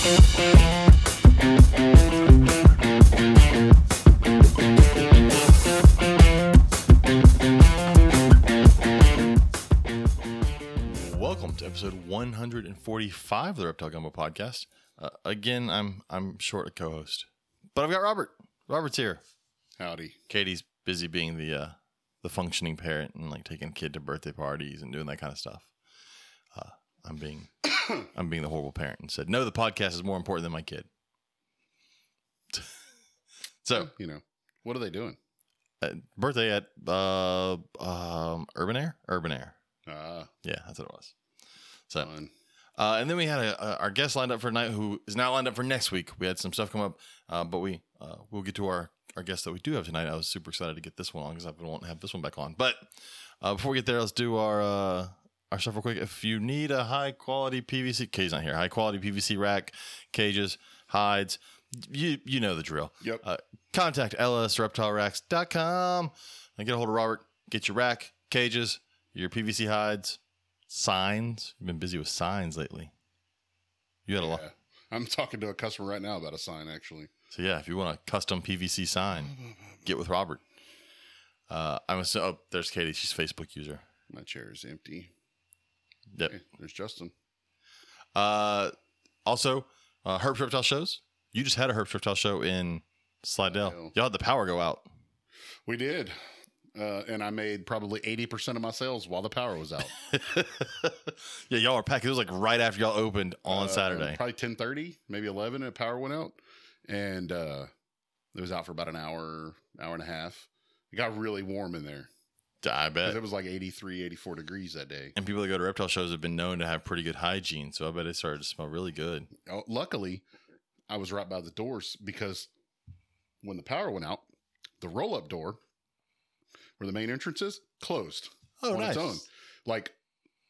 Welcome to episode 145 of the Reptile Gumbo podcast. Uh, again, I'm I'm short a co-host, but I've got Robert. Robert's here. Howdy. Katie's busy being the uh, the functioning parent and like taking kid to birthday parties and doing that kind of stuff. Uh, I'm being I'm being the horrible parent and said no. The podcast is more important than my kid. so You know, what are they doing? uh, birthday at uh, um, Urban Air. Urban Air. Ah, Yeah, that's what it was. So. Uh, and then we had a, a, our guest lined up for tonight who is now lined up for next week. We had some stuff come up, uh, but we uh, we'll get to our our guest that we do have tonight. I was super excited to get this one on because wanting to have this one back on. But uh, before we get there, let's do our uh, our stuff real quick. If you need a high quality PVC, K's not here. High quality PVC rack, cages, hides. You you know the drill. Yep. Uh, contact lsreptileracks.com and get a hold of Robert. Get your rack, cages, your PVC hides, signs. You've been busy with signs lately. You had a lot. I'm talking to a customer right now about a sign, actually. So yeah, if you want a custom PVC sign, get with Robert. Uh, I'm so oh, there's Katie. She's a Facebook user. My chair is empty. Yep. Hey, there's Justin. Uh, also, uh, Herb Reptile shows. You just had a Herb Reptile show in Slidell. Slidell. Y'all had the power go out. We did. Uh, and I made probably 80% of my sales while the power was out. yeah, y'all were packed. It was like right after y'all opened on Uh, Saturday. Probably 1030, maybe 11, and power went out. And uh, it was out for about an hour, hour and a half. It got really warm in there. I 'Cause bet. It was like 83, 84 degrees that day. And people that go to reptile shows have been known to have pretty good hygiene, so I bet it started to smell really good. Oh, luckily, I was right by the doors because when the power went out, the roll up door where the main entrance is closed Oh, on its own. Like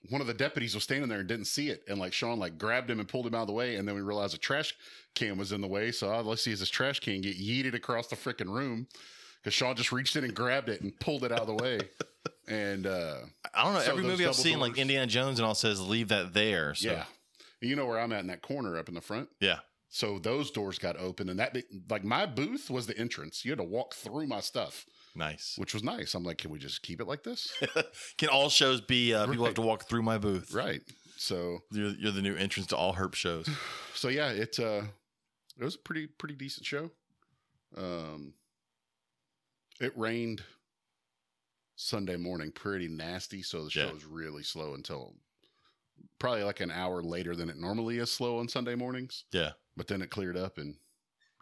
one of the deputies was standing there and didn't see it, and like Sean like grabbed him and pulled him out of the way, and then we realized a trash can was in the way. So let's see is this trash can get yeeted across the freaking room because Sean just reached in and grabbed it and pulled it out of the way. And uh, I don't know. So Every movie I've double seen, like Indiana Jones and all, says leave that there. So, yeah, you know where I'm at in that corner up in the front. yeah. So those doors got open, and that like my booth was the entrance. You had to walk through my stuff, Nice. which was nice. I'm like, can we just keep it like this? Can all shows be uh, people have to walk through my booth? right. So You're, you're the new entrance to all herp shows. so yeah, it uh, it was a pretty pretty decent show. Um, it rained Sunday morning, pretty nasty. So the show Yeah. was really slow until probably like an hour later than it normally is slow on Sunday mornings. Yeah. But then it cleared up and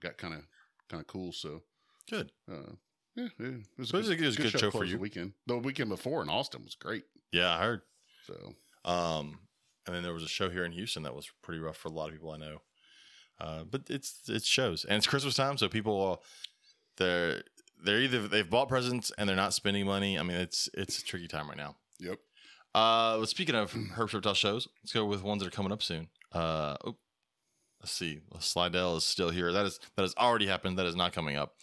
got kind of kind of cool. So Good. Uh, yeah, yeah, it was, So a good- it was a good show to for you. The weekend, the weekend before in Austin was great. Yeah, I heard. So Um, and then there was a show here in Houston that was pretty rough for a lot of people I know. Uh, but it's it shows, and it's Christmas time, so people uh, they're they're either they've bought presents and they're not spending money. I mean, it's it's a tricky time right now. yep, Uh, speaking of Herb Reptile shows, let's go with ones that are coming up soon. Uh, oh, let's see. Slidell is still here. That is that has already happened. That is not coming up.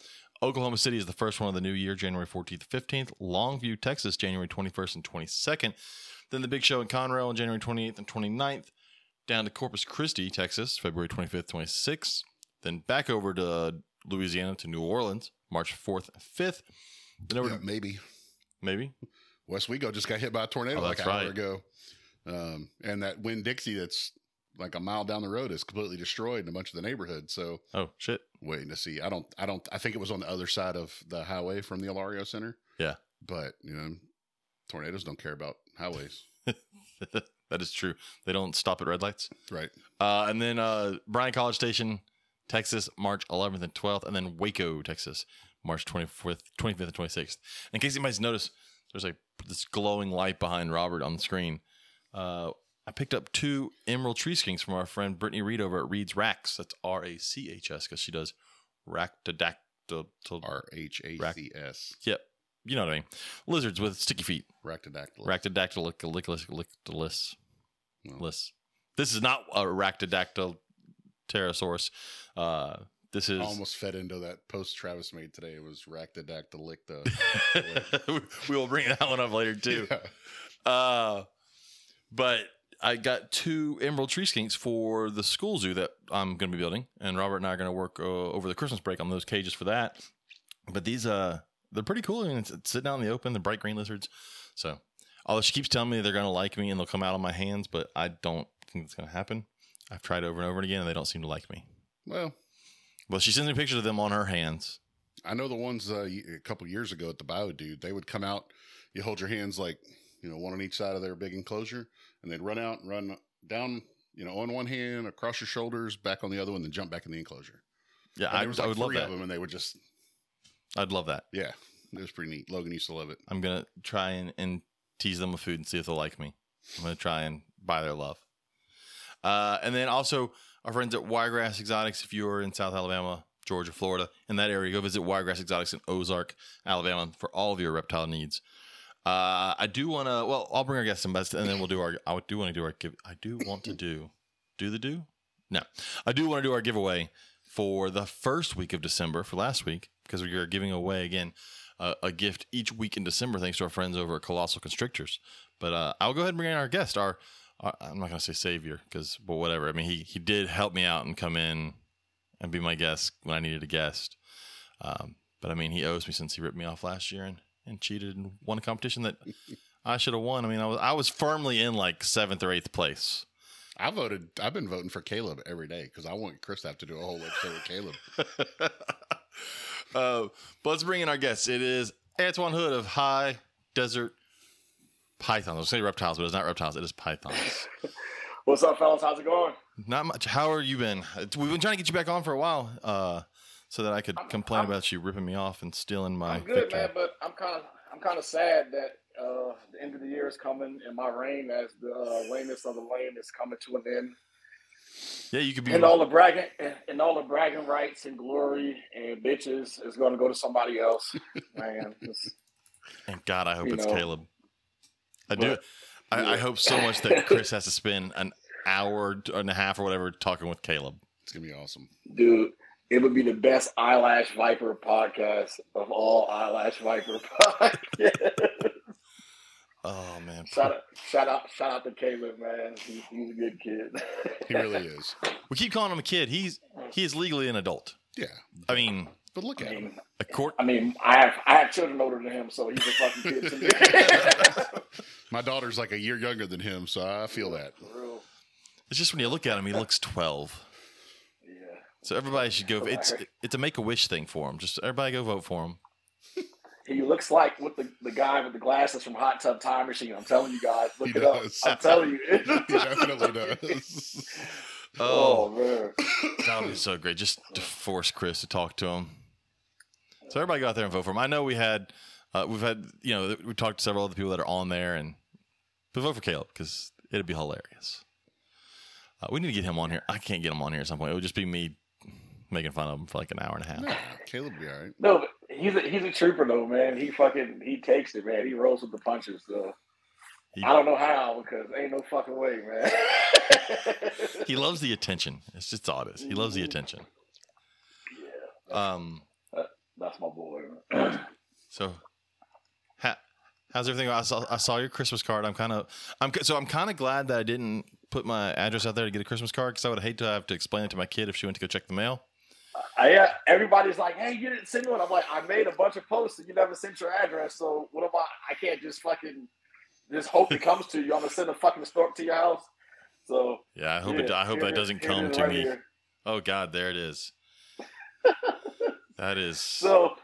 Oklahoma City is the first one of the new year, January 14th, 15th. Longview, Texas, January 21st and 22nd. Then the big show in Conroe on January 28th and 29th. Down to Corpus Christi, Texas, February 25th, 26th. Then back over to Louisiana to New Orleans, March 4th 5th. Then over Yeah, to, maybe maybe Westwego just got hit by a tornado Oh, like that's an hour right. ago, um, and that Winn Dixie that's like a mile down the road is completely destroyed in a bunch of the neighborhood. So Oh, shit. waiting to see. I don't. I don't. I think it was on the other side of the highway from the Alario Center. Yeah. but you know, tornadoes don't care about highways, that is true. They don't stop at red lights. right? Uh, and then uh, Bryan College Station, Texas, March 11th and 12th, and then Waco, Texas, March 24th, 25th and 26th. In case anybody's noticed, there's like this glowing light behind Robert on the screen. Uh, I picked up two emerald tree skinks from our friend Brittany Reed over at Reed's Racks. That's R A C H S because she does ractodactyl. R H A C S. Yep. You know what I mean. Lizards with sticky feet. Ractodactyl. Ractodactylicus. Well. This is not a Ractodactyl pterosaurus. Uh, this is almost fed into that post Travis made today. It was Ractodactylic. we will bring that one up later too. Yeah. Uh, but I got two emerald tree skinks for the school zoo that I'm going to be building, and Robert and I are going to work uh, over the Christmas break on those cages for that. But these, uh, they're pretty cool. I mean, it's, it's sitting out in the open. The bright green lizards. So, although she keeps telling me they're going to like me and they'll come out on my hands, but I don't think it's going to happen. I've tried over and over again, and they don't seem to like me. Well, Well, she sends me pictures of them on her hands. I know the ones uh, a couple years ago at the bio dude. They would come out. You hold your hands like you know one on each side of their big enclosure, and they'd run out and run down. You know, on one hand, across your shoulders, back on the other one, then jump back in the enclosure. Yeah, I, was I would love that. of them, and they would just I'd love that. yeah, it was pretty neat. Logan used to love it. I'm gonna try and, and tease them with food and see if they'll like me. I'm gonna try and buy their love. Uh, and then also our friends at Wiregrass Exotics. If you're in South Alabama, Georgia, Florida, in that area, go visit Wiregrass Exotics in Ozark, Alabama, for all of your reptile needs. Uh, I do want to. Well, I'll bring our guests in best, and then we'll do our. I do want to do our give. I do want to do. Do the do? No, I do want to do our giveaway for the first week of December for last week because we are giving away again uh, a gift each week in December thanks to our friends over at Colossal Constrictors. But uh, I'll go ahead and bring in our guest. Our I'm not going to say savior because, but whatever. I mean, he he did help me out and come in and be my guest when I needed a guest. Um, but I mean, he owes me since he ripped me off last year and, and cheated and won a competition that I should have won. I mean, I was I was firmly in like seventh or eighth place. I voted. I've been voting for Caleb every day because I want Chris to have to do a whole episode with Caleb. uh, but let's bring in our guests. It is Antoine Hood of High Desert Pythons. I say reptiles, but it's not reptiles. It is pythons. What's up, fellas? How's it going? not much. How are you been? We've been trying to get you back on for a while, uh, so that I could I'm- complain I'm- about you ripping me off and stealing my. I'm good, victory. man, but I'm kind of I'm kind of sad that uh, the end of the year is coming and my reign as the uh, lamest of the lame is coming to an end. Yeah, you could be. And all the bragging and, and all the bragging rights and glory and bitches is going to go to somebody else. Man, it's- And God, I hope it's know. Caleb. I do. But- I, I hope so much that Chris has to spend an hour and a half or whatever talking with Caleb. It's gonna be awesome. dude, it would be the best eyelash viper podcast of all eyelash viper podcasts. Oh man, shout out, shout out, shout out to Caleb, man. He, he's a good kid. He really is. we keep calling him a kid. He's he is legally an adult. Yeah, I mean, but look I at him. a court. I mean, I have I have children older than him, so he's a fucking kid to me. My daughter's like a year younger than him, so I feel that. It's just when you look at him, he looks twelve. Yeah. So everybody should go. It's it's a make a wish thing for him. Just everybody go vote for him. He looks like with the, the guy with the glasses from Hot Tub Time Machine. I'm telling you guys, look He it up. I'm telling you. He definitely does. oh man. That would be so great. Just to force Chris to talk to him. So everybody go out there and vote for him. I know we had, uh, we've had, you know, we talked to several other people that are on there, and but vote for Caleb because it'd be hilarious. Uh, we need to get him on here. I can't get him on here at some point. It would just be me making fun of him for like an hour and a half. Nah, Caleb be all right. No, but he's a, he's a trooper though, man. He fucking he takes it, man. He rolls with the punches. So He- I don't know how because ain't no fucking way, man. He loves the attention. It's just all it is. He loves the attention. yeah, Um. that's my boy. So, ha, how's everything? I saw I saw your Christmas card. I'm kind of I'm so I'm kind of glad that I didn't put my address out there to get a Christmas card because I would hate to have to explain it to my kid if she went to go check the mail. I, uh, everybody's like, "Hey, you didn't send one." I'm like, "I made a bunch of posts and you never sent your address. So what am I? I can't just fucking just hope it comes to you. I'm gonna send a fucking stork to your house." So Yeah, I hope it. I hope that it- doesn't come to right me. here. Oh God, there it is. that is. So,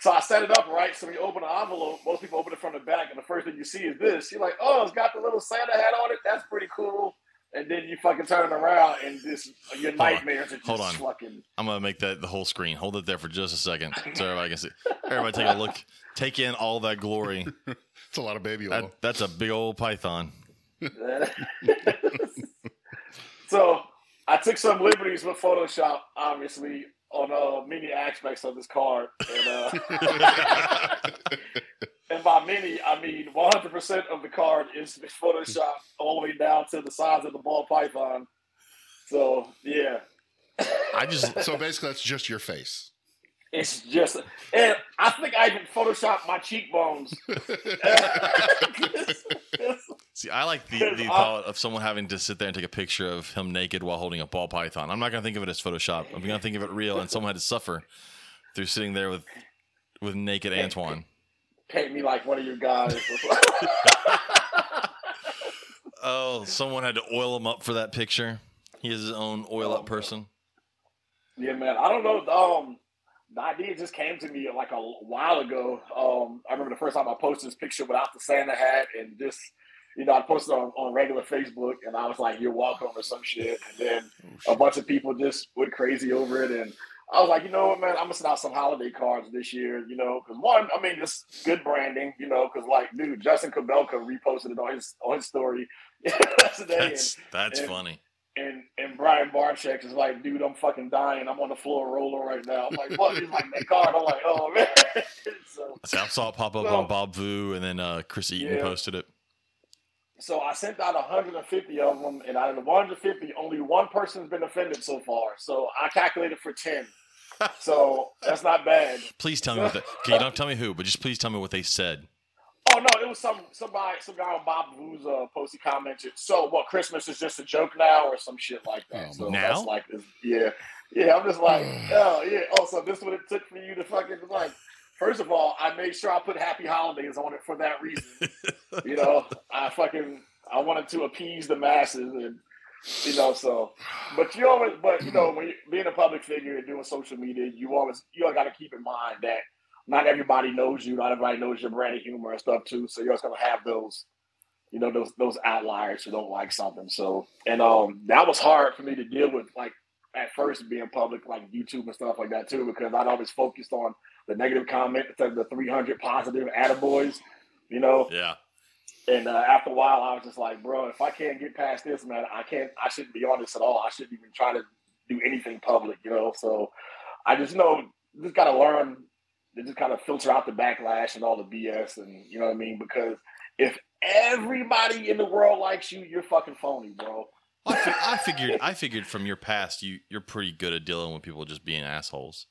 so I set it up right. So when you open the envelope, most people open it from the back, and the first thing you see is this. You're like, "Oh, it's got the little Santa hat on it. That's pretty cool." And then you fucking turn it around, and this your nightmares are just Hold on. fucking. I'm gonna make that the whole screen. Hold it there for just a second, so everybody can see. Everybody take a look. Take in all that glory. It's a lot of baby oil. That, that's a big old python. so I took some liberties with Photoshop, obviously, on uh, many aspects of this card, and uh, and by many I mean 100 percent of the card is is Photoshop all the way down to the size of the ball python. So yeah, I just so basically, that's just your face. It's just, and I think I even photoshopped my cheekbones. See, I like the, the thought of someone having to sit there and take a picture of him naked while holding a ball python. I'm not gonna think of it as Photoshop. I'm gonna think of it real, and someone had to suffer through sitting there with with naked Antoine. Paint me like one of your guys. Oh, someone had to oil him up for that picture. He is his own oil Oh, up person. Yeah, man. I don't know. Um, the idea just came to me like a while ago. Um, I remember the first time I posted this picture without the Santa hat and just, you know, I posted on, on regular Facebook and I was like, "You're welcome" or some shit, and then a bunch of people just went crazy over it, and I was like, you know what, man, I'm gonna send out some holiday cards this year, you know, because one, I mean, it's good branding, you know, because like, dude, Justin Kobylka reposted it on his on his story today, and That's that's and- funny. And and Brian Barczyk is like, dude, I'm fucking dying. I'm on the floor rolling right now. I'm like, what? He's like, that card. I'm like, oh man. so, See, I saw it pop up Well- on Bob Vu, and then uh, Chris Eaton Yeah. posted it. so I sent out 150 of them, and out of the 150, only one person's been offended so far. So I calculated for 10. So that's not bad. Please tell me what. The, okay, you don't tell me who, but just please tell me what they said. Oh no, it was some somebody, some guy on Bob Vu's uh, post. He commented, "So what? Christmas is just a joke now, or some shit like that." Oh, so now? that's like, this, yeah, yeah. I'm just like, oh yeah. Also, this is what it took for you to fucking like. First of all, I made sure I put Happy Holidays on it for that reason. you know, I fucking I wanted to appease the masses, and you know, so. But you always, but you know, when you being a public figure and doing social media, you always you got to keep in mind that not everybody knows you, not everybody knows your brand of humor and stuff too. So you're always gonna have those, you know, those those outliers who don't like something. So and um that was hard for me to deal with, like at first being public, like YouTube and stuff like that too, because I'd always focused on the negative comment instead of the 300 positive attaboys, you know. Yeah. And uh, after a while, I was just like, bro, if I can't get past this, man, I can't. I shouldn't be on this at all. I shouldn't even try to do anything public, you know. So I just know just got to learn to just kind of filter out the backlash and all the BS, and you know what I mean. Because if everybody in the world likes you, you're fucking phony, bro. I, fi- I figured. I figured from your past, you you're pretty good at dealing with people just being assholes.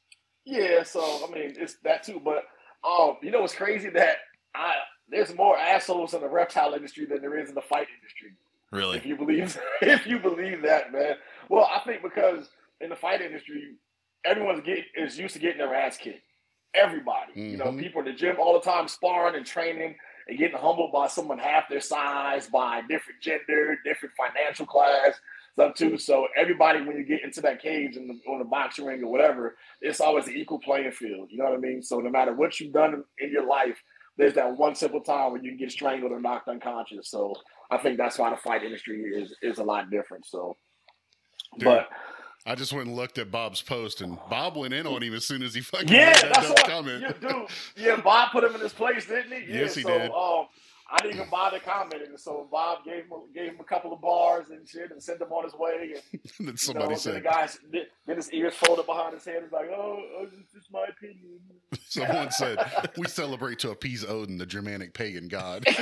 Yeah, so I mean it's that too. But um, you know what's crazy that I there's more assholes in the reptile industry than there is in the fight industry. Really? If you believe if you believe that, man. Well, I think because in the fight industry, everyone's get is used to getting their ass kicked. Everybody. You know, Mhm. people in the gym all the time sparring and training and getting humbled by someone half their size, by different gender, different financial class, stuff too. So everybody when you get into that cage in the on the boxing ring or whatever, it's always an equal playing field. You know what I mean? So no matter what you've done in, in your life, there's that one simple time when you can get strangled or knocked unconscious. So I think that's why the fight industry is is a lot different. So, Dude, but I just went and looked at Bob's post, and Bob went in on him as soon as he fucking yeah, made that that's dumb comment. Yeah, dude. Yeah, Bob put him in his place, didn't he? Yeah, Yes, he so, did. Um, I didn't even bother commenting. So Bob gave him gave him a couple of bars and shit, and sent him on his way. And And then you somebody know, said, the guy then his ears folded behind his head. He's like, "Oh, oh, it's just my opinion." someone said, we celebrate to appease Odin, the Germanic pagan god.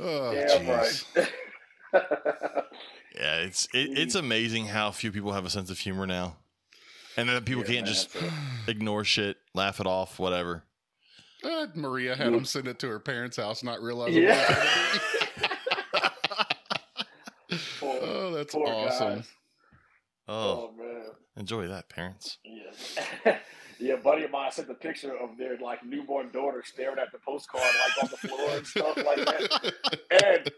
oh, yeah, jeez. right. Yeah, it's it, it's amazing how few people have a sense of humor now, and then people Yeah, can't man, just so- ignore shit, laugh it off, whatever. Uh, Maria had him send it to her parents' house, not realizing Yeah. what it was gonna be. Poor- oh, that's awesome. guys. Oh, Oh man. enjoy that, parents. Yeah. yeah, buddy of mine sent a picture of their like newborn daughter staring at the postcard like on the floor and stuff like that. And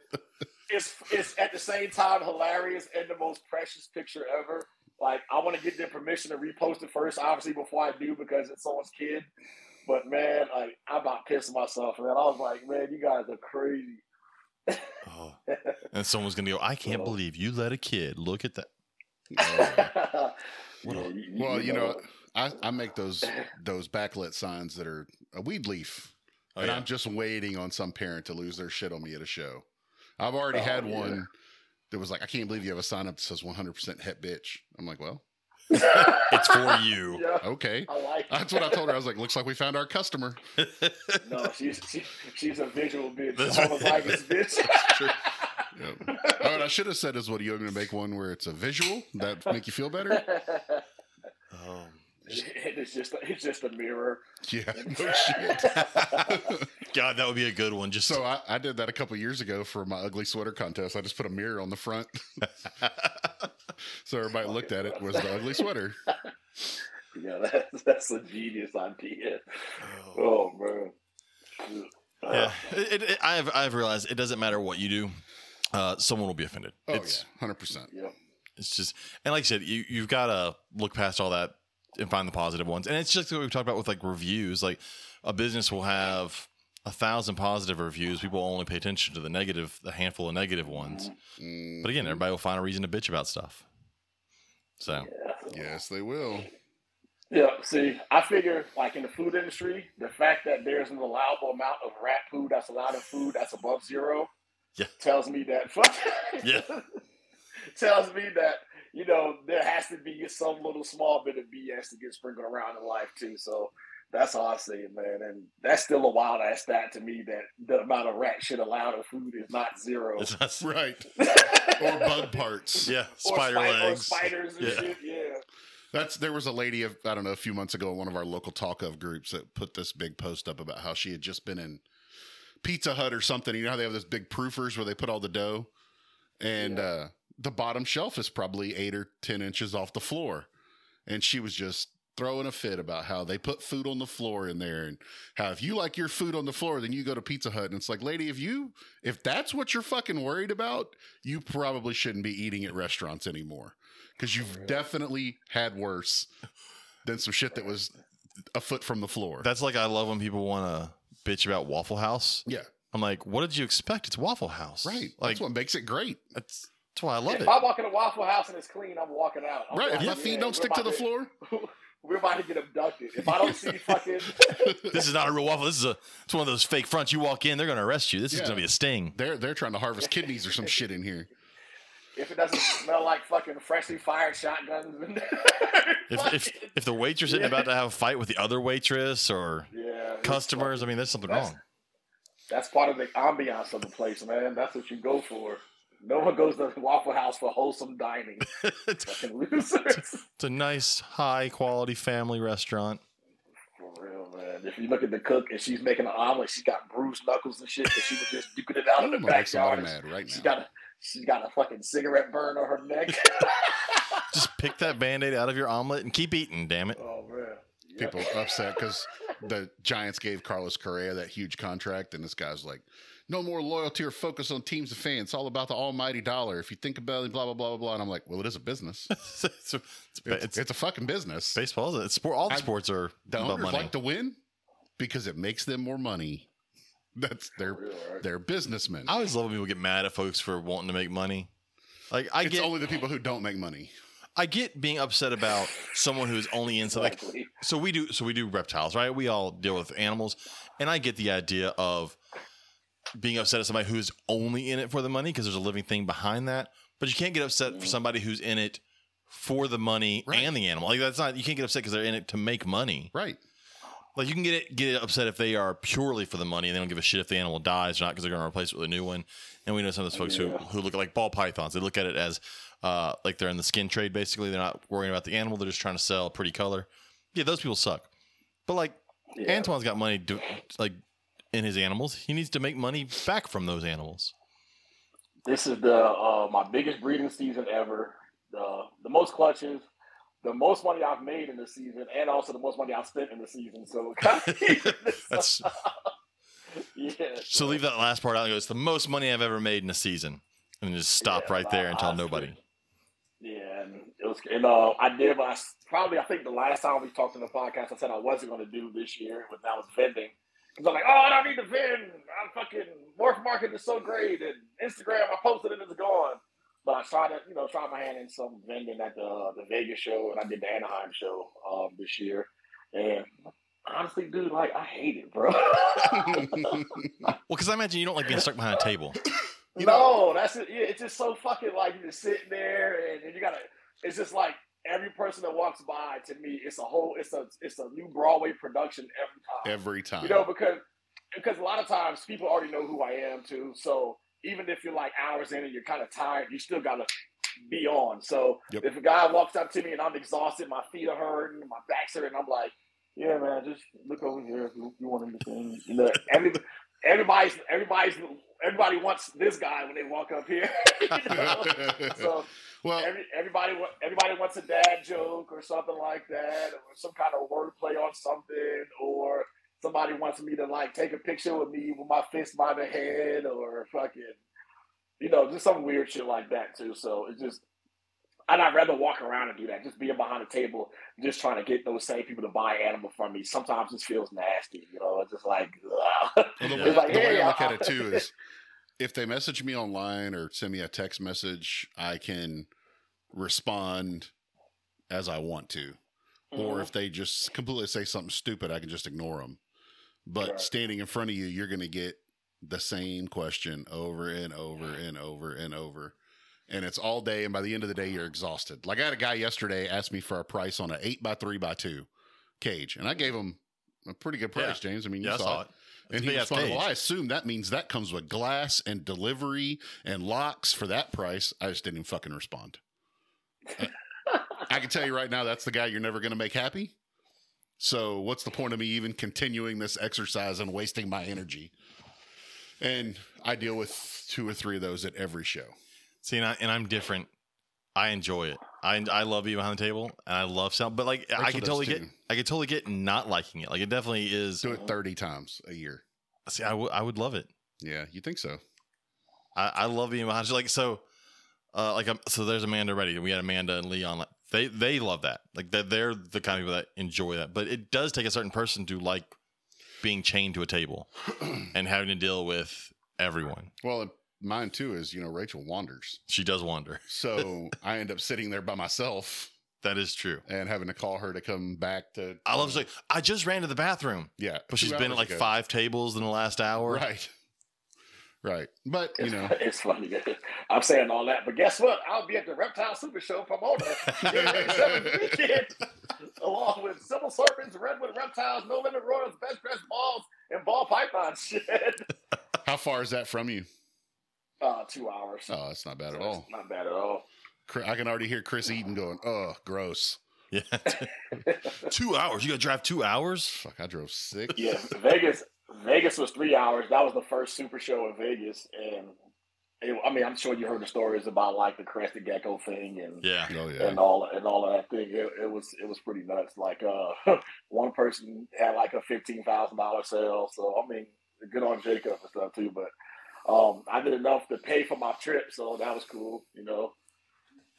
it's it's at the same time hilarious and the most precious picture ever. Like I want to get their permission to repost it first, obviously before I do because it's someone's kid. But man, like I about pissed myself, man. I was like, man, you guys are crazy. Oh, and someone's gonna go. I can't Oh. believe you let a kid look at that. Oh. What a- Yeah, Well, you know, I, I make those those backlit signs that are a weed leaf, Oh, and yeah. I'm just waiting on some parent to lose their shit on me at a show. I've already Oh, had yeah. one that was like, "I can't believe you have a sign up that says 100% het bitch." I'm like, "Well, it's for you. yeah, okay." I like. That's what I told her. I was like, "Looks like we found our customer." No, she's she, she's a visual bitch. That's Homozygous bitch. Yep. Oh, what I should have said is, "What are you going to make one where it's a visual that make you feel better?" Um, Oh, it's just a, it's just a mirror. Yeah, no shit. God, that would be a good one. Just So I, I did that a couple years ago for my ugly sweater contest. I just put a mirror on the front, so everybody looked at it was the ugly sweater. Yeah, that's that's a genius idea. Oh man. yeah, it, it, I've I've realized it doesn't matter what you do, uh, someone will be offended. Oh it's yeah, hundred percent. Yeah. it's just and like I said, you you've got to look past all that and find the positive ones. And it's just what we've talked about with like reviews. Like a business will have a thousand positive reviews. People only pay attention to the negative, the handful of negative ones. Mm, But again, everybody will find a reason to bitch about stuff. So Yeah. yes, they will. Yeah, see, I figure like in the food industry, the fact that there's an allowable amount of rat food that's allowed in food that's above zero, Yeah. tells me that Yeah. tells me that you know there has to be some little small bit of BS to get sprinkled around in life too. So that's all I say, man. And that's still a wild ass stat to me that the amount of rat shit allowed in food is not zero. it's not, Right. Or bug parts. yeah, Or spider spi- or legs. spiders and Yeah. shit. Yeah. That's there was a lady of I don't know a few months ago in one of our local talk of groups that put this big post up about how she had just been in Pizza Hut or something. You know how they have those big proofers where they put all the dough, and Yeah. uh, the bottom shelf is probably eight or ten inches off the floor, and she was just throwing a fit about how they put food on the floor in there and how if you like your food on the floor then you go to pizza hut and it's like lady if you if that's what you're fucking worried about you probably shouldn't be eating at restaurants anymore because you've definitely had worse than some shit that was a foot from the floor. That's like I love when people want to bitch about Waffle House. yeah, I'm like, what did you expect? It's Waffle House, right. Like that's what makes it great. that's that's why I love if it. If I walk in a Waffle House and it's clean, I'm walking out. I'm Right. If like, my feet don't stick to about the floor, we're about to get abducted. If I don't see fucking, This is not a real waffle. This is a it's one of those fake fronts. You walk in, they're gonna arrest you. This is gonna be a sting. they're they're trying to harvest kidneys or some shit in here. if it doesn't smell like fucking freshly fired shotguns, and If if if the waitress isn't Yeah. about to have a fight with the other waitress or yeah, it's customers, I mean, there's something That's- wrong. that's part of the ambiance of the place, man. That's what you go for. No one goes to Waffle House for wholesome dining. it's, Fucking losers. it's a nice, high quality family restaurant. For real, man. If you look at the cook and she's making an omelet, she's got bruised knuckles and shit because she was just duking it out I'm in the gonna backyard. mad right She now. got a she's got a fucking cigarette burn on her neck. Just pick that band aid out of your omelet and keep eating, damn it. oh man. Yep. People upset because the Giants gave Carlos Correa that huge contract, and this guy's like, "No more loyalty or focus on teams and fans. It's all about the almighty dollar. If you think about it, blah blah blah blah blah." And I'm like, "Well, it is a business. it's, it's, it's, It's, it's it's a fucking business. baseball, isn't it? It's sport. All the I- sports are The about owners money. like to win because it makes them more money. That's their For real, right? they're businessmen. I always love when people get mad at folks for wanting to make money. Like I it's get, only the people who don't make money. I get being upset about someone who's only into like so we do so we do reptiles right we all deal with animals and i get the idea of being upset at somebody who's only in it for the money because there's a living thing behind that but you can't get upset for somebody who's in it for the money Right. and the animal like that's not you can't get upset because they're in it to make money Right. like you can get it get upset if they are purely for the money and they don't give a shit if the animal dies or not because they're going to replace it with a new one and we know some of those folks who, Yeah. who look at like ball pythons they look at it as uh, like they're in the skin trade basically they're not worrying about the animal they're just trying to sell a pretty color yeah those people suck but like Yeah. antoine's got money to, like in his animals he needs to make money back from those animals This is the uh, my biggest breeding season ever. The the most clutches, the most money I've made in the season, and also the most money I've spent in the season. So that's yeah. so leave that last part out and go it's the most money i've ever made in a season and just stop Yeah, right there and tell nobody Yeah, and it was, and uh, I did. But I probably, I think the last time we talked in the podcast, I said I wasn't going to do this year when I was vending because I'm like, oh, I don't need to vend. I'm fucking morph market is so great, and Instagram, I posted it, and it's gone. But I tried to, you know, try my hand in some vending at the the Vegas show, and I did the Anaheim show um, this year. And honestly, dude, like I hate it, bro. well because i imagine you don't like being stuck behind a table You no, that's it. Yeah, it's just so fucking like you're just sitting there and, and you gotta. It's just like every person that walks by to me, it's a whole. It's a it's a new Broadway production every time. Every time. You know because because a lot of times people already know who I am too. So even if you're like hours in and you're kind of tired, you still gotta be on. So Yep. if a guy walks up to me and I'm exhausted, my feet are hurting, my back's hurting, I'm like, yeah, man, just look over here. You, you want anything? You know, every everybody's everybody's everybody wants this guy when they walk up here. you know? so well, every, everybody everybody wants a dad joke or something like that, or some kind of wordplay on something, or somebody wants me to like take a picture with me with my fist by the head, or fucking, you know, just some weird shit like that too. So it's just. And I'd rather walk around and do that, just being behind the table, just trying to get those same people to buy animal from me. Sometimes it feels nasty, you know. It's just like. Well, the way, It's like, the way I look at it too is if they message me online or send me a text message, I can respond as I want to. Or Mhm. if they just completely say something stupid, I can just ignore them. But Right. standing in front of you, you're going to get the same question over and over and over and over. And it's all day. And by the end of the day, you're exhausted. Like I had a guy yesterday ask me for a price on an eight by three by two cage. And I gave him a pretty good price, James. I mean, you Yeah, saw, saw it. it. And he responded. Well, I assume that means that comes with glass and delivery and locks for that price. I just didn't even fucking respond. I can tell you right now, that's the guy you're never going to make happy. So, what's the point of me even continuing this exercise and wasting my energy? And I deal with two or three of those at every show. See, and, I, and I'm different. I enjoy it. I I love being behind the table, and I love sound. But like, I Rachel can does totally too. get, I can totally get not liking it. Like, it definitely is. Do it 30 times a year. See, I would I would love it. Yeah, you think so? I, I love being behind. Like, so, uh, like, um, so there's Amanda Ready. We had Amanda and Leon. Like, they they love that. Like, they're, they're the kind of people that enjoy that. But it does take a certain person to like being chained to a table and having to deal with everyone. Well, mine too is, you know, Rachel wanders. She does wander. So I end up sitting there by myself That is true. and having to call her to come back to. I love like I just ran to the bathroom, Yeah. but she's been at like ago. five tables in the last hour. Right. Right. But, you It's, know, it's funny. I'm saying all that, but guess what? I'll be at the Reptile Super Show Pomona January 7th weekend, along with Civil Serpents, Redwood Reptiles, No Limit Royals, Best Dressed Balls, and Ball Python shit. how far is that from you? Uh, two hours. Oh, that's not bad at all. Not bad at all. I can already hear Chris Eaton going, oh, gross. Yeah, two hours. You got to drive two hours. Fuck, I drove six. Yeah, Vegas. Vegas was three hours. That was the first Super Show in Vegas, and it, I mean, I'm sure you heard the stories about like the crested gecko thing and Yeah, Oh, yeah. and all and all of that thing. It, it was it was pretty nuts. Like uh, one person had like a fifteen thousand dollar sale. So I mean, good on Jacob and stuff too. But um, I did enough to pay for my trip, so that was cool. You know.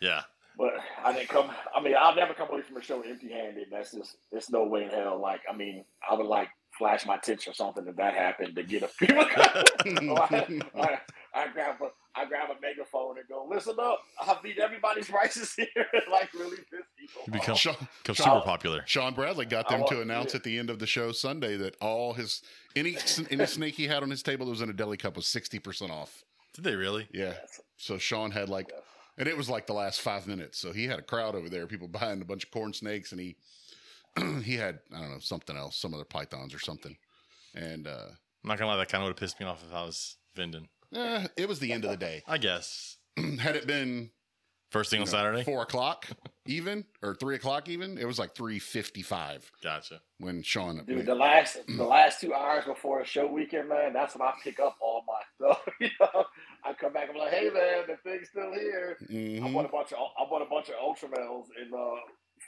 yeah. But I didn't come. I mean, I'll never come away from a show empty-handed. That's just, it's no way in hell. Like, I mean, I would like flash my tits or something if that happened to get a people. so I, I, I grab a, I grab a megaphone and go, listen up. I beat everybody's prices here. like, really piss people. You become- Sean, Become Sean- super popular. Sean Bradley got them to announce at the end of the show Sunday that all his any any snake he had on his table that was in a deli cup was sixty percent off. Did they really? Yeah. So Sean had like, and it was like the last five minutes. So he had a crowd over there, people buying a bunch of corn snakes, and he he had I don't know something else, some other pythons or something, and uh, I'm not gonna lie. That kind of would have pissed me off if I was Vinden. Eh, it was the end of the day. I guess had it been first thing on know, Saturday. four o'clock even or three o'clock even, it was like three fifty five Gotcha. when Sean. Dude, the last the last two hours before the show weekend, man, that's when I pick up all my stuff. you know, I come back, I'm like, hey man, the thing's still here. I Mhm. bought a bunch of I bought a bunch of Ultramels in uh,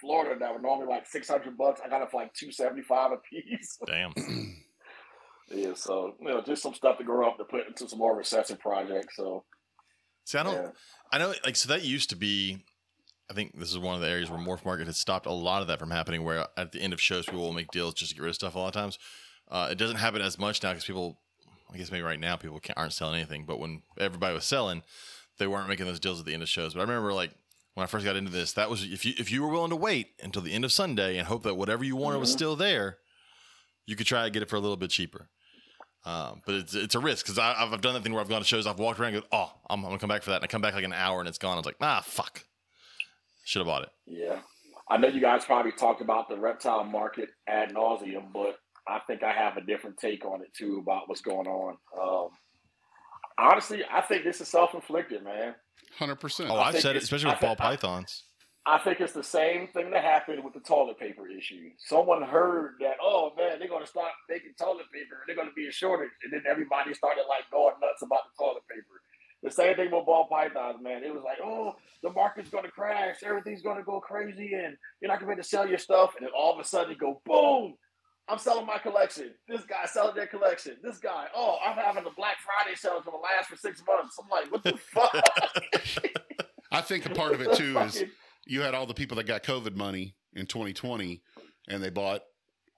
Florida that were normally like six hundred bucks. I got it for like two seventy five a piece. Damn. yeah, so you know, just some stuff to grow up to put into some more recessive projects. So See, I don't. yeah. I know, like, so that used to be. I think this is one of the areas where Morph Market has stopped a lot of that from happening. Where at the end of shows, people will make deals just to get rid of stuff. A lot of times, uh, it doesn't happen as much now because people. I guess maybe right now people can't, aren't selling anything. But when everybody was selling, they weren't making those deals at the end of shows. But I remember like when I first got into this, that was if you if you were willing to wait until the end of Sunday and hope that whatever you wanted was Mhm. still there, you could try to get it for a little bit cheaper. Um, but it's it's a risk because I've I've done that thing where I've gone to shows, I've walked around, and go, oh, I'm, I'm gonna come back for that, and I come back like an hour and it's gone. I was like, ah, fuck, should have bought it. Yeah. I know you guys probably talked about the reptile market ad nauseum, but I think I have a different take on it too about what's going on. Um, honestly, I think this is self inflicted, man. Hundred percent. Oh, I I've said it, it's- especially I with ball think- I- pythons. I think it's the same thing that happened with the toilet paper issue. Someone heard that, oh man, they're gonna start making toilet paper, they're gonna be a shortage, and then everybody started like going nuts about the toilet paper. The same thing with ball pythons, man. It was like, oh, the market's gonna crash, everything's gonna go crazy, and you're not gonna be able to sell your stuff. And then all of a sudden, you go boom, I'm selling my collection. This guy selling their collection. This guy, oh, I'm having a Black Friday sale that's gonna last for six months. I'm like, what the fuck? I think a part of it too is you had all the people that got COVID money in 2020, and they bought,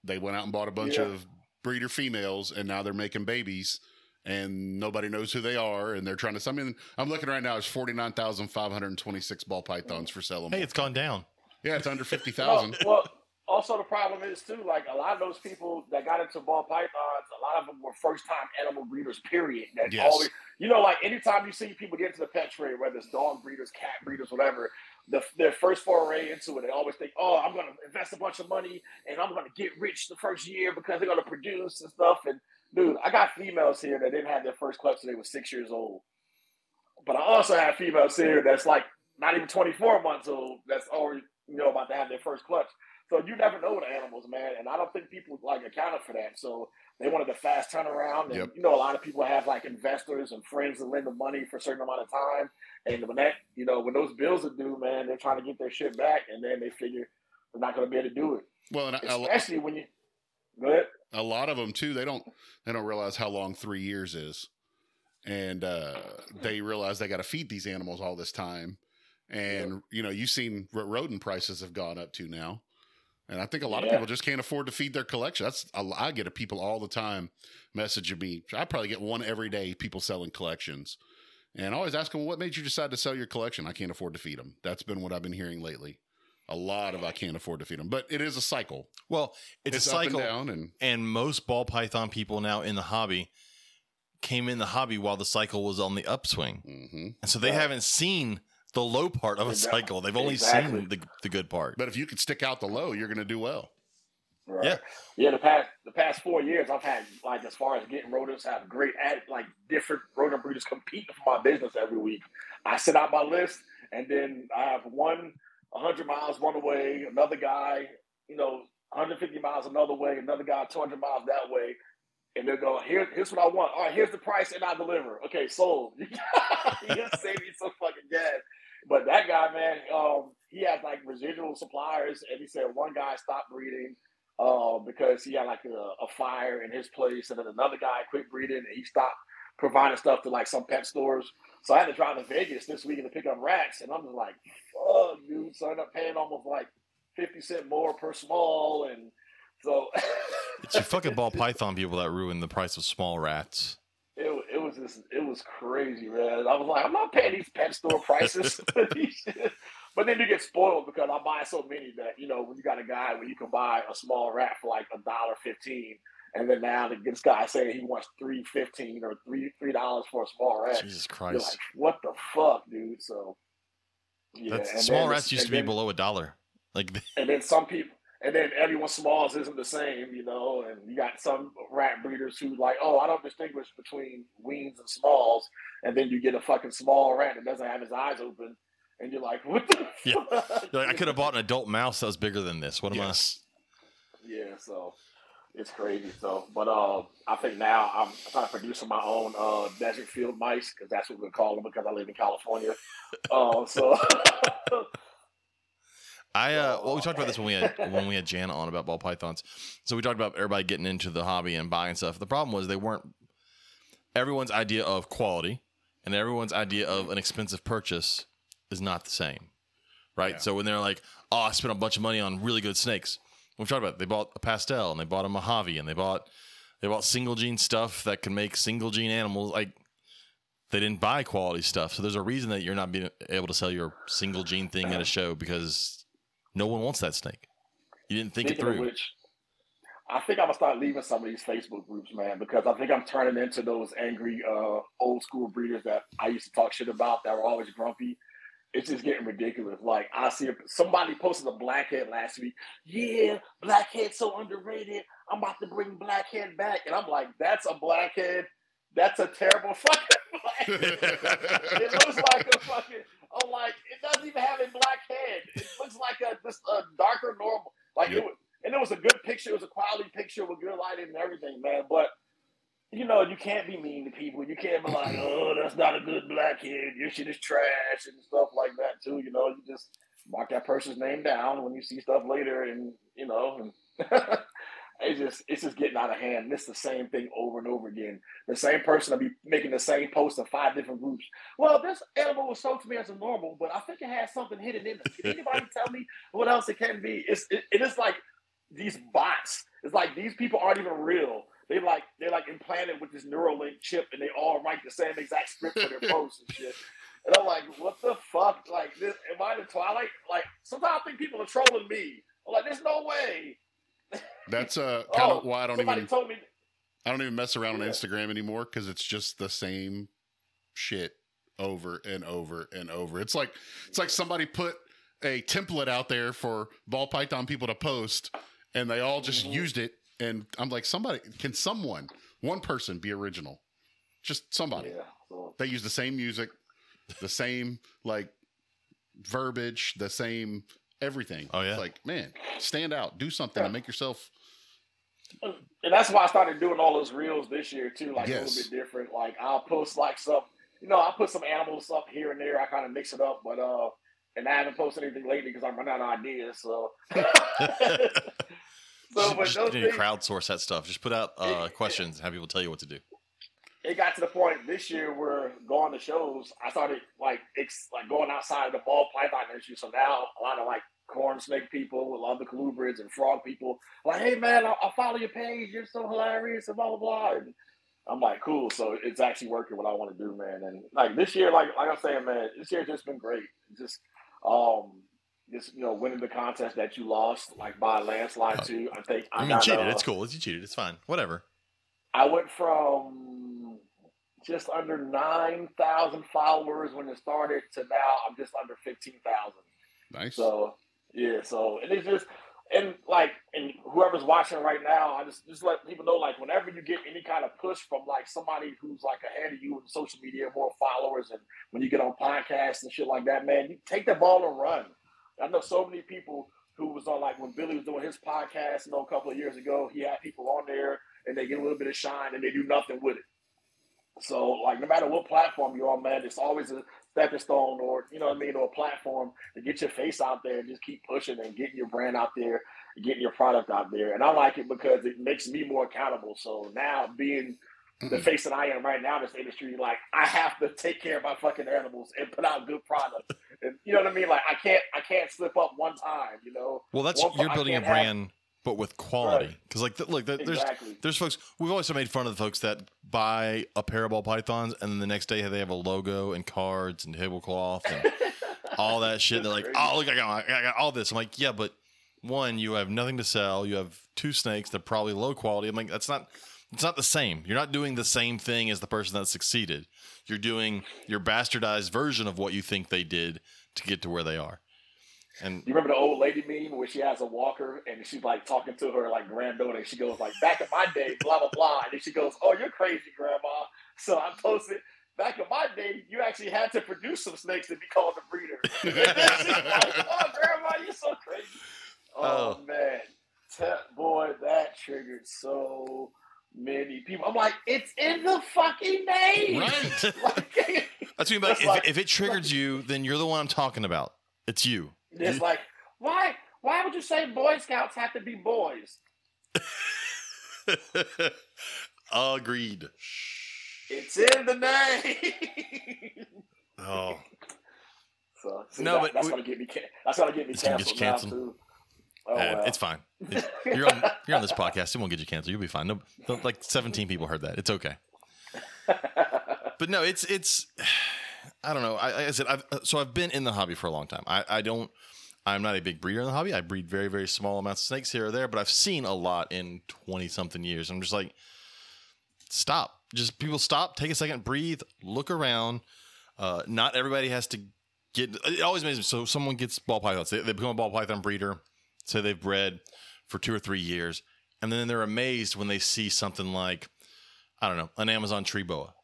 they went out and bought a bunch Yeah. of breeder females, and now they're making babies, and nobody knows who they are, and they're trying to. I mean, I'm looking right now. It's 49,526 ball pythons for selling. Hey, it's gone down. yeah, it's under 50,000. Well, well, also the problem is too, like a lot of those people that got into ball pythons, a lot of them were first time animal breeders. Period. That Yes. always, you know, like anytime you see people get into the pet trade, whether it's dog breeders, cat breeders, whatever, the their first foray into it, they always think, oh, I'm going to invest a bunch of money and I'm going to get rich the first year because they're going to produce and stuff. And dude, I got females here that didn't have their first clutch till they were six years old. But I also have females here that's like not even 24 months old that's already you know about to have their first clutch. So you never know with animals, man. And I don't think people like accounted for that. So they wanted a fast turnaround. And Yep. you know, a lot of people have like investors and friends that lend them money for a certain amount of time. And when that, you know, when those bills are due, man, they're trying to get their shit back, and then they figure they're not going to be able to do it. well, and a, a, Especially when you go ahead. a lot of them too. They don't they don't realize how long three years is, and uh, they realize they got to feed these animals all this time. And you know, you've seen what rodent prices have gone up to now, and I think a lot of people just can't afford to feed their collection. That's a- I get a people all the time messaging me. I probably get one every day. People selling collections, and I always ask them, "What made you decide to sell your collection?" I can't afford to feed them. That's been what I've been hearing lately. A lot of I can't afford to feed them, but it is a cycle. Well, it's, It's, a cycle, up and down, and and most ball python people now in the hobby came in the hobby while the cycle was on the upswing, hmm and so they Right. haven't seen the low part of a Exactly. cycle. They've only Exactly. seen the the good part. But if you can stick out the low, you're going to do well. Right. Yeah. Yeah, the past the past four years, I've had like as far as getting rodents, I have great at like different rodent breeders competing for my business every week. I set out my list, and then I have one 100 miles one way, another guy, you know, 150 miles another way, another guy 200 miles that way, and they're going, Here, here's what I want. All right, here's the price, and I deliver. Okay, sold. you just save me some fucking gas. Guy, man, um, he had like residual suppliers, and he said one guy stopped breeding uh, because he had like a, a fire in his place, and then another guy quit breeding, and he stopped providing stuff to like some pet stores. So I had to drive to Vegas this weekend to pick up rats, and I'm just like, fuck, dude. So I ended up paying almost like fifty cent more per small, and so It's your fucking ball python people that ruin the price of small rats. it, wa- it was just it was crazy, man. I was like, I'm not paying these pet store prices. for these shit. but then you get spoiled because I buy so many that you know when you got a guy where you can buy a small rat for like a dollar fifteen, and then now this guy saying he wants three fifteen or three three dollars for a small rat. Jesus You're Christ. like, what the fuck, dude? So yeah, small rats used to be then- below a dollar. Like and then some people and then everyone smalls isn't the same, you know, and you got some rat breeders who like, oh, I don't distinguish between weans and smalls, and then you get a fucking small rat that doesn't have his eyes open, and you're like, what the Yeah. like, I could have bought an adult mouse that was bigger than this. What am Yes. Yeah, so it's crazy. So, but uh, I think now I'm trying to produce my own uh, desert field mice because that's what we call them because I live in California. Uh, so I? Uh, well, we talked about this when we had when we had Jana on about ball pythons. So we talked about everybody getting into the hobby and buying stuff. The problem was they weren't everyone's idea of quality and everyone's idea of an expensive purchase is not the same, right? Yeah. So when they're like, "Oh, I spent a bunch of money on really good snakes," we've talked about it. they bought a pastel and they bought a Mojave and they bought they bought single gene stuff that can make single gene animals like. They didn't buy quality stuff, so there's a reason that you're not being able to sell your single gene thing at a show because no one wants that snake. You didn't think it Speaking of through. which, I think I'm gonna start leaving some of these Facebook groups, man, because I think I'm turning into those angry uh, old school breeders that I used to talk shit about that were always grumpy. It's just getting ridiculous. Like I see a, somebody posted a blackhead last week. Yeah, blackhead so underrated. I'm about to bring blackhead back, and I'm like, that's a blackhead. That's a terrible fucking blackhead. it looks like a fucking. I'm like, it doesn't even have a black head. It looks like a this uh, darker normal. Like Yep. it was, and it was a good picture. It was a quality picture with good lighting and everything, man. But you know, you can't be mean to people. You can't be like, oh, that's not a good black kid. Your shit is trash and stuff like that too. You know, you just mark that person's name down when you see stuff later, and you know, and it's just it's just getting out of hand. And it's the same thing over and over again. The same person will be making the same post in five different groups. Well, this animal was sold to me as a normal, but I think it has something hidden in it. Can anybody tell me what else it can be? It's it, it is like these bots. It's like these people aren't even real. They like they're like implanted with this Neuralink chip, and they all write the same exact script for their posts and shit. And I'm like, what the fuck? Like, this, am I the Twilight? Like, sometimes I think people are trolling me. I'm like, there's no way. That's uh kind of Oh, why I don't even told me. I don't even mess around on Instagram anymore because it's just the same shit over and over and over. It's like it's like somebody put a template out there for ball python people to post, and they all just Mhm. used it. And I'm like, somebody can someone one person be original? Just somebody. Yeah. They use the same music, the same like verbiage, the same everything. Oh, yeah. It's like man, stand out, do something Yeah. to make yourself. and that's why I started doing all those reels this year too, like a little bit different. Like I'll post like some, you know, I'll put some animals up here and there. I kind of mix it up, but uh, and I haven't posted anything lately because I'm running out of ideas. So, so but just those need to things, crowdsource that stuff. Just put out uh, It- questions and have people tell you what to do. It got to the point this year where going to shows, I started like it's like going outside of the ball python issue. So now a lot of like corn snake people, a lot of the colubrids and frog people, like, hey man, I'll, I'll follow your page. You're so hilarious and blah blah blah. And I'm like, cool. So it's actually working what I want to do, man. And like this year, like like I'm saying, man, this year just been great. Just um. Just you know, winning the contest that you lost, like by a landslide too. I think I mean, got, cheated. uh, It's cool. You cheated. It's fine. Whatever. I went from just under 9,000 followers when it started to now I'm just under 15,000. Nice. So, yeah, so, and it's just, and like, and whoever's watching right now, I just, just let people know, like, whenever you get any kind of push from like somebody who's like ahead of you in social media, more followers, and when you get on podcasts and shit like that, man, you take the ball and run. I know so many people who was on like when Billy was doing his podcast, you know, a couple of years ago, he had people on there and they get a little bit of shine and they do nothing with it. So like no matter what platform you're on, man, it's always a stepping stone or you know what I mean, or a platform to get your face out there and just keep pushing and getting your brand out there, and getting your product out there. And I like it because it makes me more accountable. So now being the Mhm. face that I am right now in this industry, like I have to take care of my fucking animals and put out good product. And you know what I mean? Like I can't I can't slip up one time, you know. Well, that's One- you're building a can't have- brand, but with quality. Right. Because like, th- look, th- there's exactly. there's folks. We've always made fun of the folks that buy a pair of ball pythons and then the next day they have a logo and cards and tablecloth and all that shit. They're like, oh look, I got, I got all this. I'm like, yeah, but one, you have nothing to sell. You have two snakes. They're probably low quality. I'm like, that's not. It's not the same. You're not doing the same thing as the person that succeeded. You're doing your bastardized version of what you think they did to get to where they are. And You remember the old lady meme where she has a walker and she's like talking to her like granddaughter and she goes like back in my day, blah blah blah. And then she goes, Oh, you're crazy, grandma. So I posted back in my day, you actually had to produce some snakes to be called a breeder. And then she's like, Oh grandma, you're so crazy. Oh, Oh. man. Te- boy, that triggered so many people. I'm like, it's in the fucking name. Right. Like, That's me. But That's if, like- if it triggered you, then you're the one I'm talking about. It's you. It's like, why? Why would you say Boy Scouts have to be boys? Agreed. It's in the name. Oh, so see, No, that- but that's we- gonna get me. That's gonna get me It's gonna get canceled, now too. Oh, Uh, well. it's fine. It- you're on you're on this podcast. It won't get you canceled. You'll be fine. No, no, like 17 people heard that. It's okay. But no, it's it's. I don't know. I, I said I've so I've been in the hobby for a long time. I I don't. I'm not a big breeder in the hobby. I breed very very small amounts of snakes here or there, but I've seen a lot in 20 something years. I'm just like, stop. Just people stop. Take a second. Breathe. Look around. Uh, not everybody has to get. It always makes me so. Someone gets ball pythons. They, they become a ball python breeder. Say they've bred for two or three years, and then they're amazed when they see something like, I don't know, an Amazon tree boa.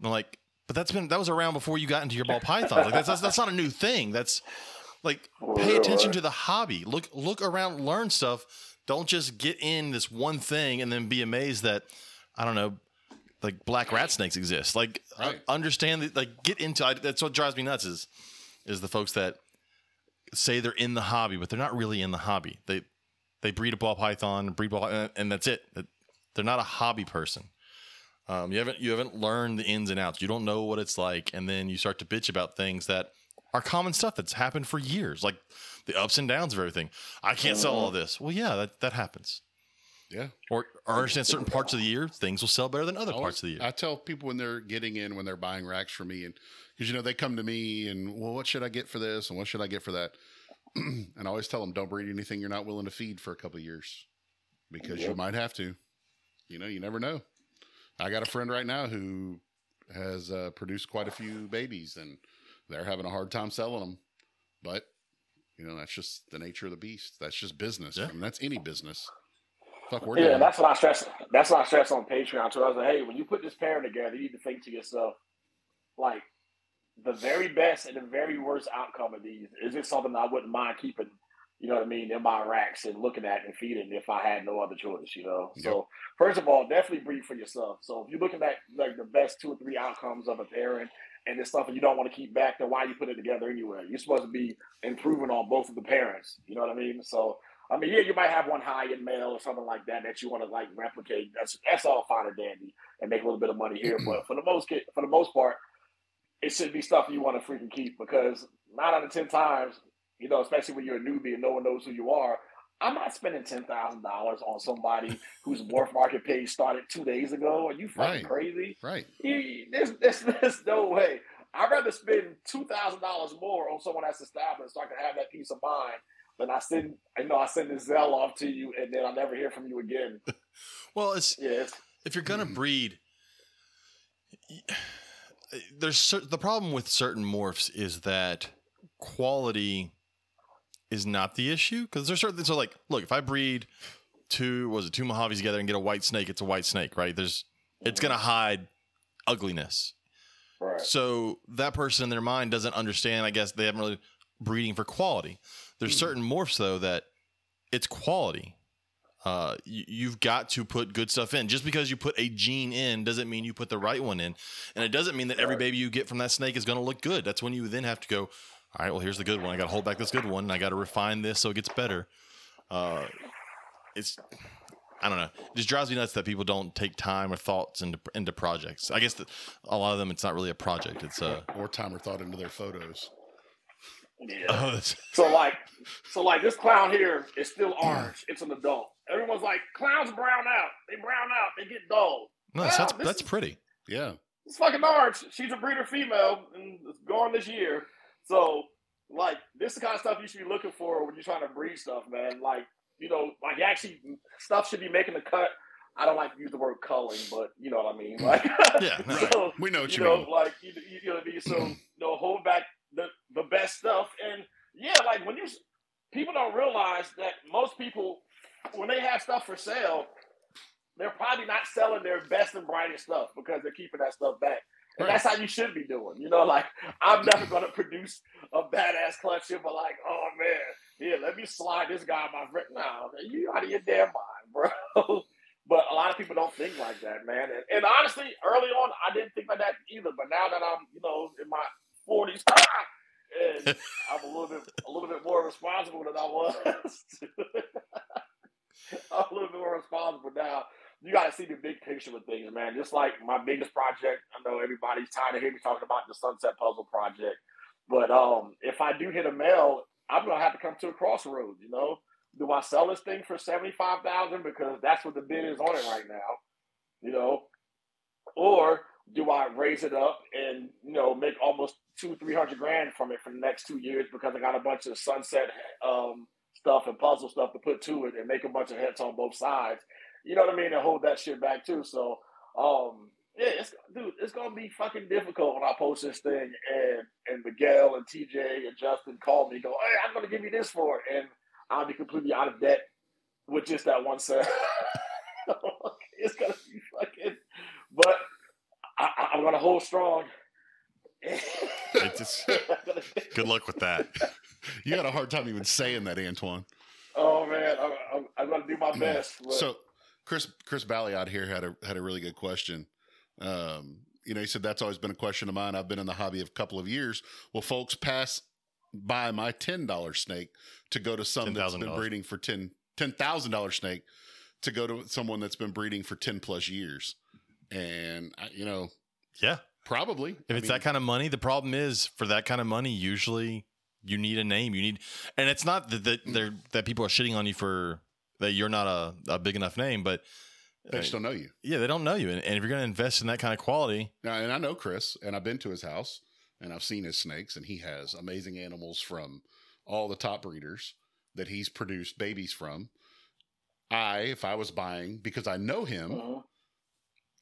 And like, but that's been that was around before you got into your ball python. Like that's, that's that's not a new thing. That's Like pay attention to the hobby. Look look around, learn stuff. Don't just get in this one thing and then be amazed that I don't know, like black rat snakes exist. Like uh, Right. understand that. Like get into. I, that's what drives me nuts is is the folks that say they're in the hobby, but they're not really in the hobby. They they breed a ball python, breed ball, and, and that's it. They're not a hobby person. Um, you haven't you haven't learned the ins and outs. You don't know what it's like, and then you start to bitch about things that are common stuff that's happened for years, like the ups and downs of everything. I can't sell all this. Well, yeah, that that happens. Yeah. Or, or understand certain parts of the year things will sell better than other Always- parts of the year. I tell people when they're getting in, when they're buying racks for me, and because you know they come to me and well, what should I get for this and what should I get for that, and I always tell them don't breed anything you're not willing to feed for a couple of years, because you might have to. You know, you never know. I got a friend right now who has uh, produced quite a few babies, and they're having a hard time selling them, but you know that's just the nature of the beast. That's just business. Yeah. I mean, that's any business. Fuck, we're Yeah, doing. that's what I stress. That's what I stress on Patreon too. I was like, hey, when you put this pairing together, you need to think to yourself, like, the very best and the very worst outcome of these is it something I wouldn't mind keeping, you know what I mean, in my racks and looking at and feeding if I had no other choice, you know. So first of all, definitely breed for yourself. So if you're looking at like the best two or three outcomes of a pairing and it's something you don't want to keep back, then why you put it together anyway? You're supposed to be improving on both of the parents. You know what I mean? So I mean, yeah, you might have one high end male or something like that that you want to like replicate. That's that's all fine and dandy and make a little bit of money here. But for the most for the most part, it should be stuff you want to freaking keep because nine out of ten times, you know, especially when you're a newbie and no one knows who you are, I'm not spending ten thousand dollars on somebody whose Morph Market page started two days ago. Are you fucking Right. crazy? right. You- There's, there's, there's no way. I'd rather spend two thousand dollars more on someone that's established so I can have that peace of mind than I send I know I send this Zelle off to you and then I'll never hear from you again. well, it's Yeah, it's, if you're gonna hmm. breed there's the problem with certain morphs is that quality is not the issue because there's certain so like look if i breed two was it two mojaves together and get a white snake it's a white snake right there's it's gonna hide ugliness right. so that person in their mind doesn't understand i guess they haven't really breeding for quality there's certain morphs though that it's quality uh, you, you've got to put good stuff in. Just because you put a gene in doesn't mean you put the right one in, and it doesn't mean that every baby you get from that snake is going to look good. That's when you then have to go. All right, well, here's the good one. I got to hold back this good one, and I got to refine this so it gets better. Uh, it's I don't know. It just drives me nuts that people don't take time or thoughts into into projects. I guess that a lot of them, it's not really a project. It's uh, Or time or thought into their photos. Yeah. oh, So like, so like this clown here is still orange. It's an adult. Everyone's like, clowns brown out. They brown out. They get dull. no, that's Wow, that's, that's is- pretty. Yeah. It's fucking orange. She's a breeder female and it's gone this year. So like, this is the kind of stuff you should be looking for when you're trying to breed stuff, man. Like, you know, like actually stuff should be making the cut. I don't like to use the word culling, but you know what I mean. Like, Yeah, no. so, We know what you you, know, mean. like you, you, know what I mean. So you know, hold back the the best stuff, and yeah, like when you people don't realize that most people when they have stuff for sale, they're probably not selling their best and brightest stuff because they're keeping that stuff back. And Right. that's how you should be doing. You know, like I'm never gonna produce a badass clutch here, but like, oh man, here, let me slide this guy my friend. No, man, you out of your damn mind, bro. But a lot of people don't think like that, man. And, and honestly, early on, I didn't think like that either. But now that I'm, you know, in my forties, and I'm a little bit, a little bit more responsible than I was. I'm a little bit more responsible now. You got to see the big picture with things, man. Just like my biggest project, I know everybody's tired of hearing me talking about the Sunset Puzzle project. But um, if I do hit a male, I'm gonna have to come to a crossroads. You know, do I sell this thing for seventy five thousand because that's what the bid is on it right now? You know, or do I raise it up and you know make almost two three hundred grand from it for the next two years because I got a bunch of sunset um, stuff and puzzle stuff to put to it and make a bunch of hits on both sides. You know what I mean? And hold that shit back too. So um, yeah, it's dude, it's gonna be fucking difficult when I post this thing and and Miguel and TJ and Justin call me, go, hey, I'm gonna give you this for it, and I'll be completely out of debt with just that one set. it's gonna be fucking, but I, I'm gonna hold strong. It just, good luck with that. you had a hard time even saying that, Antoine. Oh man, I'm, I'm, I'm gonna do my best. but- So Chris Chris Balliot here had a had a really good question. Um, you know, he said that's always been a question of mine. I've been in the hobby a couple of years. Will folks pass by my ten dollar snake to go to some that's been breeding for ten ten thousand dollar snake to go to someone that's been breeding for ten plus years? And I- you know, Yeah. probably If it's that kind of money, the problem is for that kind of money, usually you need a name. You need, and it's not that that, they're, that people are shitting on you for that you're not a, a big enough name, but they uh, just don't know you. yeah, they don't know you. And, and if you're going to invest in that kind of quality, Now, and I know Chris, and I've been to his house, and I've seen his snakes, and he has amazing animals from all the top breeders that he's produced babies from. I, if I was buying, because I know him.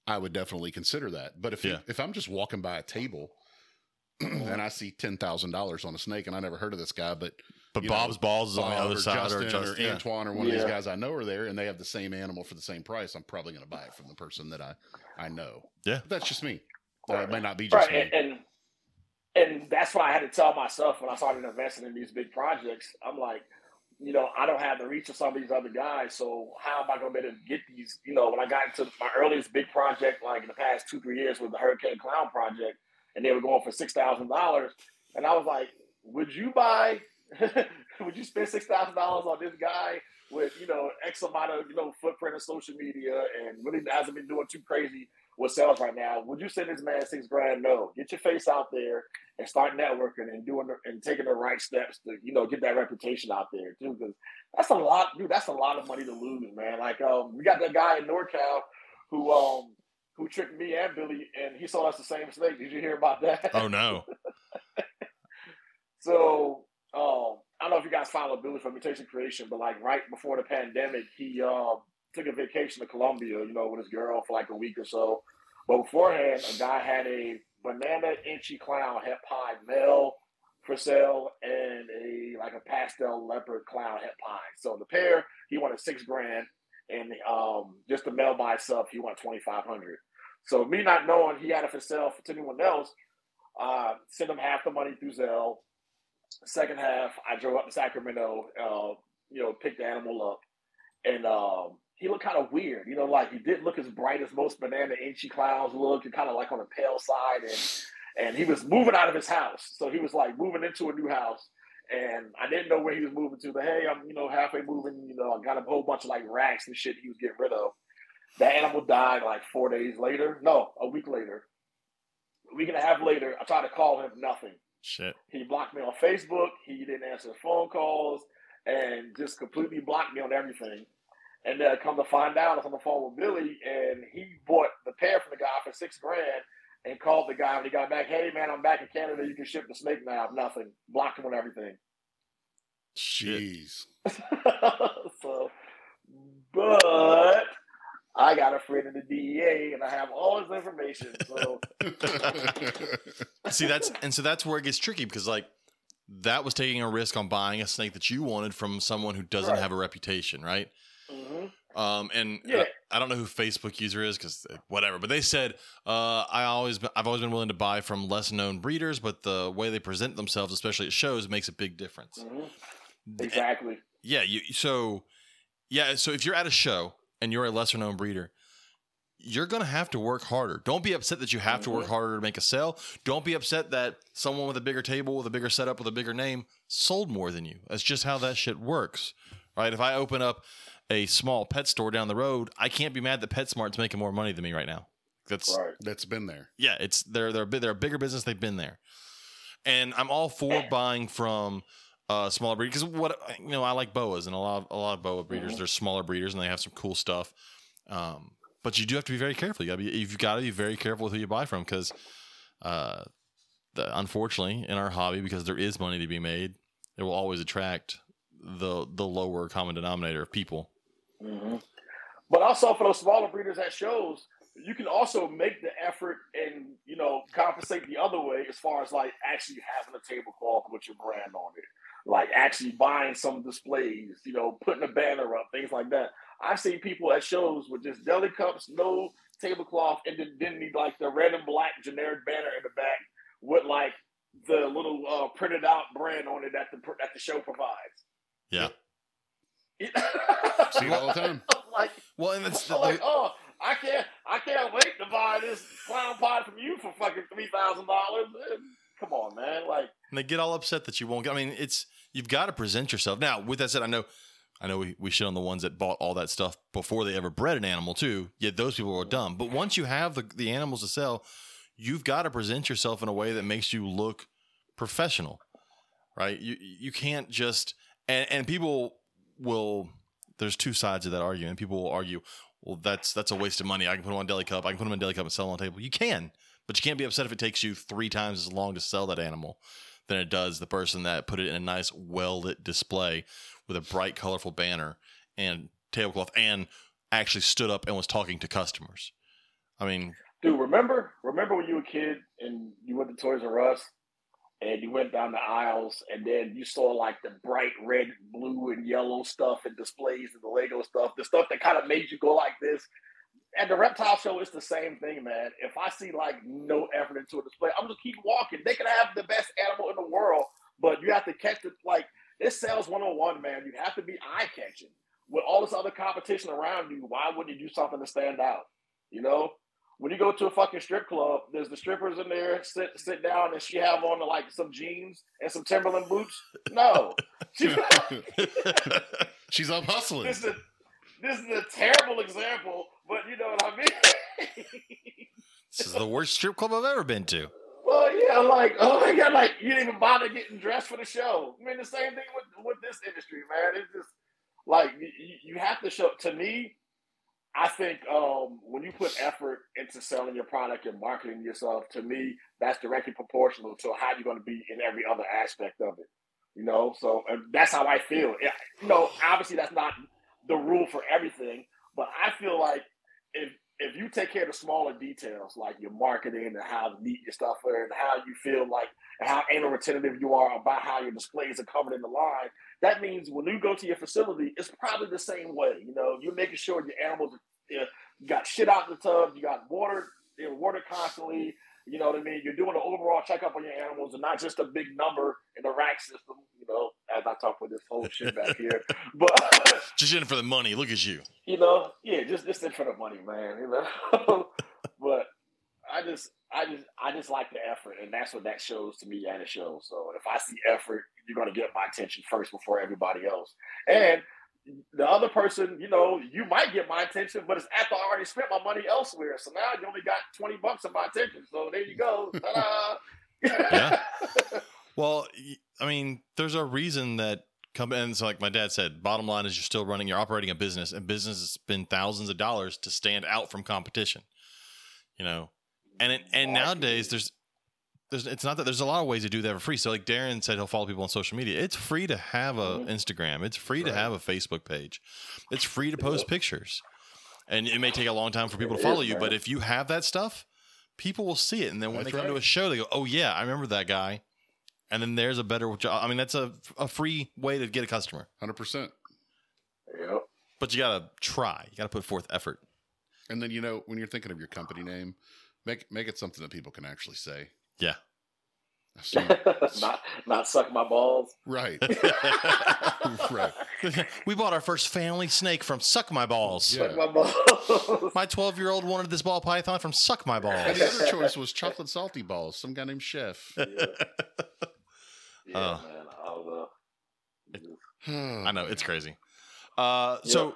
I would definitely consider that. But if Yeah. if I'm just walking by a table and I see ten thousand dollars on a snake, and I never heard of this guy, but but You know, Bob's balls is on the other or side, Justin or Justin, or yeah. Antoine or one of these guys I know are there, and they have the same animal for the same price, I'm probably going to buy it from the person that I I know. Yeah. But that's just me. Uh, it may not be just right, me. and, and and that's why I had to tell myself when I started investing in these big projects. I'm like, you know, I don't have the reach of some of these other guys, so how am I going to be able to get these? You know, when I got into my earliest big project, like in the past two three years, with the Hurricane Clown project, and they were going for six thousand dollars, and I was like, would you buy? would you spend six thousand dollars on this guy with you know X amount of you know footprint of social media and really hasn't been doing too crazy with sales right now? Would you send this man six grand? No. Get your face out there and start networking and doing the, and taking the right steps to you know get that reputation out there too. Because that's a lot, dude. That's a lot of money to lose, man. Like um, we got that guy in NorCal who um who tricked me and Billy, and he sold us the same snake. Did you hear about that? Oh no, So um, I don't know if you guys follow Billy from Mutation Creation, but like right before the pandemic, he um, took a vacation to Colombia, you know, with his girl for like a week or so. But beforehand, a guy had a banana enchi clown het pie male for sale and a like a pastel leopard clown het pie. So the pair, he wanted six grand, and um, just the male by itself, he wanted twenty five hundred. So me not knowing he had it for sale to anyone else, uh, sent him half the money through Zelle. Second half, I drove up to Sacramento, uh, you know, picked the animal up, and um, he looked kind of weird. You know, like he didn't look as bright as most banana enchi clowns look, and kind of like on the pale side. And and he was moving out of his house, so he was like moving into a new house. And I didn't know where he was moving to, but hey, I'm you know halfway moving. You know, I got a whole bunch of like racks and shit he was getting rid of. That animal died like four days later. No, a week later. A week and a half later, I tried to call him, nothing. Shit. He blocked me on Facebook. He didn't answer phone calls and just completely blocked me on everything. And then come to find out, I was on the phone with Billy, and he bought the pair from the guy for six grand and called the guy when he got back. Hey, man, I'm back in Canada. You can ship the snake now. Nothing. Blocked him on everything. Shit. Jeez. so, but I got a friend in the DEA, and I have all his information. So, See, that's and so that's where it gets tricky because like that was taking a risk on buying a snake that you wanted from someone who doesn't Right. have a reputation, right? mhm. Um, and Yeah. I, I don't know who Facebook user is because whatever, but they said uh, I always been, I've always been willing to buy from less known breeders, but the way they present themselves, especially at shows, makes a big difference. Mhm. exactly. Yeah, you so yeah, so if you're at a show and you're a lesser known breeder, you're gonna have to work harder. Don't be upset that you have to work Mhm. harder to make a sale. Don't be upset that someone with a bigger table, with a bigger setup, with a bigger name sold more than you. That's just how that shit works. Right? If I open up a small pet store down the road, I can't be mad that PetSmart's making more money than me right now. That's Right. That's been there. yeah, it's they're they're a bit- they're a bigger business. They've been there, and I'm all for buying from uh, smaller breeders because what you know I like boas and a lot of, a lot of boa breeders. Mhm. They're smaller breeders and they have some cool stuff. Um, but you do have to be very careful. You gotta be you've got to be very careful with who you buy from because, uh, the, unfortunately, in our hobby, because there is money to be made, it will always attract the the lower common denominator of people. hmm But also for those smaller breeders at shows, you can also make the effort and you know compensate the other way as far as like actually having a tablecloth with your brand on it, like actually buying some displays, you know, putting a banner up, things like that. I've seen people at shows with just deli cups, no tablecloth, and then, then need like the red and black generic banner in the back with like the little uh, printed out brand on it that the that the show provides. Yeah. See it all the time. like, Well, and it's I'm like, oh, I can't, I can't wait to buy this clown pot from you for fucking three thousand dollars. Come on, man. Like, and they get all upset that you won't. get- I mean, it's you've got to present yourself. Now, with that said, I know, I know we, we shit on the ones that bought all that stuff before they ever bred an animal too. Yet those people were dumb. But once you have the the animals to sell, you've got to present yourself in a way that makes you look professional, right? You you can't just and and people will. There's two sides of that argument. People will argue, well, that's that's a waste of money. I can put them on deli cup. I can put them in deli cup and sell them on the table. You can, but you can't be upset if it takes you three times as long to sell that animal than it does the person that put it in a nice, well lit display with a bright, colorful banner and tablecloth and actually stood up and was talking to customers. I mean, dude, remember, remember when you were a kid and you went to Toys R Us and you went down the aisles and then you saw like the bright red, blue, and yellow stuff and displays and the Lego stuff, the stuff that kind of made you go like this. At the reptile show, it's the same thing, man. If I see like no effort into a display, I'm just keep walking. They can have the best animal in the world, but you have to catch it. Like it sells 101, man. You have to be eye catching with all this other competition around you. Why wouldn't you do something to stand out? You know, when you go to a fucking strip club, there's the strippers in there sit sit down and she have on like some jeans and some Timberland boots. No, She- She's up hustling. this is a, this is a terrible example, but you know what I mean. this is the worst strip club I've ever been to. well, yeah, like oh my god, like you didn't even bother getting dressed for the show. I mean, the same thing with with this industry, man. It's just like you, you have to show. To me, I think um, when you put effort into selling your product and marketing yourself, to me, that's directly proportional to how you're going to be in every other aspect of it. You know, so and that's how I feel. Yeah, You know, obviously that's not the rule for everything, but I feel like if if you take care of the smaller details, like your marketing and how neat your stuff is, and how you feel like and how anal retentive you are about how your displays are covered in the line, that means when you go to your facility, it's probably the same way. You know, you're making sure your animals you, know, you got shit out in the tub, you got water, you know, water constantly. You know what I mean? You're doing an overall checkup on your animals and not just a big number in the rack system. You know, as I talk with this whole shit back here, but Just in for the money. Look at you. you know, yeah, just just in for the money, man. You know, but I just, I just, I just like the effort, and that's what that shows to me at a show. So if I see effort, you're gonna get my attention first before everybody else, and the other person, you know, you might get my attention, but it's after I already spent my money elsewhere. So now you only got twenty bucks of my attention. So there you go. Ta-da. Yeah. Well, I mean, there's a reason that companies, like my dad said, bottom line is you're still running, you're operating a business, and businesses spend thousands of dollars to stand out from competition. You know, and it, and nowadays there's there's it's not that there's a lot of ways to do that for free. So like Darren said, he'll follow people on social media. It's free to have a Mhm. Instagram. It's free to have a Facebook page. It's free to post Yep. pictures, and it may take a long time for people to follow is, you. But if you have that stuff, people will see it, and then when That's they come to a show, they go, "Oh yeah, I remember that guy." And then there's a better job. I mean, that's a a free way to get a customer, Hundred percent. Yep. but you gotta try. You gotta put forth effort. And then you know when you're thinking of your company name, make make it something that people can actually say. Yeah. I've not not suck my balls. right. right. we bought our first family snake from Suck My Balls. Yeah. Suck my balls. My 12 year old wanted this ball python from Suck My And Balls. the other choice was chocolate salty balls. Some guy named Chef. yeah, yeah Uh. man. I don't know. I know it's crazy. Uh, so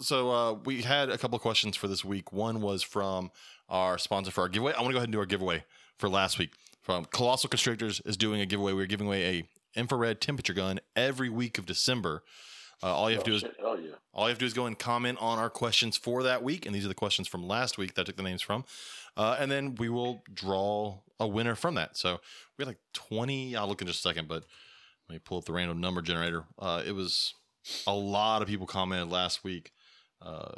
so uh, we had a couple of questions for this week. One was from our sponsor for our giveaway. I want to go ahead and do our giveaway for last week. From Colossal Constrictors is doing a giveaway. We're giving away a infrared temperature gun every week of December. Uh, all you have to do is. Oh yeah. all you have to do is go and comment on our questions for that week, and these are the questions from last week that I took the names from, uh, and then we will draw a winner from that. So we had like twenty. I'll look in just a second, but let me pull up the random number generator. Uh, it was a lot of people commented last week. Uh,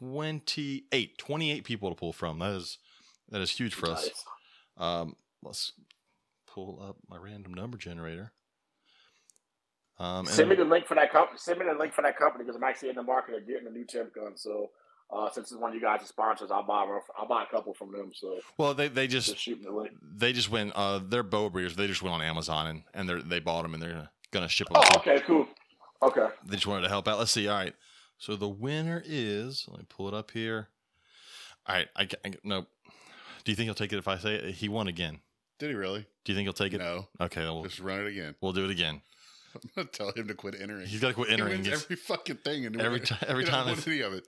28, 28 people to pull from. That is that is huge for us. Nice. Um, let's pull up my random number generator. Um, Send me the link for that company. Send me the link for that company because I'm actually in the market of getting a new temp gun. So Uh, since it's one of you guys' sponsors, I'll buy I'll buy a couple from them. So Well, they they just just the link. they just went. Uh, they're bow breeders. They just went on Amazon and and they they bought them and they're gonna ship them. Oh, okay, cool. Okay. They just wanted to help out. Let's see. All right. So the winner is. Let me pull it up here. All right. I, I no. Do you think he'll take it if I say it? He won again. Did he really? Do you think he'll take it? No. Okay. We'll, Just run it again. we'll do it again. I'm gonna tell him to quit entering. He's got to quit He entering. wins every fucking thing, and every ti- every time it's- any of it.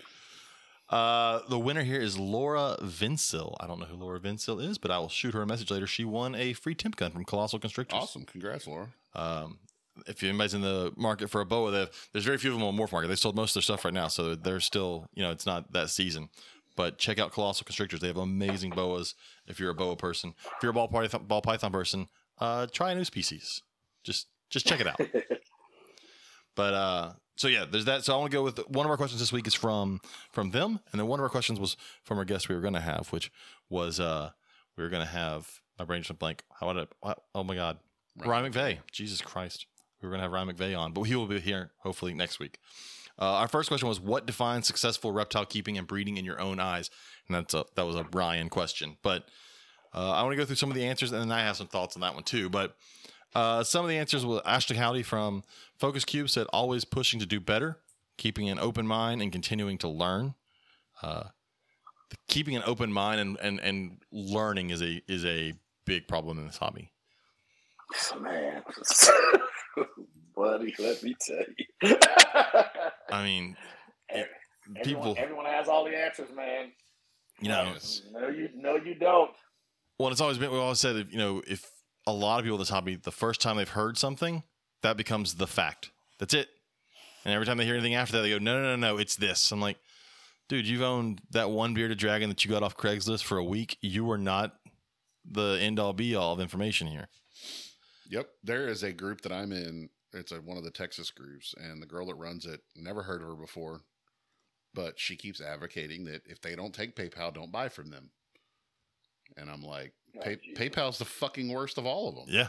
Uh, the winner here is Laura Vincil. I don't know who Laura Vincil is, but I will shoot her a message later. She won a free temp gun from Colossal Constrictors. Awesome, congrats, Laura. Um, if anybody's in the market for a boa, they- there's very few of them on Morph Market. They sold most of their stuff right now, so they're still, you know, it's not that season. But check out Colossal Constrictors. They have amazing boas. If you're a boa person, if you're a ball python, ball python person, uh, try a new species. Just just check it out. But uh, so yeah, there's that. So I want to go with one of our questions this week is from from them, and then one of our questions was from our guest we were going to have, which was uh, we were going to have my brain just blank. How would it? Oh my god, Ryan McVeigh. Jesus Christ, we were going to have Ryan McVeigh on, but he will be here hopefully next week. Uh, our first question was, "What defines successful reptile keeping and breeding in your own eyes?" And that's a that was a Ryan question, but uh, I want to go through some of the answers, and then I have some thoughts on that one too. But uh, some of the answers were Ashley Howdy from Focus Cube said, "Always pushing to do better, keeping an open mind, and continuing to learn." Uh, keeping an open mind and, and, and learning is a is a big problem in this hobby. Man, buddy, let me tell you. I mean, it- everyone, people, everyone has all the answers, man. you know, No, you, no, you don't. Well, it's always been. We always said, you know, if a lot of people in this hobby, the first time they've heard something, that becomes the fact. That's it. And every time they hear anything after that, they go, "No, no, no, no, it's this." I'm like, dude, you've owned that one bearded dragon that you got off Craigslist for a week. You are not the end all be all of information here. Yep, there is a group that I'm in. It's a, one of the Texas groups, and the girl that runs it never heard of her before, but she keeps advocating that if they don't take PayPal, don't buy from them. And I'm like, Pay, Oh, Jesus. PayPal's the fucking worst of all of them. Yeah,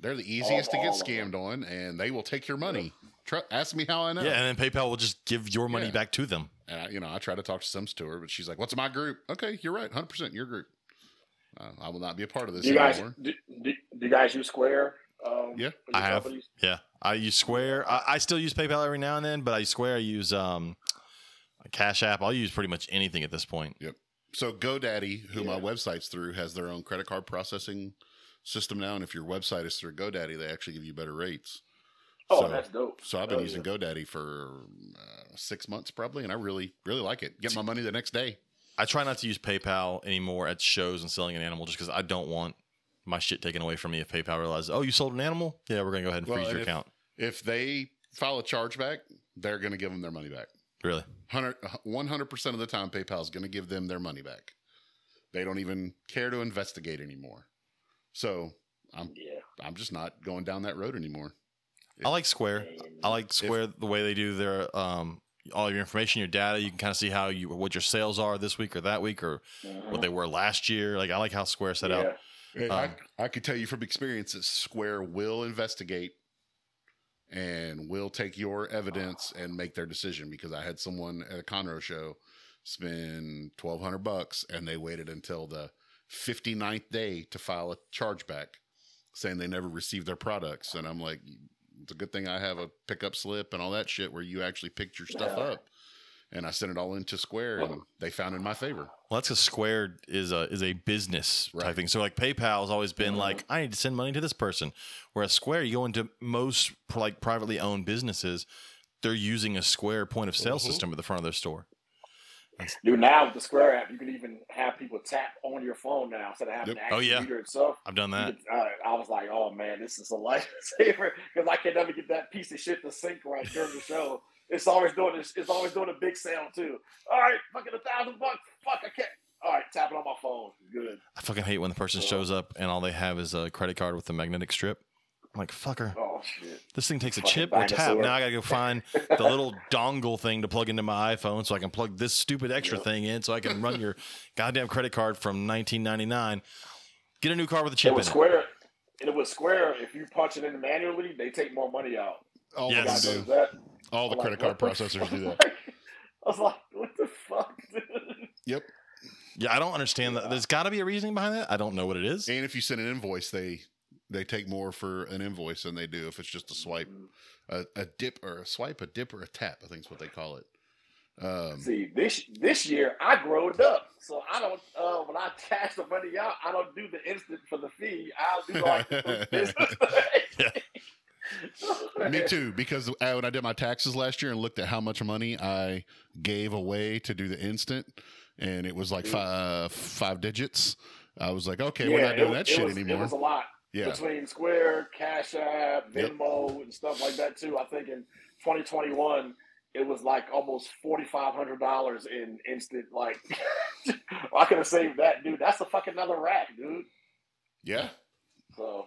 They're the easiest to get scammed on, and they will take your money. Tr- ask me how I know. yeah, and then PayPal will just give your money Yeah. back to them. And I, you know, I try to talk to some to her, but she's like, "What's my group?" Okay, you're right, hundred percent, your group. Uh, I will not be a part of this Do you guys, anymore. do, do, do you guys use Square? Um, Yeah, I have. companies? Yeah, I use Square. I, I still use PayPal every now and then, but I Square. I use um, Cash App. I'll use pretty much anything at this point. Yep. So GoDaddy, who my website's through, has their own credit card processing system now, and if your website is through GoDaddy, they actually give you better rates. Oh, So- that's dope. So I've been Oh, using yeah. GoDaddy for uh, six months probably, and I really, really like it. Get my money the next day. I try not to use PayPal anymore at shows and selling an animal just because I don't want my shit taken away from me if PayPal realizes, oh, you sold an animal? Yeah, we're going to go ahead and Well, freeze and your if- account. If they file a chargeback, they're going to give them their money back. Really? 100 percent of the time, PayPal is going to give them their money back. They don't even care to investigate anymore. So I'm Yeah. I'm just not going down that road anymore. I like Square. I like Square the way they do their um, all your information, your data. You can kind of see how you what your sales are this week or that week or Mhm. what they were last year. Like I like how Square set up. Yeah. And Um, I, I could tell you from experience that Square will investigate and will take your evidence and make their decision because I had someone at a Conroe show spend 1200 bucks and they waited until the 59th day to file a chargeback saying they never received their products and I'm like it's a good thing I have a pickup slip and all that shit where you actually picked your stuff Yeah. up and I sent it all into Square and they found it in my favor. Well, that's because Square is a is a business type thing. So like PayPal has always been Mhm. like, I need to send money to this person. Whereas Square, you go into most like privately owned businesses, they're using a Square point of sale Mhm. system at the front of their store. Dude, now with the Square app, you can even have people tap on your phone now instead of having Yep. the Oh, actual yeah. meter itself. I've done that. could- uh, I was like, oh man, this is a lifesaver because I can never get that piece of shit to sync right during the show. It's always doing this. It's always doing a big sale too. All right, fucking a thousand bucks. Fuck, I can't. All right, tap it on my phone. Good. I fucking hate when the person shows up and all they have is a credit card with a magnetic strip. I'm like, fucker, Oh shit. this thing takes a Fucking chip or tap. Now I gotta go find the little dongle thing to plug into my iPhone so I can plug this stupid extra Yeah. thing in so I can run your goddamn credit card from 1999. Get a new car with a It chip in was it. Square. It was Square. If you punch it in manually, they take more money out. All Yes. of You guys them notice do. that? All the Like, credit card processors do that. I was like, what the fuck, dude? Yep. Yeah, I don't understand that. There's got to be a reasoning behind that. I don't know what it is. And if you send an invoice, they they take more for an invoice than they do if it's just a swipe, a, a dip or a swipe, a dip or a tap. I think is what they call it. Um, See, this this year I growed up, so I don't. Uh, when I cash the money out, I don't do the instant for the fee. I'll do like the business. Me too, because uh, when I did my taxes last year and looked at how much money I gave away to do the instant, and it was like five five digits. I was like, okay, we're not doing it, that it shit was, anymore. It was a lot yeah, between Square, Cash App, Yep. Venmo, and stuff like that too. I think in 2021 it was like almost forty five hundred dollars in instant. Like I could have saved that, dude. That's a fucking another rack, dude. yeah. So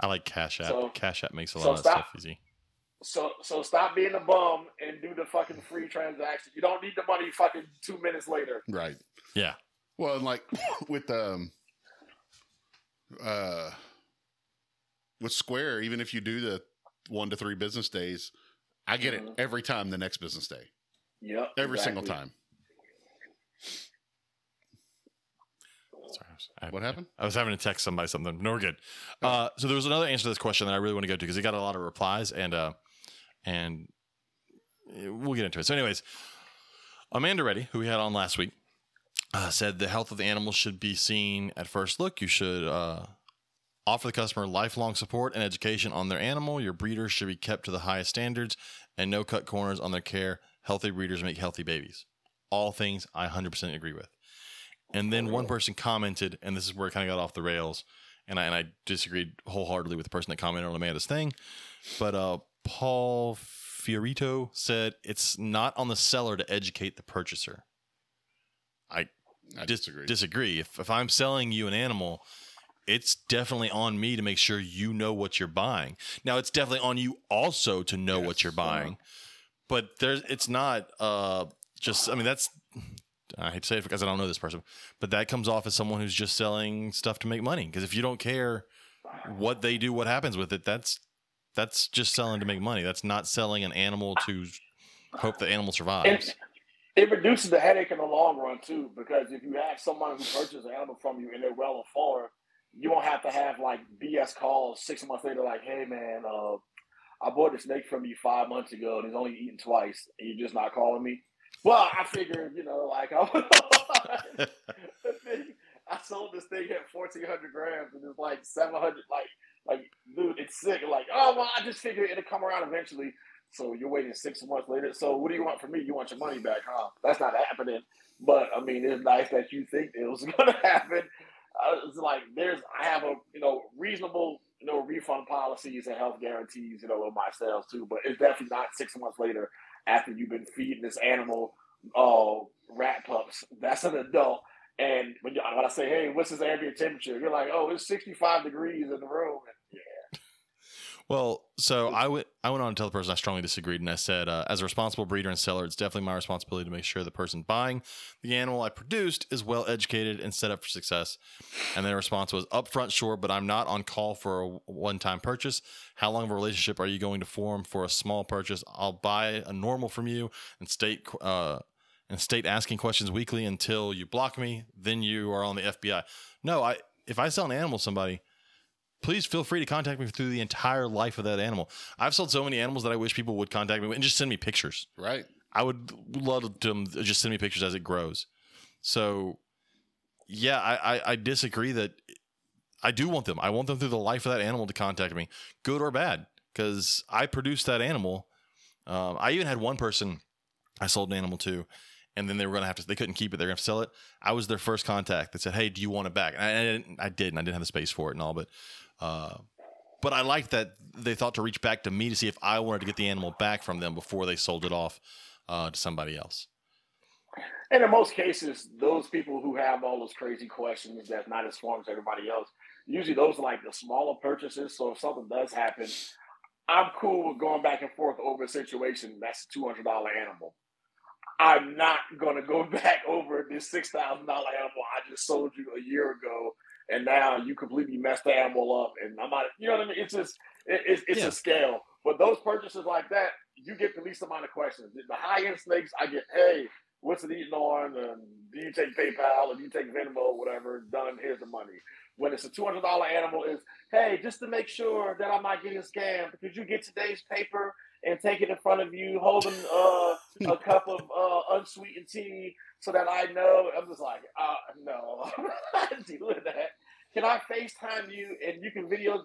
I like Cash App. So- Cash App makes a lot so of stop. stuff easy. So so stop being a bum and do the fucking free transaction. You don't need the money fucking two minutes later. Right. Yeah. Well, and like with um uh with Square, even if you do the one to three business days, I get it Mhm. every time the next business day. Yep. Every single time. Sorry, was- I- What happened? I was having to text somebody something. No, we're good. Uh, so there was another answer to this question that I really want to go to because it got a lot of replies and uh, and we'll get into it. So, anyways, Amanda Reddy, who we had on last week, uh, said the health of the animal should be seen at first look. You should uh, offer the customer lifelong support and education on their animal. Your breeders should be kept to the highest standards and no cut corners on their care. Healthy breeders make healthy babies. All things I 100% agree with. And then one person commented, and this is where it kind of got off the rails, and I, and I disagreed wholeheartedly with the person that commented on Amanda's thing. But uh, Paul Fiorito said it's not on the seller to educate the purchaser. I I dis- disagree. disagree. If, if I'm selling you an animal, it's definitely on me to make sure you know what you're buying. Now, it's definitely on you also to know what you're buying, but there's it's not uh just. I mean, that's I hate to say it because I don't know this person, but that comes off as someone who's just selling stuff to make money. Because if you don't care what they do, what happens with it, that's that's just selling to make money. That's not selling an animal to hope the animal survives. And it reduces the headache in the long run too, because if you have someone who purchases an animal from you and they're well informed, you won't have to have like BS calls six months later, like, "Hey man, uh, I bought a snake from you five months ago and he's only eaten twice, and you're just not calling me." Well, I figured, you know, like I, I sold this thing at fourteen hundred grams and it's like seven hundred. Like, like, dude, it's sick. Like, oh well, I just figured it'll come around eventually. So you're waiting six months later. So what do you want from me? You want your money back, huh? That's not happening. But I mean, it's nice that you think it was going to happen. It's like there's, I have a you know reasonable you know refund policies and health guarantees you know with my sales too. But it's definitely not six months later after you've been feeding this animal uh, rat pups. That's an adult. And when, you, when I say, hey, what's his ambient temperature? You're like, oh, it's 65 degrees in the room. And Well, so I went I went on to tell the person I strongly disagreed, and I said, uh, as a responsible breeder and seller, it's definitely my responsibility to make sure the person buying the animal I produced is well educated and set up for success. And their response was upfront, sure, but I'm not on call for a one time purchase. How long of a relationship are you going to form for a small purchase? I'll buy a normal from you and state uh, and state asking questions weekly until you block me. Then you are on the FBI. No, I if I sell an animal to somebody please feel free to contact me through the entire life of that animal. I've sold so many animals that I wish people would contact me and just send me pictures. right. I would love to just send me pictures as it grows. So, yeah, I, I, I disagree that I do want them. I want them through the life of that animal to contact me, good or bad, because I produced that animal. Um, I even had one person I sold an animal to, and then they were going to have to, they couldn't keep it. They're going to sell it. I was their first contact that said, Hey, do you want it back? And I, I, didn't, I did, and I didn't have the space for it and all, but, uh, but I liked that they thought to reach back to me to see if I wanted to get the animal back from them before they sold it off uh, to somebody else. And in most cases, those people who have all those crazy questions that's not as informed as everybody else, usually those are like the smaller purchases. So if something does happen, I'm cool with going back and forth over a situation that's a two hundred dollar animal. I'm not gonna go back over this six thousand dollar animal I just sold you a year ago, and now you completely messed the animal up. And I'm not, you know what I mean? It's just it, it's, it's Yeah. a scale. But those purchases like that, you get the least amount of questions. The high end snakes, I get, hey, what's it eating on? And do you take PayPal or do you take Venmo or whatever? Done. Here's the money. When it's a two hundred dollar animal, is hey, just to make sure that I'm not getting scammed, could you get today's paper and take it in front of you, holding uh, a cup of uh, unsweetened tea, so that I know? I'm just like, uh, no, I'm not doing that. Can I FaceTime you and you can video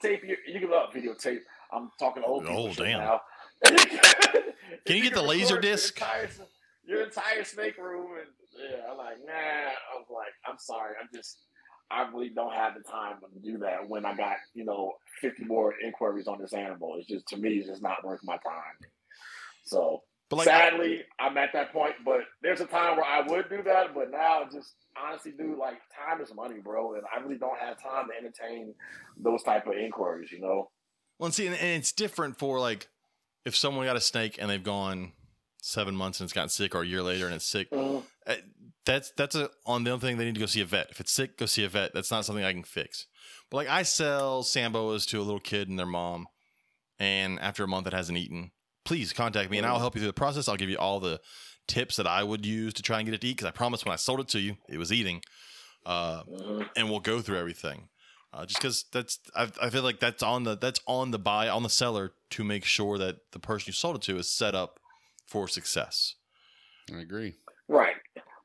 tape your, you can uh, videotape. I'm talking old Oh, damn. now. Can you get the laser disc? Your entire, your entire snake room, and yeah, I'm like, nah. I was like, I'm sorry, I'm just, I really don't have the time to do that when I got you know 50 more inquiries on this animal. It's just to me, it's just not worth my time. So But like, sadly, I'm at that point. But there's a time where I would do that, but now just honestly, dude, like time is money, bro, and I really don't have time to entertain those type of inquiries. You know. Well, and see, and, and it's different for like if someone got a snake and they've gone seven months and it's gotten sick, or a year later and it's sick. uh, That's that's a on the other thing they need to go see a vet. If it's sick, go see a vet. That's not something I can fix. But like I sell sand boas to a little kid and their mom, and after a month it hasn't eaten. Please contact me and I'll help you through the process. I'll give you all the tips that I would use to try and get it to eat because I promise when I sold it to you it was eating. Uh, and we'll go through everything. Uh, just because that's, I, I feel like that's on the that's on the buy on the seller to make sure that the person you sold it to is set up for success. I agree. Right,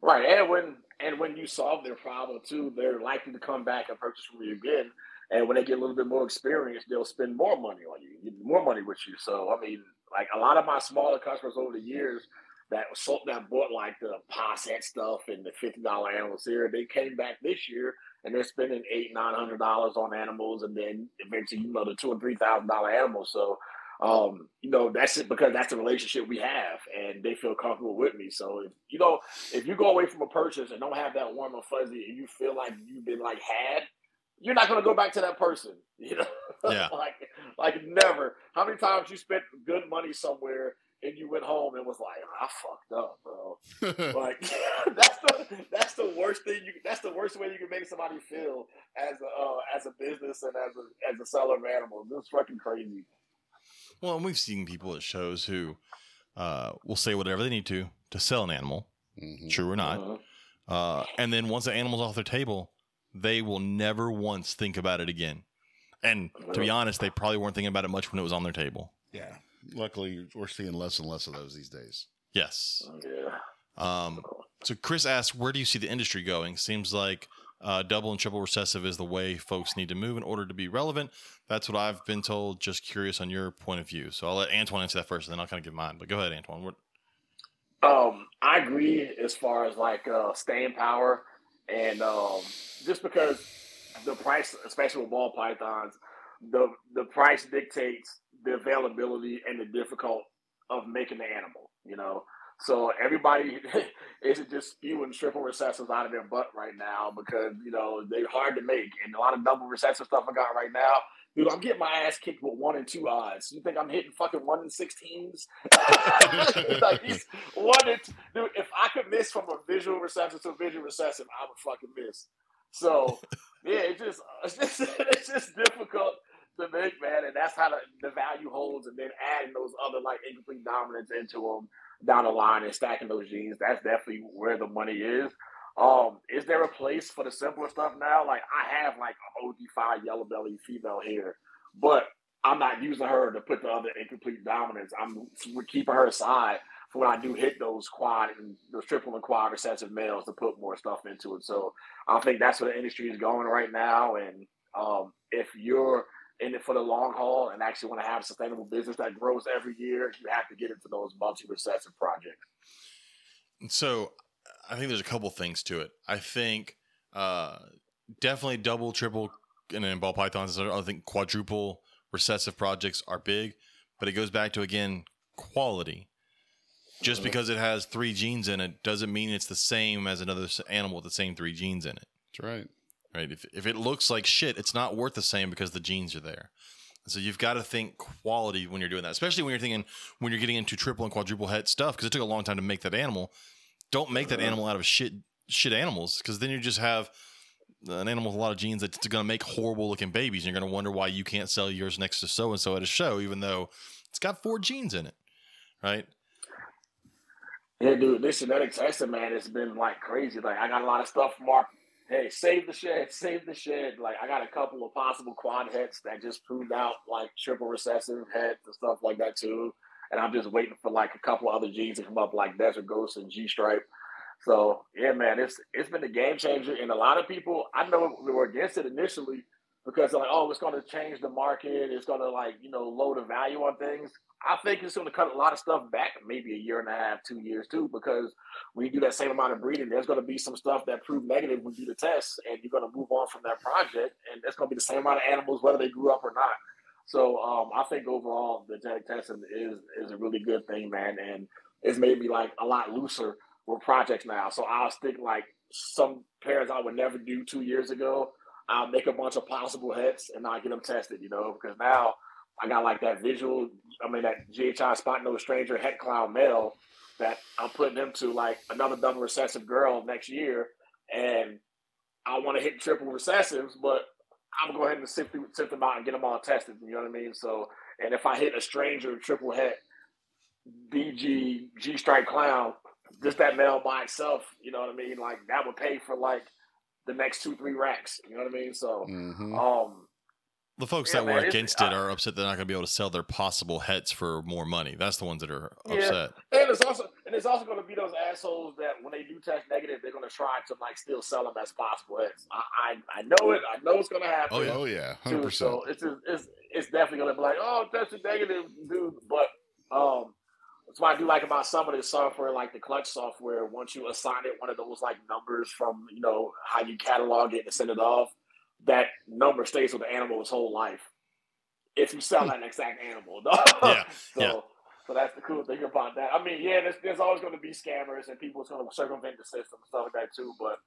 right, and when and when you solve their problem too, they're likely to come back and purchase from you again. And when they get a little bit more experience, they'll spend more money on you, get more money with you. So I mean, like a lot of my smaller customers over the years that sold that bought like the Posset stuff and the fifty dollar animals here, they came back this year and they're spending eight nine hundred dollars on animals, and then eventually you know the two and three thousand dollar animals. So um, you know, that's it because that's the relationship we have, and they feel comfortable with me. So, if, you know, if you go away from a purchase and don't have that warm and fuzzy, and you feel like you've been like had, you're not going to go back to that person. You know, Yeah. like like never. How many times you spent good money somewhere and you went home and was like, I fucked up, bro. Like that's the that's the worst thing you that's the worst way you can make somebody feel as a uh, as a business and as a as a seller of animals. It's fucking crazy. Well, and we've seen people at shows who uh, will say whatever they need to to sell an animal, Mhm. true or not, Uh-huh. uh, and then once the animal's off their table, they will never once think about it again. And to be honest, they probably weren't thinking about it much when it was on their table. Yeah. Luckily, we're seeing less and less of those these days. Yes. Yeah. Um, so Chris asks, where do you see the industry going? Seems like uh, double and triple recessive is the way folks need to move in order to be relevant. That's what I've been told. Just curious on your point of view. So I'll let Antoine answer that first, and then I'll kind of give mine. But go ahead, Antoine. Um, I agree as far as like uh, staying power, and um, just because the price, especially with ball pythons, the the price dictates the availability and the difficult of making the animal. You know, so everybody isn't just spewing triple recessives out of their butt right now because you know they're hard to make, and a lot of double recessive stuff I got right now. Dude, I'm getting my ass kicked with one and two odds. You think I'm hitting fucking one and sixteens? like one and two, dude. If I could miss from a visual recessive to a visual recessive, I would fucking miss. So yeah, it's just it's just, it's just difficult to make, man, and that's how the, the value holds. And then adding those other like incomplete dominance into them down the line and stacking those genes, that's definitely where the money is. Um, is there a place for the simpler stuff now? Like I have like an OG5 yellow belly female here, but I'm not using her to put the other incomplete dominance. I'm keeping her aside for when I do hit those quad and those triple and quad recessive males to put more stuff into it. So I think that's where the industry is going right now. And um, if you're in it for the long haul and actually want to have a sustainable business that grows every year, you have to get into those multi recessive projects. And so I think there's a couple things to it. I think uh, definitely double, triple, and then ball pythons. I think quadruple recessive projects are big, but it goes back to again quality. Just Mhm. because it has three genes in it doesn't mean it's the same as another animal with the same three genes in it. That's right. Right? If, if it looks like shit, it's not worth the same because the genes are there. So you've got to think quality when you're doing that, especially when you're thinking when you're getting into triple and quadruple head stuff because it took a long time to make that animal. Don't make that Uh-huh. animal out of shit shit animals because then you just have an animal with a lot of genes that's going to make horrible looking babies. And you're going to wonder why you can't sell yours next to so and so at a show, even though it's got four genes in it. right? Yeah, dude, this genetic testing, man, it's been like crazy. Like, I got a lot of stuff from our, hey, save the shed, save the shed. Like, I got a couple of possible quad heads that just proved out like triple recessive heads and stuff like that, too. And I'm just waiting for like a couple other genes to come up, like Desert Ghost and G Stripe. So, yeah, man, it's it's been a game changer. And a lot of people, I know, were against it initially because they're like, oh, it's to change the market. It's to like, you know, lower the value on things. I think it's going to cut a lot of stuff back, maybe a year and a half, two years too, because when you do that same amount of breeding, there's going to be some stuff that prove negative when you do the test, and you're going to move on from that project, and it's going to be the same amount of animals whether they grew up or not. So um, I think overall the genetic testing is is a really good thing, man, and it's made me like a lot looser with projects now. So I'll stick like some pairs I would never do two years ago. I'll make a bunch of possible hits and I get them tested, you know, because now I got like that visual, I mean, that GHI spotnose stranger het clown male that I'm putting him to like another double recessive girl next year. And I want to hit triple recessives, but I'm going to go ahead and sift, sift them out and get them all tested. You know what I mean? So, and if I hit a stranger triple het BG G Stripe Clown, just that male by itself, you know what I mean? Like that would pay for like the next two, three racks. You know what I mean? So, Mhm. um, The folks Yeah, that man, were against it I- are upset they're not going to be able to sell their possible hets for more money. That's the ones that are Yeah. upset. and it's also and it's also going to be those assholes that when they do test negative, they're going to try to like still sell them as possible hits. I, I I know it. I know it's going to happen. Oh, yeah. Oh yeah, hundred too. percent. So it's it's it's definitely gonna be like, oh, tested negative, dude. But um, that's what I do like about some of this software, like the Clutch software. Once you assign it one of those like numbers from you know how you catalog it and send it off, that number stays with the animal his whole life. If you sell that exact animal, Yeah, so, yeah. So that's the cool thing about that. I mean, yeah, there's, there's always going to be scammers and people going to circumvent the system and stuff like that too. But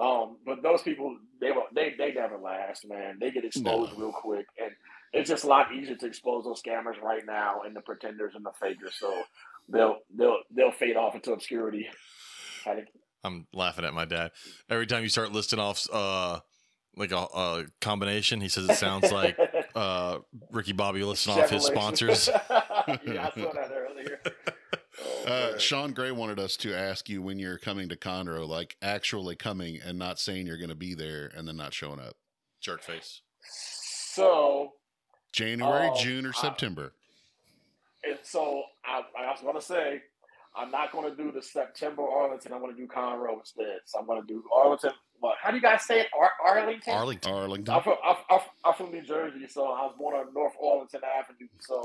um, but those people they they they never last, man. They get exposed real quick, and it's just a lot easier to expose those scammers right now and the pretenders and the fakers. So they'll they'll they'll fade off into obscurity. I'm laughing at my dad. Every time you start listing off uh, like a, a combination, he says it sounds like uh, Ricky Bobby listing off his sponsors. yeah, I saw that earlier. Oh, Uh. Sean Gray wanted us to ask you when you're coming to Conroe, like actually coming and not saying you're going to be there and then not showing up. Jerk face. So January, Oh, June, or I- September. And so I, I was going to say, I'm not going to do the September Arlington. I'm going to do Conroe instead. So I'm going to do Arlington. What? How do you guys say it? Ar- Arlington. Arlington. Arlington. I'm from, I'm, I'm, I'm from New Jersey, so I was born on North Arlington Avenue. So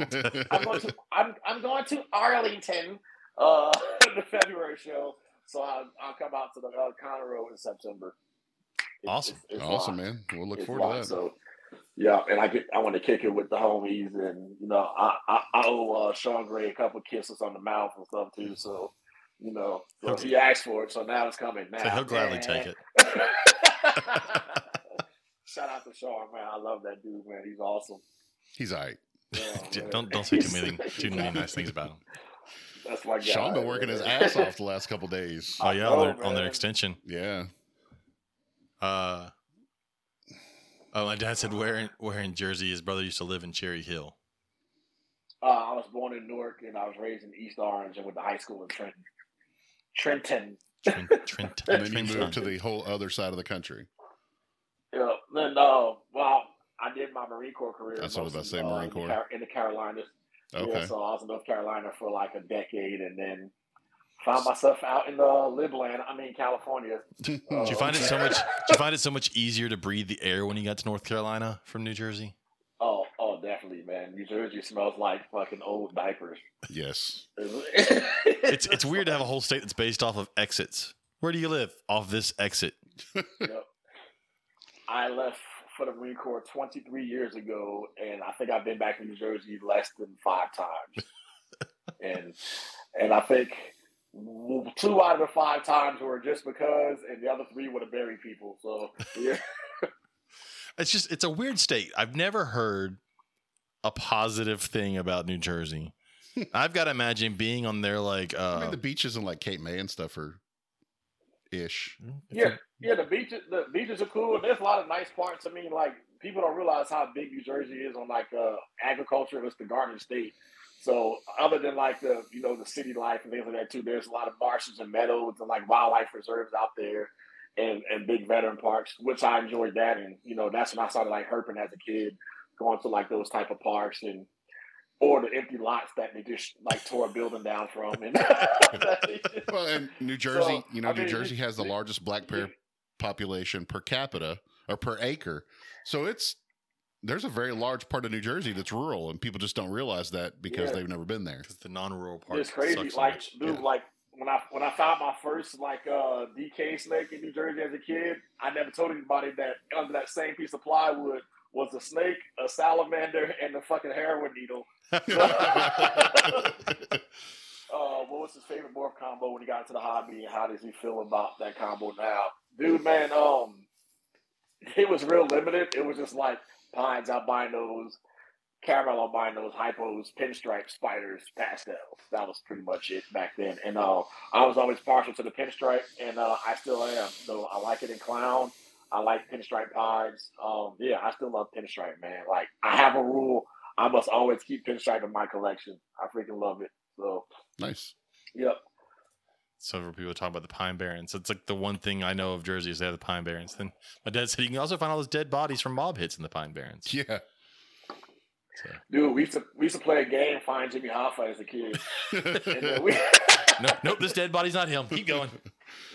I'm going to I'm, I'm going to Arlington uh, the February show. So I'll, I'll come out to the uh, Conroe in September. It's- Awesome. it's- it's awesome, locked. man. We'll look It's forward to that. So yeah, and I get I want to kick it with the homies, and you know I I, I owe uh, Sean Gray a couple kisses on the mouth and stuff too. So you know, so Okay. he asked for it, so now it's coming. Now So he'll gladly take it. Shout out to Sean, man. I love that dude, man. He's awesome. He's all right. Yeah, Don't don't say too many too many nice things about him. That's my guy. Sean been working his ass off the last couple days. Oh I yeah, on their on their extension. Yeah. Uh, oh, my dad said where in, where in Jersey his brother used to live in Cherry Hill. Uh, I was born in Newark, and I was raised in East Orange, and went to high school in Trenton. Trenton. Trent, Trent, And then you moved to the whole other side of the country. Yeah. Then, uh, well, I did my Marine Corps career. That's what I was about to say, uh, Marine Corps. In the Carolinas. Okay. Yeah, so I was in North Carolina for like a decade, and then found myself out in the Libland. I mean, California. Did uh, you find it so much? Did you find it so much easier to breathe the air when you got to North Carolina from New Jersey? Oh, oh, definitely, man. New Jersey smells like fucking old diapers. yes. It's it's weird to have a whole state that's based off of exits. Where do you live? Off this exit. Yep. I left for the Marine Corps 23 years ago, and I think I've been back in New Jersey less than five times. and and I think two out of the five times were just because, and the other three were to bury people. So yeah, It's just it's a weird state. I've never heard a positive thing about New Jersey. I've got to imagine being on there like uh I mean, the beaches and like Cape May and stuff are ish. yeah, yeah. The beaches, the beaches are cool. There's a lot of nice parts. I mean, like people don't realize how big New Jersey is on like uh, agriculture. It's the Garden State. So other than like the you know the city life and things like that too, there's a lot of marshes and meadows and like wildlife reserves out there, and and big veteran parks, which I enjoyed that. And you know that's when I started like herping as a kid, going to like those type of parks and or the empty lots that they just like tore a building down from. And well, and New Jersey, So, you know, I New mean, Jersey has the largest black bear population per capita or per acre. So it's there's a very large part of New Jersey that's rural, and people just don't realize that because Yeah. they've never been there. Because the non-rural part it's crazy. sucks so Like, much. dude, Yeah. like when I when I found my first like uh DK snake in New Jersey as a kid, I never told anybody that under that same piece of plywood was a snake, a salamander, and a fucking heroin needle. Uh, what was his favorite morph combo when he got into the hobby, and how does he feel about that combo now? Dude, man, um, it was real limited. It was just like pines albinos, caramel albinos, hypos, pinstripe spiders, pastels. That was pretty much it back then. And uh, I was always partial to the pinstripe, and uh, I still am. So I like it in clown. I like pinstripe pieds. Um, yeah, I still love pinstripe, man. Like I have a rule: I must always keep pinstripe in my collection. I freaking love it. So, nice. yep. Several people talk about the Pine Barrens. It's like the one thing I know of Jersey is they have the Pine Barrens. Then my dad said you can also find all those dead bodies from mob hits in the Pine Barrens. Yeah. So, Dude, we used to we used to play a game, find Jimmy Hoffa as a kid. And we, no, nope, this dead body's not him. Keep going.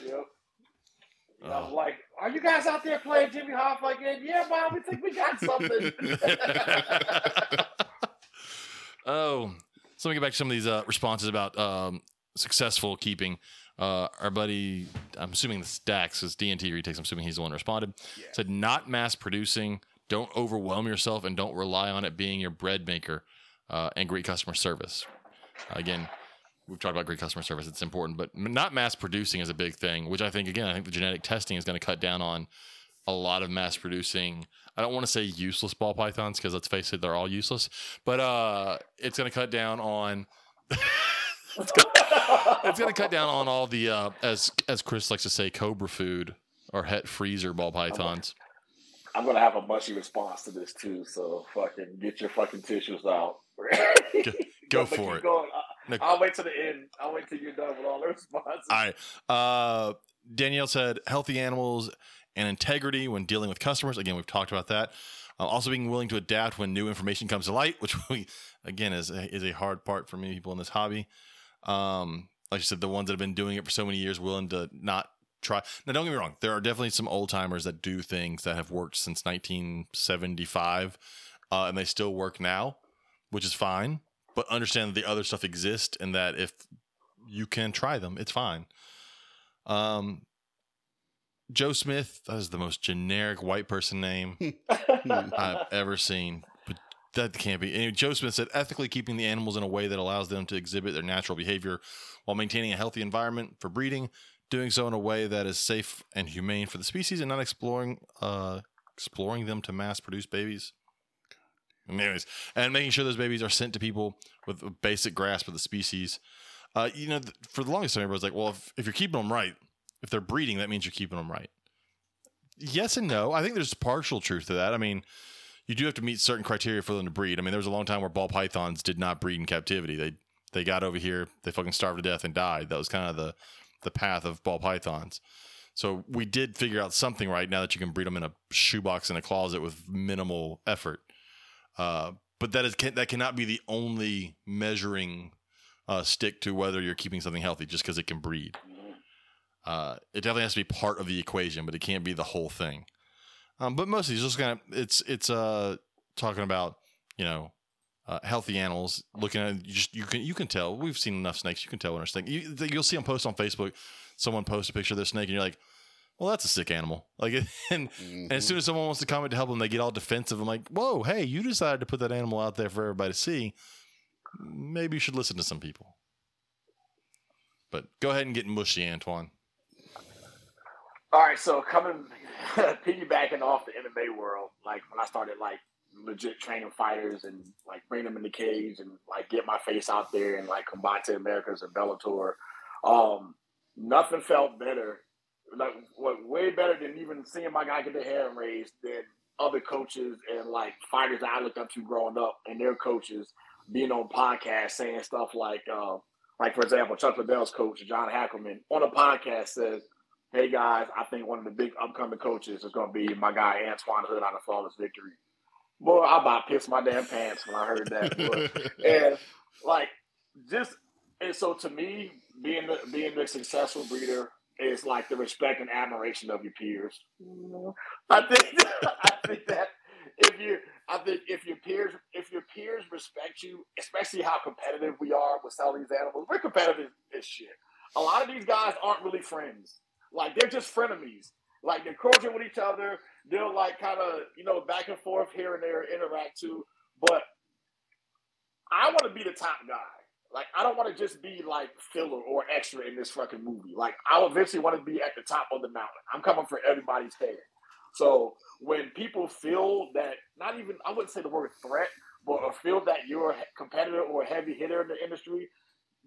yep. And I was Oh. like, "Are you guys out there playing Jimmy Hoffa again?" Yeah, mom, we think we got something. oh, so let me get back to some of these uh, responses about um, successful keeping. Uh, our buddy, I'm assuming this is Dax, is DNT retakes. I'm assuming he's the one who responded. Yeah. Said not mass producing. Don't overwhelm yourself and don't rely on it being your bread maker uh, and great customer service. again, we've talked about great customer service. It's important, but not mass producing is a big thing, which I think, again, I think the genetic testing is going to cut down on a lot of mass producing. I don't want to say useless ball pythons because let's face it, they're all useless. But uh, it's going to cut down on. it's going to cut down on all the uh, as as Chris likes to say, cobra food or het freezer ball pythons. I'm gonna have a mushy response to this too. So fucking get your fucking tissues out. go But for it. Going. I, No. I'll wait to the end. I'll wait till you're done with all the responses. All right. Uh, Danielle said healthy animals and integrity when dealing with customers. Again, we've talked about that. Uh, also, being willing to adapt when new information comes to light, which we again is a, is a hard part for many people in this hobby. Um, like you said, the ones that have been doing it for so many years, willing to not try. Now, don't get me wrong. There are definitely some old timers that do things that have worked since 1975, uh, and they still work now, which is fine. But understand that the other stuff exists, and that if you can try them, it's fine. Um, Joe Smith, that is the most generic white person name I've ever seen. That can't be. Anyway, Joe Smith said ethically keeping the animals in a way that allows them to exhibit their natural behavior while maintaining a healthy environment for breeding, doing so in a way that is safe and humane for the species and not exploring uh exploring them to mass produce babies. Anyways, and making sure those babies are sent to people with a basic grasp of the species. Uh, you know, for the longest time, everybody's like, well, if, if you're keeping them right, if they're breeding, that means you're keeping them right. Yes and no. I think there's partial truth to that. I mean, you do have to meet certain criteria for them to breed. I mean, there was a long time where ball pythons did not breed in captivity. They they got over here, they fucking starved to death and died. That was kind of the the path of ball pythons. So we did figure out something right now that you can breed them in a shoebox in a closet with minimal effort. Uh, but that is can, that cannot be the only measuring uh, stick to whether you're keeping something healthy just because it can breed. Uh, it definitely has to be part of the equation, but it can't be the whole thing. Um, but mostly, it's just kind of it's it's uh talking about you know uh, healthy animals. Looking at you just you can you can tell we've seen enough snakes. You can tell when a snake. You, you'll see them post on Facebook. Someone posts a picture of their snake, and you're like, "Well, that's a sick animal." Like, and, and as soon as someone wants to comment to help them, they get all defensive. I'm like, "Whoa, hey, you decided to put that animal out there for everybody to see. Maybe you should listen to some people." But go ahead and get mushy, Antoine. All right, so coming piggybacking off the MMA world, like when I started like legit training fighters and like bring them in the cage and like get my face out there and like Combate Americas and Bellator, um, nothing felt better. Like what way better than even seeing my guy get the hair raised than other coaches and like fighters that I looked up to growing up and their coaches being on podcasts saying stuff like, uh, like for example, Chuck Liddell's coach John Hackleman on a podcast says, "Hey guys, I think one of the big upcoming coaches is going to be my guy Antoine Hood out of Flawless Victory." Boy, I about pissed my damn pants when I heard that. And like, just and so to me, being the, being the successful breeder is like the respect and admiration of your peers. Mm-hmm. I think I think that if you I think if your peers if your peers respect you, especially how competitive we are with selling these animals, we're competitive as shit. A lot of these guys aren't really friends. Like they're just frenemies. Like they're cordial with each other. They'll like kind of you know back and forth here and there interact too. But I want to be the top guy. Like I don't want to just be like filler or extra in this fucking movie. Like I eventually want to be at the top of the mountain. I'm coming for everybody's head. So when people feel that, not even I wouldn't say the word threat, but feel that you're a competitor or a heavy hitter in the industry,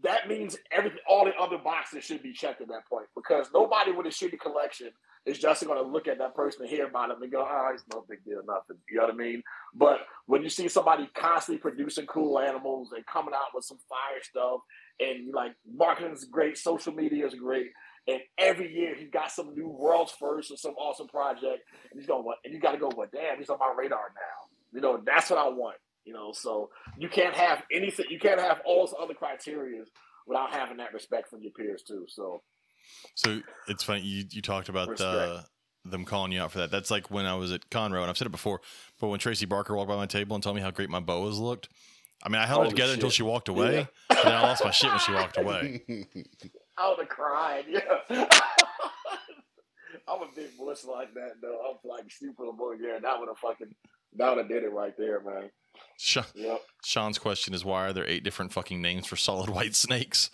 that means everything, all the other boxes should be checked at that point because nobody with a shitty collection is just going to look at that person and hear about them and go, oh, it's no big deal, nothing. You know what I mean? But when you see somebody constantly producing cool animals and coming out with some fire stuff, and like marketing is great, social media is great, and every year he's got some new world's first or some awesome project, and he's going, what? And you got to go, well, damn, he's on my radar now. You know, that's what I want. You know, so you can't have anything. You can't have all those other criteria without having that respect from your peers too. So, so it's funny you you talked about uh, the them calling you out for that. That's like when I was at Conroe, and I've said it before, but when Tracy Barker walked by my table and told me how great my boas looked, I mean, I held Holy it together shit. until she walked away, Yeah. and then I lost my shit when she walked away. I would have cried. Yeah. I'm a big bush like that though. I'm like super boy. Yeah, that would have fucking that would have did it right there, man. Sha- Yep. Sean's question is why are there eight different fucking names for solid white snakes?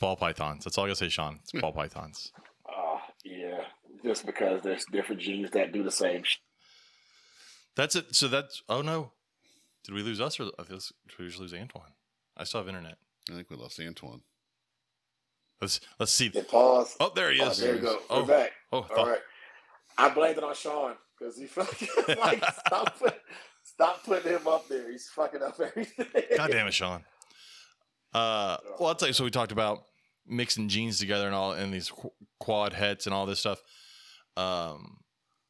Ball pythons. That's all I gotta say, Sean. It's ball pythons. Uh, yeah. Just because there's different genes that do the same shit. That's it. So that's oh no. Did we lose us or I guess did we just lose Antoine? I still have internet. I think we lost Antoine. Let's let's see. Hit pause. Oh, there he Oh, is. there you go. Oh, We're back. oh, All thought- right. I blamed it on Sean because he fucking like stop stop putting him up there. He's fucking up everything. God damn it, Sean. Uh, well, I'll tell you. So we talked about mixing genes together and all, and these quad hets and all this stuff. Um,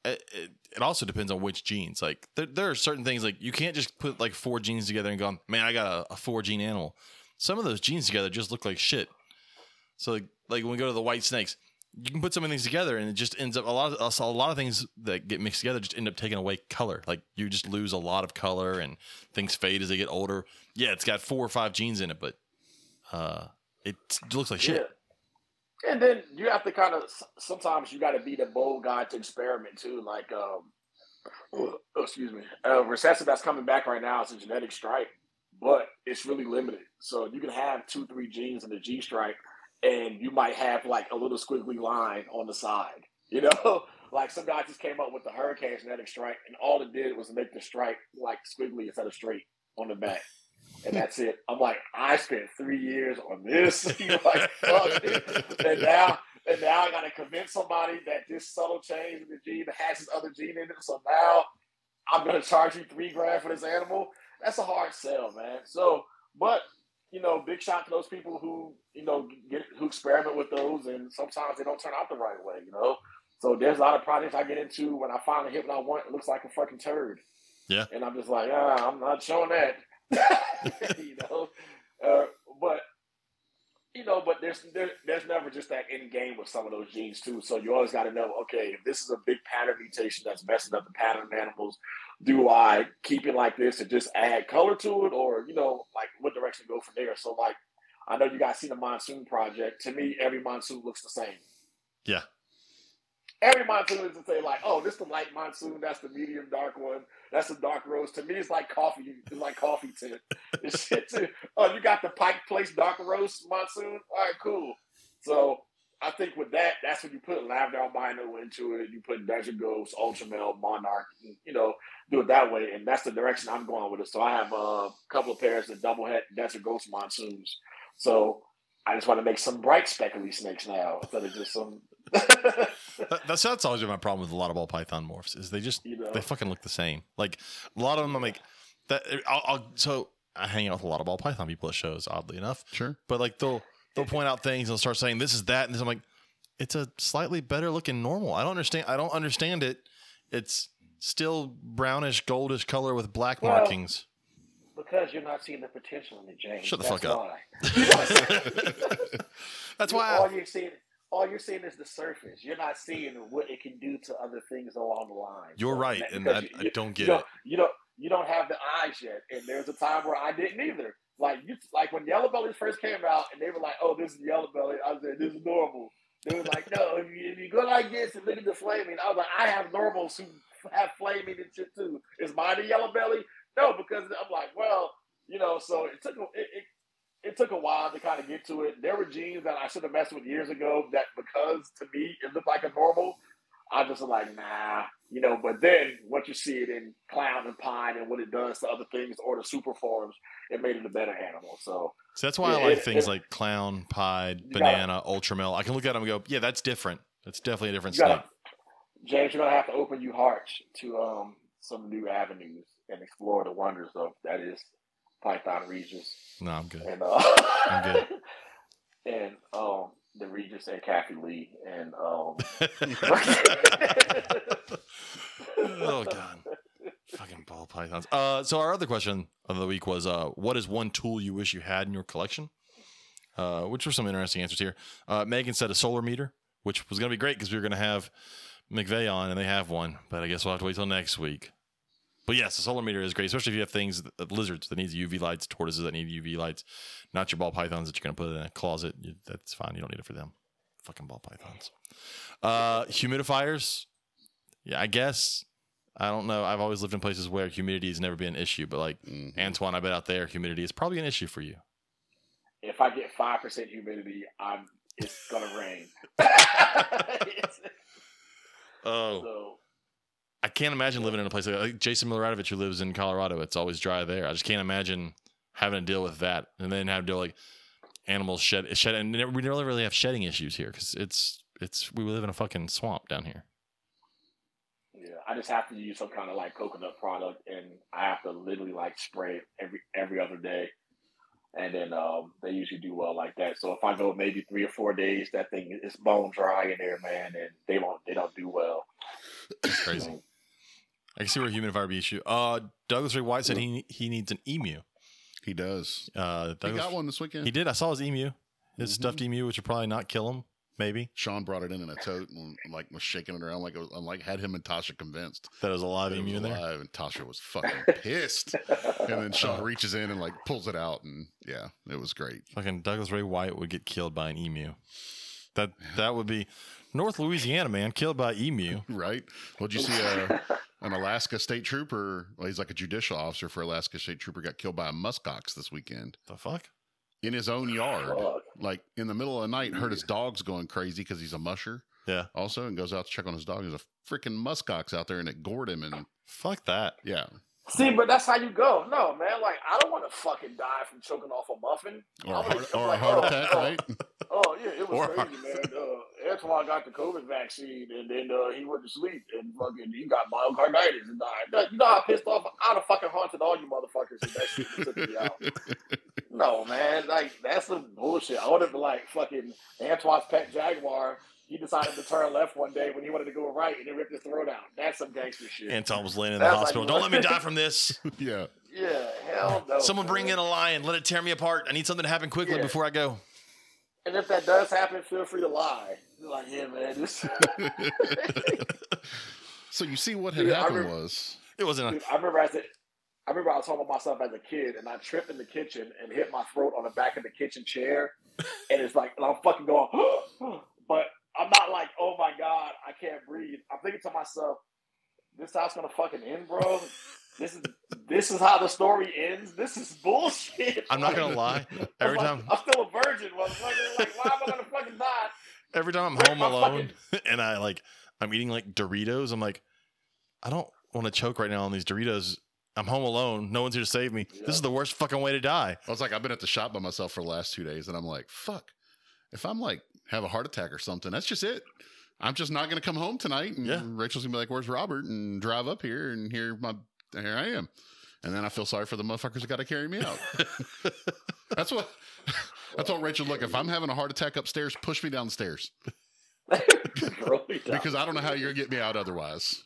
it, it, it also depends on which genes. Like there, there are certain things like you can't just put like four genes together and go, man, I got a, a four gene animal. Some of those genes together just look like shit. So like, like when we go to the white snakes, you can put some of these together and it just ends up a lot of a lot of things that get mixed together just end up taking away color. Like you just lose a lot of color and things fade as they get older. Yeah, it's got four or five genes in it, but uh, it looks like shit. Yeah. And then you have to kind of sometimes you got to be the bold guy to experiment too. Like, um, oh, excuse me, uh, recessive that's coming back right now is a genetic stripe, but it's really limited. So you can have two, three genes in the G stripe, and you might have like a little squiggly line on the side. You know, like some guy just came up with the hurricane genetic stripe, and all it did was make the stripe like squiggly instead of straight on the back. And that's it. I'm like, I spent three years on this. like, fuck it. And now, and now I gotta convince somebody that this subtle change in the gene has this other gene in it. So now I'm gonna charge you three grand for this animal. That's a hard sell, man. So, but you know, big shot to those people who you know get who experiment with those, and sometimes they don't turn out the right way. You know, so there's a lot of projects I get into when I finally hit what I want. It looks like a fucking turd. Yeah. and I'm just like, ah, I'm not showing that. you know, uh, but you know, but there's there, there's never just that end game with some of those genes too. So you always got to know, okay, if this is a big pattern mutation that's messing up the pattern of animals, do I keep it like this and just add color to it, or you know, like what direction go from there? So like, I know you guys seen the monsoon project. To me, every monsoon looks the same. Yeah. Every monsoon is to say like, oh, this is the light monsoon, that's the medium dark one, that's the dark rose. To me, it's like coffee. It's like coffee tint. It's shit too. Oh, you got the Pike Place dark rose monsoon. All right, cool. So I think with that, that's when you put lavender albino into it. You put Desert Ghost, Ultramel, Monarch. You know, do it that way, and that's the direction I'm going with it. So I have a couple of pairs of double head Desert Ghost monsoons. So I just want to make some bright speckly snakes now instead of just some. That, that's that's always been my problem with a lot of ball python morphs is they just you know, they fucking look the same. Like a lot of them, I'm like that. I'll, I'll so I hang out with a lot of ball python people at shows, oddly enough. Sure. But like they'll they'll point out things and start saying this is that, and I'm like, it's a slightly better looking normal. I don't understand. I don't understand it. It's still brownish, goldish color with black Well, markings. Because you're not seeing the potential in it, James. Shut the That's fuck up. why. That's why. all I, you're seeing, all you're seeing is the surface. You're not seeing what it can do to other things along the line. you're So, right, that- and because I, you- I don't you get don't, it. You don't, you don't have the eyes yet. And there's a time where I didn't either. Like you, like when Yellow Bellies first came out, and they were like, "Oh, this is Yellow Belly." I said, "This is normal." They were like, "No, if you, if you go like this and look at the flaming," I was like, "I have normals who have flaming and shit too. Is mine a Yellow Belly?" No, because I'm like, well, you know. So it took a, it, it, it took a while to kind of get to it. There were genes that I should have messed with years ago that because to me it looked like a normal, I just was like, nah, you know. But then once you see it in clown and pied and what it does to other things or the super forms, it made it a better animal. So So that's why I like it- things it- like clown, pied, gotta- banana, ultramel. I can look at them and go, yeah, that's different. That's definitely a different gotta, snake. James, you're gonna have to open your heart to um some new avenues and explore the wonders of that is Python Regis No, I'm good. and uh, I'm good. and um the Regis and Kathie Lee and um oh god. Fucking ball pythons. Uh so our other question of the week was uh what is one tool you wish you had in your collection? Uh which were some interesting answers here. Uh megan said a solar meter which was gonna be great because we were gonna have mcveigh on and they have one but i guess we'll have to wait till next week but yes, the solar meter is great, especially if you have things, that, lizards that need UV lights, tortoises that need UV lights, not your ball pythons that you're going to put in a closet. You, that's fine. You don't need it for them. Fucking ball pythons. Uh, humidifiers. Yeah, I guess. I don't know. I've always lived in places where humidity has never been an issue, but like Mhm. Antoine, I bet out there humidity is probably an issue for you. if I get five percent humidity, I'm it's gonna rain. Oh, so I can't imagine living in a place like, like Jason Miloradovich, who lives in Colorado. It's always dry there. I just can't imagine having to deal with that, and then have to deal like animals shed shed, and we don't really have shedding issues here because it's it's we live in a fucking swamp down here. yeah, I just have to use some kind of like coconut product, and I have to literally like spray it every every other day. And then um, they usually do well like that. So if I go maybe three or four days, that thing is bone dry in there, man, and they don't they don't do well. It's crazy. I can see where humidifier be issue. Uh, Douglas Ray White said he he needs an emu. He does. Uh, He Douglas, got one this weekend. He did. I saw his emu, his Mhm. stuffed emu, which would probably not kill him. Maybe Sean brought it in in a tote and like was shaking it around like it was, like had him and Tasha convinced that it was a live that emu was there. alive, and Tasha was fucking pissed. And then Sean reaches in and like pulls it out, and yeah, it was great. Fucking Douglas Ray White would get killed by an emu. That that would be North Louisiana man killed by emu. Right? Well, did you see? Uh, an Alaska state trooper. Well, he's like a judicial officer for Alaska state trooper. Got killed by a muskox this weekend The fuck? in his own yard. Fuck. Like in the middle of the night, heard his dog's going crazy because he's a musher. Yeah. Also, and goes out to check on his dog. There's a freaking muskox out there, and it gored him. And Fuck that. yeah, See, but that's how you go. No, man, like I don't want to fucking die from choking off a muffin. or heart, like- a heart oh, attack, oh, right? Oh yeah, it was Or- crazy, man. Uh, Antoine got the COVID vaccine, and then uh, he went to sleep, and fucking he got myocarditis and died. You know how pissed off I'd have fucking haunted all you motherfuckers if that shit took me out. No, man, like that's some bullshit. I would have been like fucking Antoine's pet jaguar. He decided to turn left one day when he wanted to go right, and he ripped his throat out. That's some gangster shit. Anton was laying in the That's like- hospital. Don't let me die from this. yeah. yeah, hell no. Someone bring in a lion. Let it tear me apart. I need something to happen quickly Yeah. before I go. And if that does happen, feel free to lie. You're like, yeah, man, so you see what had Dude, happened remember- was It wasn't. Dude, I remember as a, I remember I was talking about myself as a kid, and I tripped in the kitchen and hit my throat on the back of the kitchen chair, and it's like, and I'm fucking going, but I'm not like, oh my god, I can't breathe. I'm thinking to myself, this house gonna fucking end, bro. This is this is how the story ends. This is bullshit. I'm not gonna lie. I'm Every like, time, I'm still a virgin, motherfucker. Like, why am I gonna fucking die? every time I'm Break home my alone and I like I'm eating like Doritos, I'm like, I don't want to choke right now on these Doritos. I'm home alone. No one's here to save me. Yeah. This is the worst fucking way to die. I was like, I've been at the shop by myself for the last two days, and I'm like, fuck. If I'm like have a heart attack or something, that's just it. I'm just not gonna come home tonight, and Yeah. Rachel's gonna be like, "Where's Robert?" and drive up here, and here my here I am. and then I feel sorry for the motherfuckers that got to carry me out. that's what. I told Rachel, look, if I'm having a heart attack upstairs, push me down the stairs because I don't know how you're gonna get me out otherwise.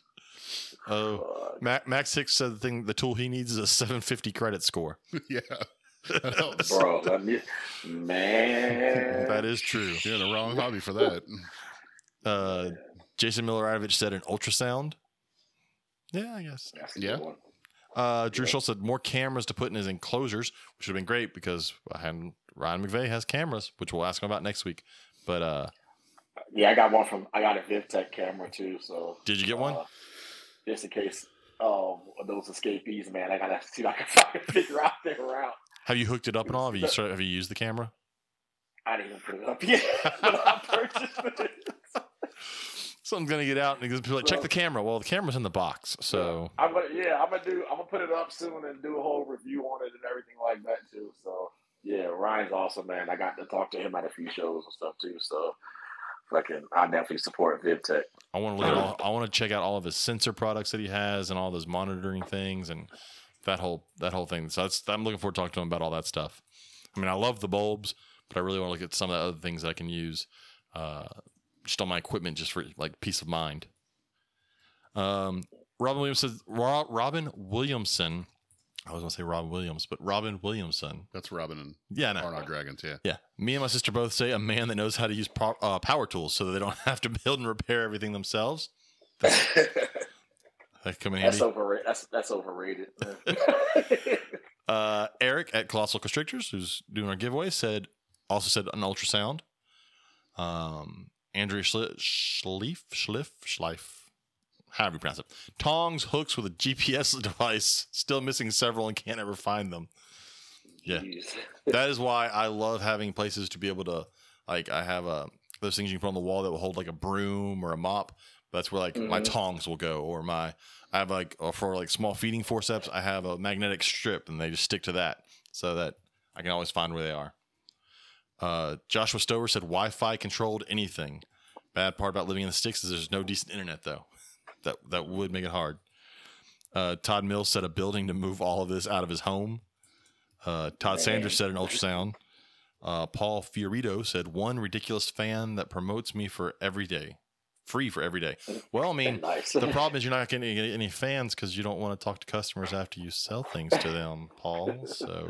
Oh, Uh, Mac, Max Hicks said the thing, the tool he needs is a 750 credit score. yeah, that helps. bro, let me, man. That is true. You're in the wrong hobby for that. Uh, Jason Miloradovich said an ultrasound. Yeah, I guess. That's Yeah. good. Uh, Drew Schultz said more cameras to put in his enclosures, which would have been great because I had, Ryan McVeigh has cameras, which we'll ask him about next week. But uh, Yeah, I got one from. I got a VivTech camera too. So did you get one? uh, just in case um, of those escapees, man, I gotta see if I can figure out their route. Have you hooked it up and all? Have you started, have you used the camera? I didn't even put it up yet, but I purchased it. Something's gonna get out and be like, check the camera. Well, the camera's in the box, so I'm gonna, yeah, I'm gonna do. I'm gonna put it up soon and do a whole review on it and everything like that too. So yeah, Ryan's awesome, man. I got to talk to him at a few shows and stuff too. So fucking, I definitely support VivTech. I want to look at all. I want to check out all of his sensor products that he has and all those monitoring things and that whole that whole thing. So that's I'm looking forward to talking to him about all that stuff. I mean, I love the bulbs, but I really want to look at some of the other things that I can use uh, just on my equipment, just for like peace of mind. Um, Robin Williams says Robin Williamson. I was gonna say Robin Williams, but Robin Williamson. That's Robin and Yeah, no, Arnold Dragons. Yeah, yeah. Me and my sister both say a man that knows how to use pro- uh, power tools so that they don't have to build and repair everything themselves. That come in handy. that's overrated. That's that's overrated. Uh, Eric at Colossal Constrictors, who's doing our giveaway, said also said an ultrasound. Um, Andrea Schli- Schlief, Schliff, Schleif, however you pronounce it. Tongs hooks with a GPS device, still missing several and can't ever find them. Yeah. That is why I love having places to be able to, like, I have uh, those things you can put on the wall that will hold like a broom or a mop. That's where like my Mhm. tongs will go, or my I have like for like small feeding forceps, I have a magnetic strip, and they just stick to that, so that I can always find where they are. Uh, Joshua Stover said Wi-Fi controlled anything. Bad part about living in the sticks is there's no decent internet though. That that would make it hard. Uh, Todd Mills said a building to move all of this out of his home. Uh, Todd Sanders said an ultrasound. Uh, Paul Fiorito said one ridiculous fan that promotes me for every day, free for every day. Well, I mean, nice. the problem is you're not going to get any fans because you don't want to talk to customers after you sell things to them, Paul. So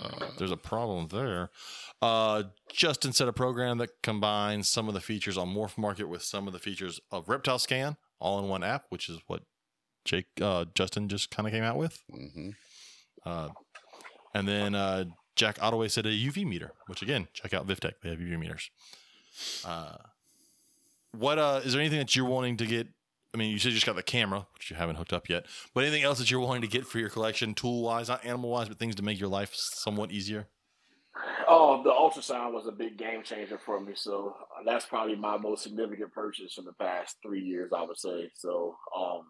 uh, there's a problem there. Uh, Justin said a program that combines some of the features on Morph Market with some of the features of Reptile Scan all in one app, which is what Jake uh, Justin just kind of came out with. hmm Uh, and then uh, Jack Ottaway said a UV meter, which again, check out VivTech. They have UV meters. What uh, is there anything that you're wanting to get? I mean, you said you just got the camera, which you haven't hooked up yet. But anything else that you're wanting to get for your collection, tool wise, not animal wise, but things to make your life somewhat easier? Oh, the ultrasound was a big game changer for me. So that's probably my most significant purchase in the past three years, I would say. So um,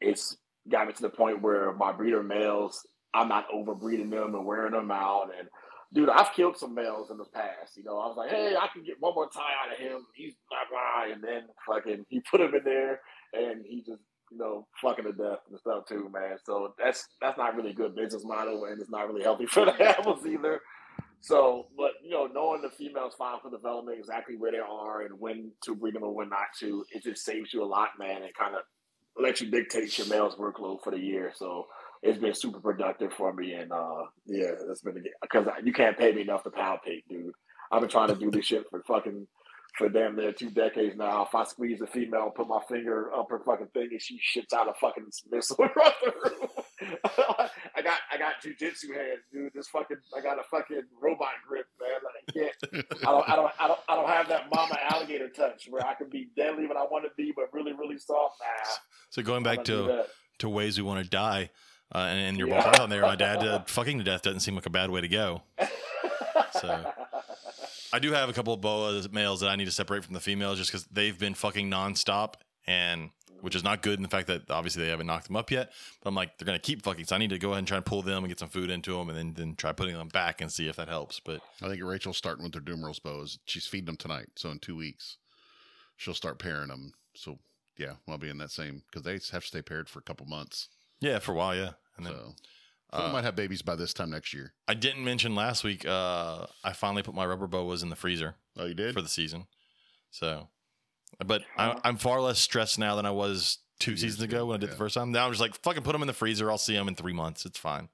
it's got me to the point where my breeder males, I'm not overbreeding them and wearing them out. And dude, I've killed some males in the past. You know, I was like, hey, I can get one more tie out of him. He's blah blah, and then fucking he put him in there, and he just you know fucking to death and stuff too, man. So that's that's not really good business model, and it's not really healthy for the animals either. So, but you know, knowing the females follicle development, exactly where they are and when to breed them and when not to, it just saves you a lot, man, and kind of lets you dictate your male's workload for the year. So it's been super productive for me, and uh yeah, it's been because you can't pay me enough to pound pig, dude. I've been trying to do this shit for fucking for damn near two decades now. If I squeeze a female, put my finger up her fucking thing, and she shits out a fucking missile across the room. I got I got jujitsu hands, dude. This fucking I got a fucking robot grip, man. I can't. I don't I don't I don't I don't have that mama alligator touch where I can be deadly when I want to be, but really really soft. Nah. So going back to to ways we want to die, uh, and, and your Yeah. ball python there, my dad uh, fucking to death doesn't seem like a bad way to go. So- I do have a couple of boa males that I need to separate from the females just because they've been fucking nonstop, and which is not good in the fact that obviously they haven't knocked them up yet. But I'm like, they're gonna keep fucking, so I need to go ahead and try and pull them and get some food into them, and then then try putting them back and see if that helps. But I think Rachel's starting with her Dumeril's boas. She's feeding them tonight, so in two weeks she'll start pairing them. So yeah, I'll be in that same because they have to stay paired for a couple months. Yeah, for a while, yeah, And then so we uh, might have babies by this time next year. I didn't mention last week. Uh, I finally put my rubber boas in the freezer Oh, you did? for the season. So, but I, I'm far less stressed now than I was two seasons ago, ago when I did yeah. the first time. Now I'm just like fucking put them in the freezer. I'll see them in three months. It's fine.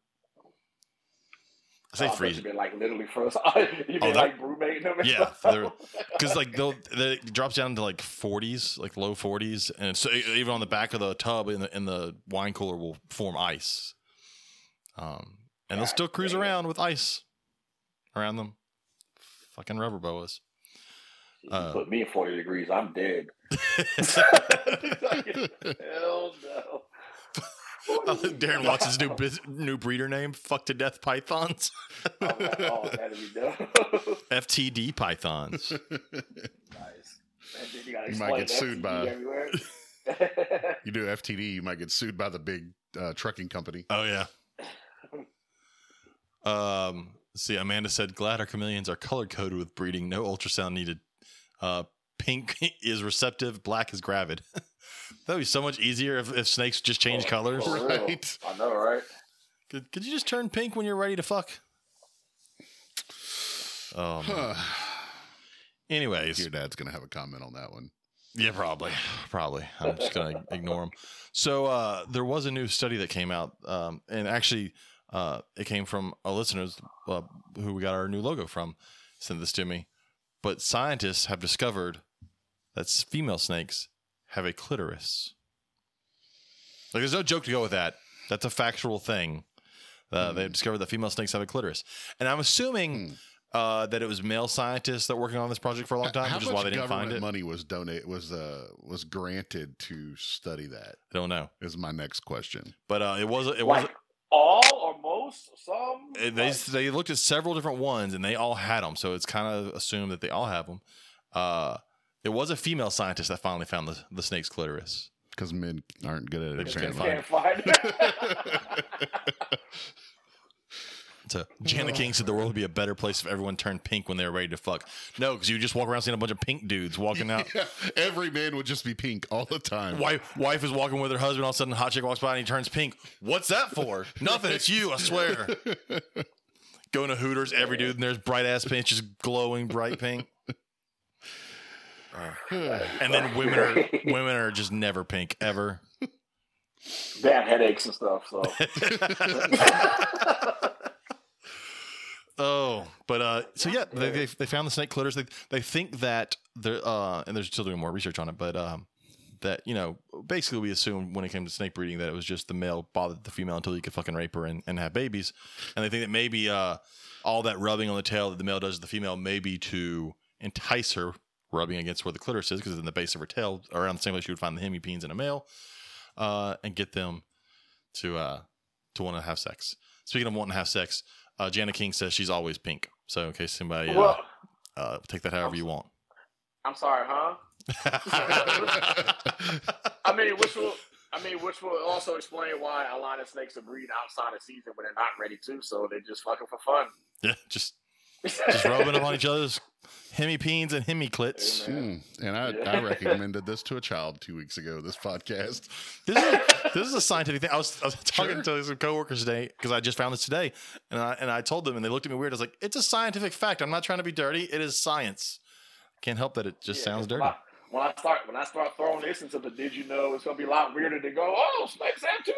Say Oh, I thought freezer You been like literally frozen. You've been Oh, like brumating them. Yeah, because like they'll they, it drops down to like 40s, like low 40s, and so even on the back of the tub in the in the wine cooler will form ice. Um, and they'll still cruise around with ice around them. Fucking rubber boas. You Uh, put me in forty degrees, I'm dead. Hell no. Darren Watson's new bus- new breeder name, fuck to death pythons, oh, that'd be dope. FTD pythons. nice. You, You might explain get sued FTD by- you do FTD, you might get sued by the big uh, trucking company. Oh yeah. Um. see, Amanda said, "Glad our chameleons are color coded with breeding. No ultrasound needed. Uh, pink is receptive. Black is gravid. That'd be so much easier if, if snakes just change Oh, colors. Right. I know, right? Could, could you just turn pink when you're ready to fuck? Oh. man. Anyways, Your dad's going to have a comment on that one. Yeah, probably, probably. I'm just gonna ignore him. So uh, there was a new study that came out, um, and actually, uh, it came from a listener uh, who we got our new logo from. Sent this to me, but scientists have discovered that female snakes have a clitoris. Like, there's no joke to go with that. That's a factual thing. Uh, They've discovered that female snakes have a clitoris, and I'm assuming. Hmm. Uh, that it was male scientists that were working on this project for a long time, How which is why they didn't find it. money was donated was uh was granted to study that? I don't know. Is my next question. but uh, it was it was Like all or most, some. it, they Like, they looked at several different ones and they all had them, so it's kind of assumed that they all have them. It was a female scientist that finally found the, the snake's clitoris. Because men aren't good at They it. just you can't apparently. can't find it. So Jana King said the world would be a better place if everyone turned pink when they were ready to fuck. No, because you just walk around seeing a bunch of pink dudes walking out. Yeah, every man would just be pink all the time. Wife, wife is walking with her husband. All of a sudden, hot chick walks by and he turns pink. What's that for? Nothing. It's you. I swear. Going to Hooters, every dude, and there's bright ass pink, just glowing bright pink. And then women are women are just never pink ever. Have headaches and stuff. So Oh, but uh, so yeah, they, they they found the snake clitoris. They they think that they're uh, and they're still doing more research on it, but um, that you know, basically we assumed when it came to snake breeding that it was just the male bothered the female until he could fucking rape her and, and have babies, and they think that maybe uh, all that rubbing on the tail that the male does to the female may be to entice her, rubbing against where the clitoris is, because it's in the base of her tail, around the same place you would find the hemipenes in a male, uh, and get them to uh to want to have sex. Speaking of wanting to have sex, uh, Jana King says she's always pink. So in case somebody uh, well, uh, take that however you want. I'm sorry, huh? I mean, which will. I mean, which will also explain why a lot of snakes are breed outside of season when they're not ready to, so they're just fucking for fun. yeah, just just rubbing them on each other's hemipenes and hemiclits. Amen. Hmm. And I, Yeah. I recommended this to a child two weeks ago. This podcast. This is a, this is a scientific thing. I was, I was talking Sure. to some coworkers today because I just found this today, and I and I told them, and they looked at me weird. I was like, "It's a scientific fact. I'm not trying to be dirty. It is science. Can't help that it just Yeah, sounds dirty." I- When I start when I start throwing this into the did you know, it's gonna be a lot weirder to go. Oh, snakes have two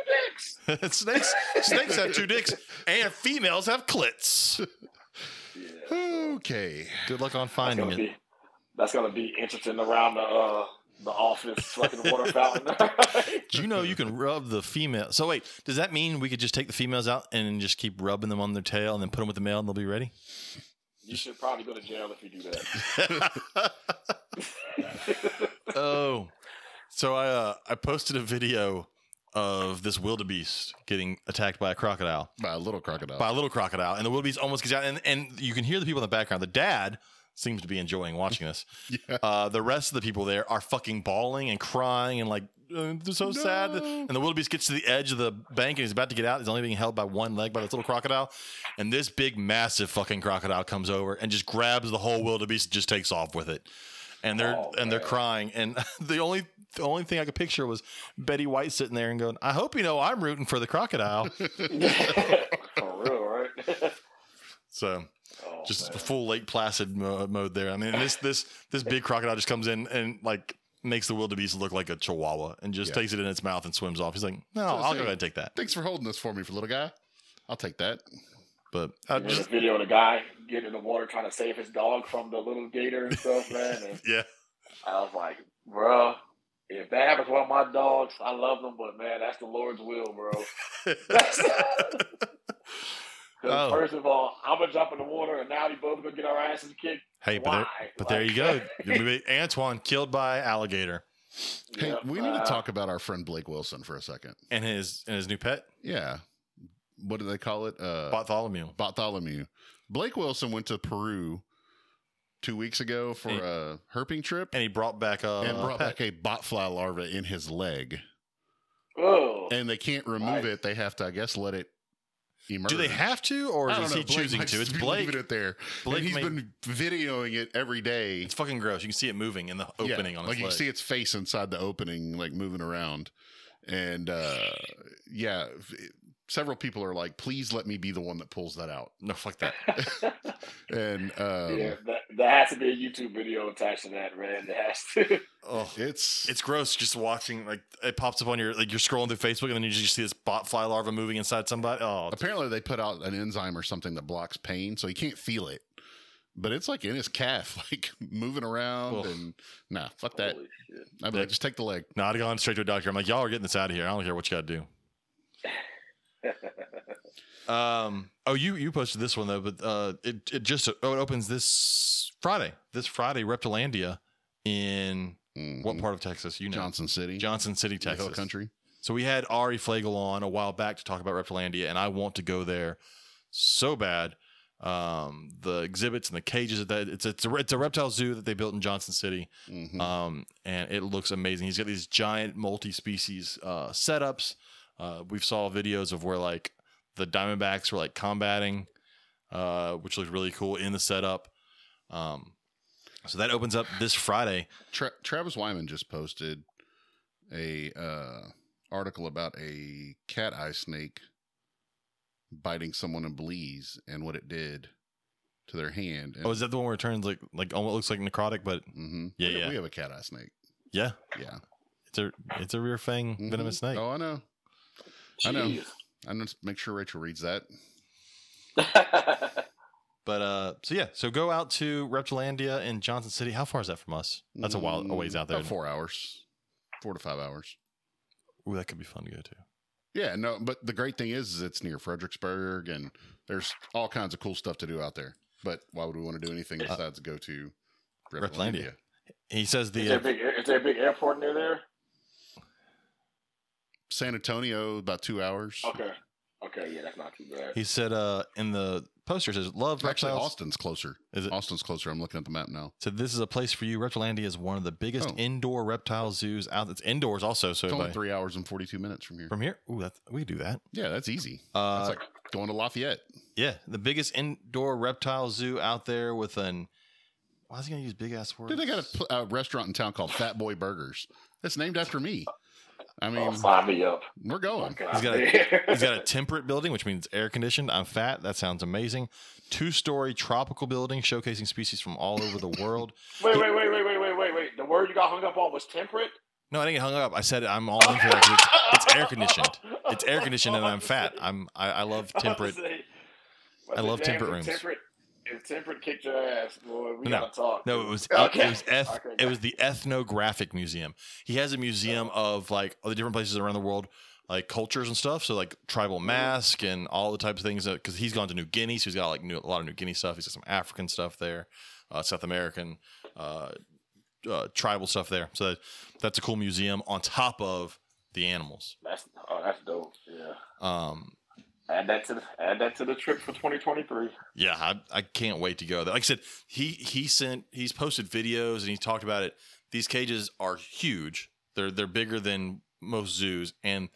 dicks. snakes snakes have two dicks, and females have clits. Yeah, Okay. Good luck on that's finding gonna it. be that's gonna be interesting around the uh, the office fucking water fountain. Do you know you can rub the female? So wait, does that mean we could just take the females out and just keep rubbing them on their tail and then put them with the male and they'll be ready? you should probably go to jail if you do that. oh, so I uh, I posted a video of this wildebeest getting attacked by a crocodile, By a little crocodile. by a little crocodile, and the wildebeest almost gets out, and and you can hear the people in the background. The dad seems to be enjoying watching this. Yeah. Uh, the rest of the people there are fucking bawling and crying and like uh, they're so sad. And the wildebeest gets to the edge of the bank and he's about to get out. He's only being held by one leg by this little crocodile, and this big, massive fucking crocodile comes over and just grabs the whole wildebeest and just takes off with it. And they're Oh, and they're crying. And the only the only thing I could picture was Betty White sitting there and going, "I hope you know I'm rooting for the crocodile." For real, right? so Oh, just man. full Lake Placid mo- mode there. I mean, this this this big crocodile just comes in and like makes the wildebeest look like a chihuahua and just Yeah. takes it in its mouth and swims off. He's like, "No, So I'll go ahead and take that." Thanks for holding this for me, for little guy. I'll take that. But There's a just video of the guy getting in the water trying to save his dog from the little gator and stuff, man. And yeah, I was like, bro, if that happens to one of my dogs, I love them, but man, that's the Lord's will, bro. 'Cause Oh. First of all, I'm gonna jump in the water, and now we both gonna get our asses kicked. hey, but there, Why? but there you go. Antoine killed by alligator Hey, Yep, we need uh, to talk about our friend Blake Wilson for a second. and his and his new pet Yeah. What do they call it? Uh, Bartholomew. Bartholomew. Blake Wilson went to Peru two weeks ago for He- a herping trip and he brought back a and brought back a botfly larva in his leg. Oh, And they can't remove Right. it. They have to, I guess, let it emerge. Do they have to, or I is know. he Blake choosing to? It's Blake. leaving it there. Blake and he's made- been videoing it every day. It's fucking gross. You can see it moving in the Yeah, opening on his like you leg. can see its face inside the opening, like moving around. And uh yeah, f- several people are like, "Please let me be the one that pulls that out." no, fuck that. And um, yeah, that, that has to be a YouTube video attached to that, man. It has to. Oh, it's it's gross just watching. Like it pops up on your like you're scrolling through Facebook and then you just see this bot fly larva moving inside somebody. Oh, apparently they put out an enzyme or something that blocks pain, so he can't feel it. But it's like in his calf, like moving around, Ugh. and nah, fuck that. I'd be like, just take the leg. no, I'd have gone straight to a doctor. I'm like, y'all are getting this out of here. I don't care what you got to do. Um. Oh, you you posted this one though, but uh, it it just oh it opens this Friday. This Friday, Reptilandia in Mhm. what part of Texas? You know, Johnson City, Johnson City, Texas. Hill Country. So we had Ari Flagel on a while back to talk about Reptilandia, and I want to go there so bad. Um, the exhibits and the cages that it's it's a it's a reptile zoo that they built in Johnson City, Mhm. um, and it looks amazing. He's got these giant multi-species uh, setups. Uh, we've saw videos of where like the Diamondbacks were like combating, uh, which looked really cool in the setup. Um, so that opens up this Friday. Tra- Travis Wyman just posted a uh, article about a cat eye snake biting someone in Belize and what it did to their hand. And, Oh, is that the one where it turns like like almost looks like necrotic, but Mhm. Yeah, we, yeah. We have a cat eye snake. yeah, Yeah, it's a it's a rear fang Mhm. venomous snake. Oh, I know. I know. I'm gonna make sure Rachel reads that. But uh, so yeah, so go out to Reptilandia in Johnson City. How far is that from us? That's a while a ways out there. Mm, About four hours, four to five hours. Ooh, that could be fun to go to. Yeah, no, but the great thing is, is it's near Fredericksburg, and there's all kinds of cool stuff to do out there. But why would we want to do anything besides go to Reptilandia. Reptilandia? He says is, the there uh, big, is there a big airport near there? San Antonio, about two hours. Okay. Okay, yeah, that's not too bad. he said uh in the poster it says love Actually, reptiles. Austin's closer. Is it? Austin's closer. I'm looking at the map now. Said this is a place for you. Reptilandia is one of the biggest Oh. indoor reptile zoos out. It's indoors also. So It's only by- three hours and 42 minutes from here. from here, ooh, that's, we could do that. Yeah, that's easy. Uh, That's like going to Lafayette. yeah, the biggest indoor reptile zoo out there with an. Why is he gonna use big ass words? Dude, they got a, pl- a restaurant in town called Fat Boy Burgers. It's named after me. I oh, mean, oh, sign me up. we're going. Okay. He's got a- He's got a temperate building, which means air conditioned. I'm fat. That sounds amazing. Two story tropical building showcasing species from all over the world. wait, wait, wait, wait, wait, wait, wait, wait. The word you got hung up on was temperate. No, I didn't get hung up. I said I'm all in for that. 'cause It's, it's air conditioned. It's air conditioned, and I'm fat. I'm I, I love temperate. I love temperate rooms. Temperate, if temperate kicked your ass, boy, we No. gotta talk. No, it was Okay. it was eth- Okay, it was the ethnographic museum. He has a museum of like all the different places around the world, like cultures and stuff. So like tribal mask and all the types of things. Because he's gone to New Guinea, so he's got like new, a lot of New Guinea stuff. He's got some African stuff there, uh, South American, uh, uh, tribal stuff there. So that's a cool museum on top of the animals. That's oh, that's dope. Yeah. Um, Add that to the add that to the trip for 2023. Yeah, I, I can't wait to go there. Like I said, he he sent he's posted videos and he talked about it. These cages are huge. They're they're bigger than most zoos, and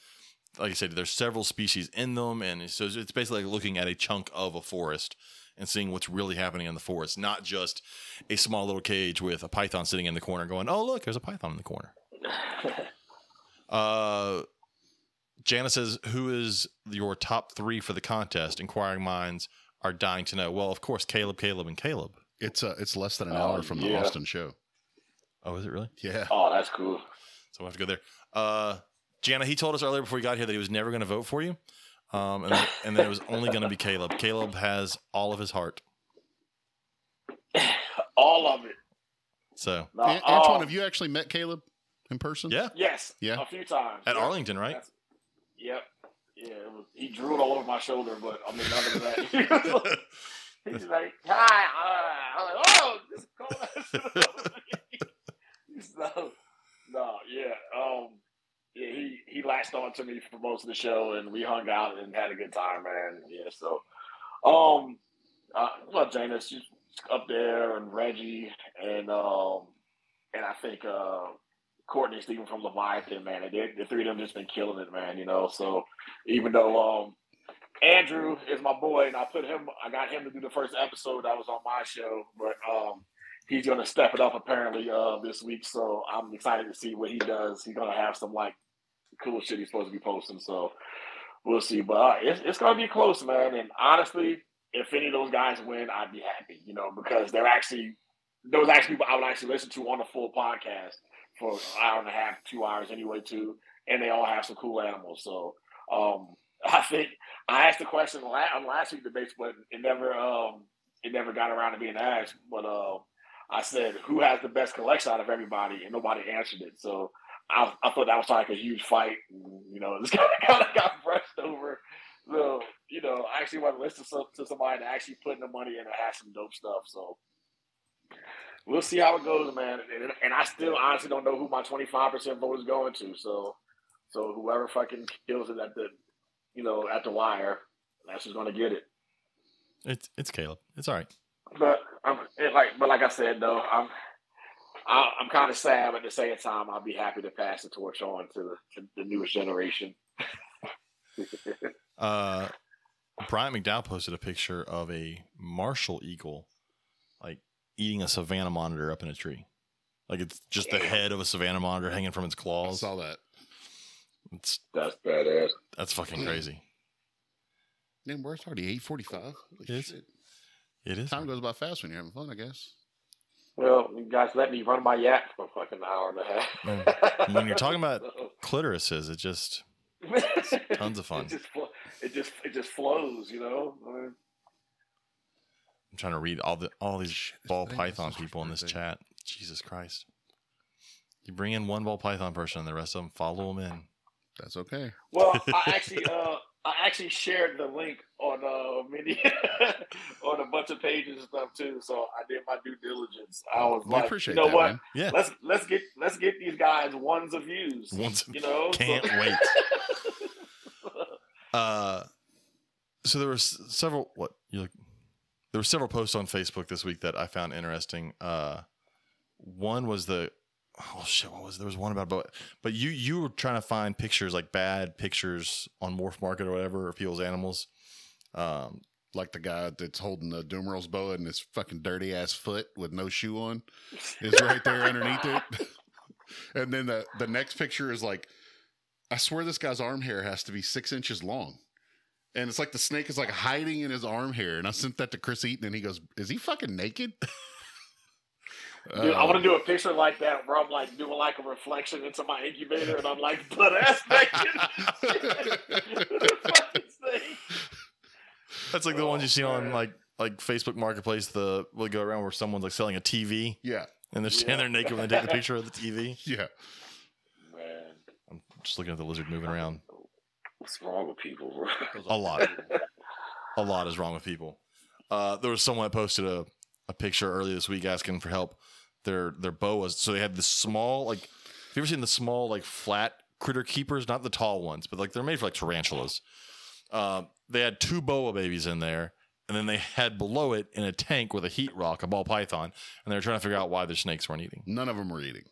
like I said, there's several species in them, and so it's basically like looking at a chunk of a forest and seeing what's really happening in the forest, not just a small little cage with a python sitting in the corner, going, "Oh look, there's a python in the corner." Uh, Jana says, "Who is your top three for the contest?" Inquiring minds are dying to know. Well, of course, Caleb, Caleb, and Caleb. It's uh, it's less than an Oh, hour from the yeah. Austin show. Oh, is it really? Yeah. oh, that's cool. So we'll have to go there. Uh, Jana, he told us earlier before he got here that he was never going to vote for you, um, and, then, and then it was only going to be Caleb. Caleb has all of his heart. All of it. So No, Antoine, have you actually met Caleb in person? yeah, Yes. Yeah. A few times. at Yeah. Arlington, right? That's- Yep. Yeah. It was, he drooled all over my shoulder, but I mean, other than that, he's like, "Hi." I'm like, "Oh, this is cool." so, no, yeah, um, yeah. He he latched on to me for most of the show, and we hung out and had a good time, man. Yeah. So, um, uh, well, Janus she's up there, and Reggie, and um, and I think uh. Courtney Stephen from Leviathan, man. They, the three of them just been killing it, man. You know, so even though um, Andrew is my boy, and I put him, I got him to do the first episode that was on my show, but um, he's gonna step it up apparently uh, this week. So I'm excited to see what he does. He's gonna have some like cool shit he's supposed to be posting. So we'll see. But uh, it's it's gonna be close, man. And honestly, if any of those guys win, I'd be happy. You know, because they're actually those actually people I would actually listen to on a full podcast for an hour and a half, two hours anyway, too. And they all have some cool animals. So um, I think I asked the question on last week's debates, but it never um, it never got around to being asked. But uh, I said, who has the best collection out of everybody? And nobody answered it. So I, I thought that was like a huge fight. You know, this kind of, kind of got brushed over. So, you know, I actually want to listen to, somebody that actually put in the money in and has some dope stuff. So we'll see how it goes, man. And, and I still honestly don't know who my 25% vote is going to. So, so whoever fucking kills it at the, you know, at the wire, that's who's going to get it. It's it's Caleb. It's all right. But I'm it like, but like I said though, I'm I, I'm kind of sad, but at the same time, I'll be happy to pass the torch on to the, to the newest generation. Uh, Brian McDowell posted a picture of a martial eagle, eating a savannah monitor up in a tree. Like it's just the head of a savannah monitor hanging from its claws. I saw that. It's That's badass. that's fucking mm. crazy. Man, we're already eight forty-five. It is. It is. Time goes by fast when you're having fun, I guess. Well, you guys let me run my yak for a an hour and a half. When you're talking about clitorises, it just tons of fun. It just, it just, it just flows, you know. I mean, I'm trying to read all the all these Shit, ball python people in this birthday. chat. Jesus Christ! You bring in one ball python person, and the rest of them follow them in. That's okay. Well, I actually, uh, I actually shared the link on uh, many on a bunch of pages and stuff too. So I did my due diligence. I was We like, appreciate you know that, what? man. Yeah, Let's let's get let's get these guys ones of views. Ones- you know, can't So- wait. Uh, so there were several. What you? There were several posts on Facebook this week that I found interesting. Uh, one was the oh shit, what was there was one about but but you you were trying to find pictures like bad pictures on Morph Market or whatever of people's animals. Um, Like the guy that's holding the Dumeril's boa and his fucking dirty ass foot with no shoe on is right there underneath it. and then the the next picture is like, I swear this guy's arm hair has to be six inches long. And it's like the snake is like hiding in his arm hair. And I sent that to Chris Eaton and he goes, Is he fucking naked? Dude, I Uh, want to do a picture like that where I'm like doing like a reflection into my incubator and I'm like butt ass naked. Fucking snake. that's like the ones you see on like like Facebook Marketplace. The will go around where someone's like selling a TV yeah, and they're standing there naked when they take the picture of the TV. yeah. Man, I'm just looking at the lizard moving around. What's wrong with people? bro? A lot. a lot is wrong with people. Uh, there was someone that posted a, a picture earlier this week asking for help. Their their boas. So they had this small like. Have you ever seen the small like flat critter keepers? Not the tall ones, but like they're made for like tarantulas. Uh, they had two boa babies in there, and then they had below it in a tank with a heat rock, a ball python, and they were trying to figure out why their snakes weren't eating. None of them were eating.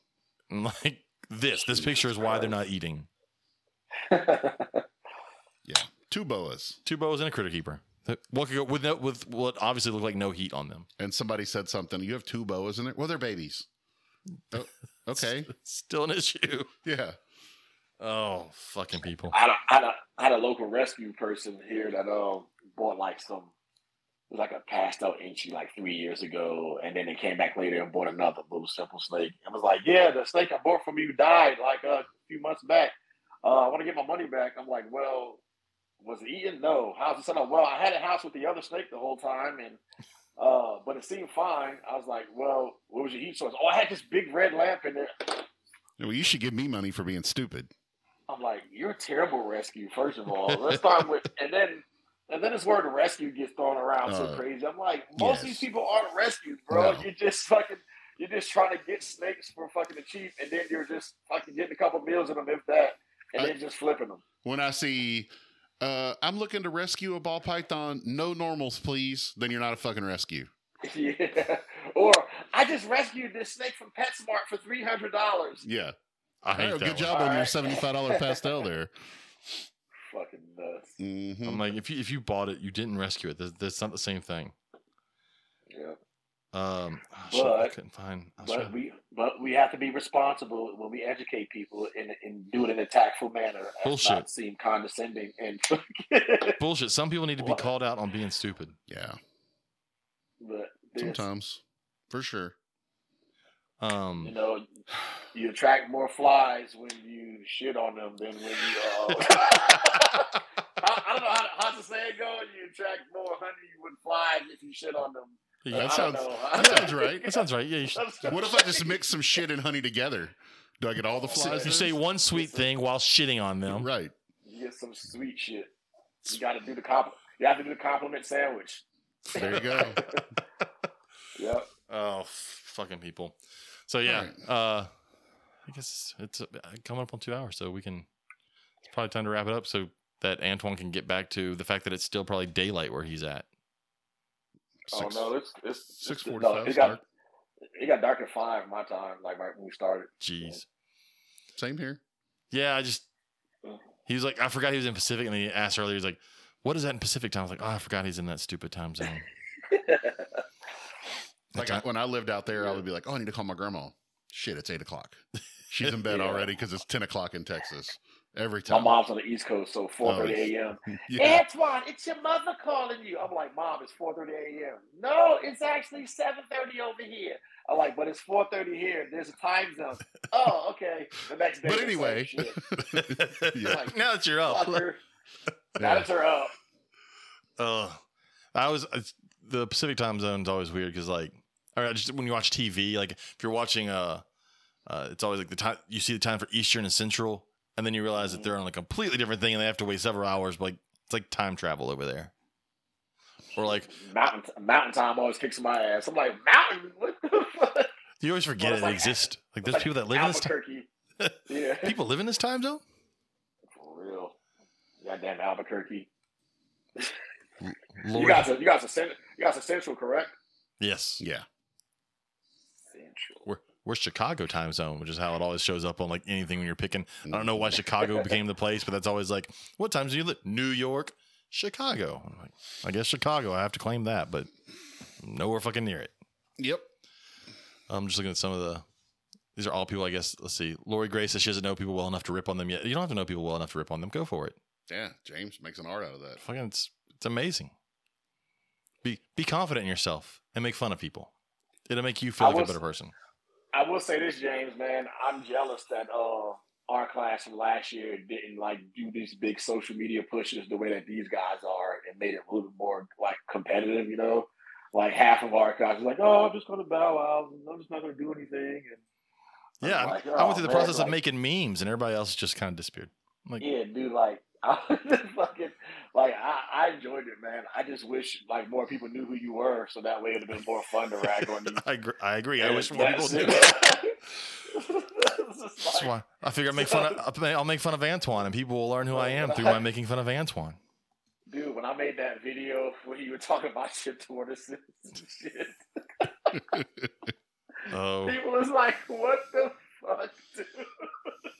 And like this, this picture is why they're not eating. Two boas. Two boas and a critter keeper. What could go with no, with what obviously looked like no heat on them. And somebody said something. You have two boas in there? Well, they're babies. Oh, Okay. Still an issue. Yeah. Oh, fucking people. I had, a, I, had a, I had a local rescue person here that um bought like some it was like a passed out enchi like three years ago, and then they came back later and bought another little simple snake. And was like, "Yeah, the snake I bought from you died like a few months back. Uh, I want to get my money back." I'm like, "Well, was it eaten? No. How's it set up? Well, I had a house with the other snake the whole time, and uh, but it seemed fine. I was like, "Well, what was your heat source? Oh, I had this big red lamp in there." Well, you should give me money for being stupid. I'm like, you're a terrible rescue, first of all. Let's start with, and then, and then this word rescue gets thrown around so Uh, crazy. I'm like, most of these people aren't rescued, bro. No. You're just fucking, you're just trying to get snakes for fucking the cheap, and then you're just fucking getting a couple meals in them, if that, and I- then just flipping them. When I see, uh, I'm looking to rescue a ball python, no normals, please, then you're not a fucking rescue. yeah. Or I just rescued this snake from PetSmart for three hundred dollars. Yeah. I hate All right, that good one. job on your $75 pastel there. Fucking nuts. hmm I'm like, if you if you bought it, you didn't rescue it. That's, that's not the same thing. Yeah. Um, oh, shit, I But- couldn't find. I was But we, but we have to be responsible when we educate people and, and do it in a tactful manner. and Bullshit. Not seem condescending and. bullshit. Some people need to be What? called out on being stupid. Yeah. but this, Sometimes. For sure. Um, you know, you attract more flies when you shit on them than when you. Uh, I, I don't know how to, how to say it go. You attract more honey with flies if you shit on them. Yeah, That sounds- that sounds right. that sounds right. Yeah, you, should, What if I just mix some shit and honey together? Do I get all the flies? you say one sweet thing while shitting on them. Right. You get some sweet shit. You got to do the compliment. You have to do the compliment sandwich. There you go. Yep. Oh, f- fucking people. So yeah, Alright. uh, I guess it's uh, coming up on two hours, so we can. It's probably time to wrap it up, so that Antoine can get back to the fact that it's still probably daylight where he's at. Six, oh no, it's it's six it's- forty no, it got it got dark at five my time, like right when we started. Jeez. Same here. Yeah, I just. He was like, I forgot he was in Pacific, and then he asked earlier, he's like, "What is that in Pacific time?" I was like, "Oh, I forgot he's in that stupid time zone." Like I, when I lived out there, I would be like, "Oh, I need to call my grandma." Shit, it's eight o'clock. She's in bed Yeah. already because it's ten o'clock in Texas. Every time. My mom's on the East Coast, so four thirty Oh, a.m. yeah. Antoine, it's your mother calling you. I'm like, Mom, it's four thirty a.m. No, it's actually seven thirty over here. I'm like, but it's four thirty here. There's a time zone. oh, okay. The next day. But anyway. Yeah. Like, now that you're up, Fucker. Yeah. That's her up. Ugh. I was it's- the Pacific time zone's always weird because like, all right, just when you watch TV, like if you're watching uh, uh, it's always like the time you see the time for Eastern and Central, and then you realize that they're on a completely different thing and they have to wait several hours. But like it's like time travel over there, or like Mountain Mountain Time always kicks my ass. I'm like, Mountain? What the fuck? you always forget it like- exists. Like there's Like people that live in this time. Yeah. People live in this time zone. For real. Goddamn Albuquerque. You Lord, guys are you guys are cent- you guys are central, correct? yes, Yeah. Central. we're we're Chicago time zone, which is how it always shows up on like anything when you're picking. I don't know why Chicago became the place, but that's always like, what times do you live? New York, Chicago. I'm like, I guess Chicago. I have to claim that, but nowhere fucking near it. Yep. I'm just looking at some of the. These are all people, I guess. Let's see. Lori Grace says she doesn't know people well enough to rip on them yet. You don't have to know people well enough to rip on them. Go for it. Yeah. James makes an art out of that. Fucking, it's it's amazing. Be be confident in yourself and make fun of people. It'll make you feel I like was- a better person. I will say this, James, man. I'm jealous that uh our class from last year didn't like do these big social media pushes the way that these guys are and made it a little bit more like competitive, you know? Like half of our class is like, Oh, I'm just gonna bow out I'm just not gonna do anything and Yeah, I'm I- went oh, through the man, process of making memes, and everybody else just kind of disappeared. Like, Yeah, dude, like I was just fucking like I, I enjoyed it, man. I just wish like more people knew who you were, so that way it'd have been more fun to rag on you. I agree. I, agree. I wish more people knew. it. It's just That's like- why I figure I make fun of. I'll make fun of Antoine, and people will learn who I am through my making fun of Antoine. Dude, when I made that video where you were talking about shit tortoises and shit, Oh, people was like, "What the fuck?" Dude?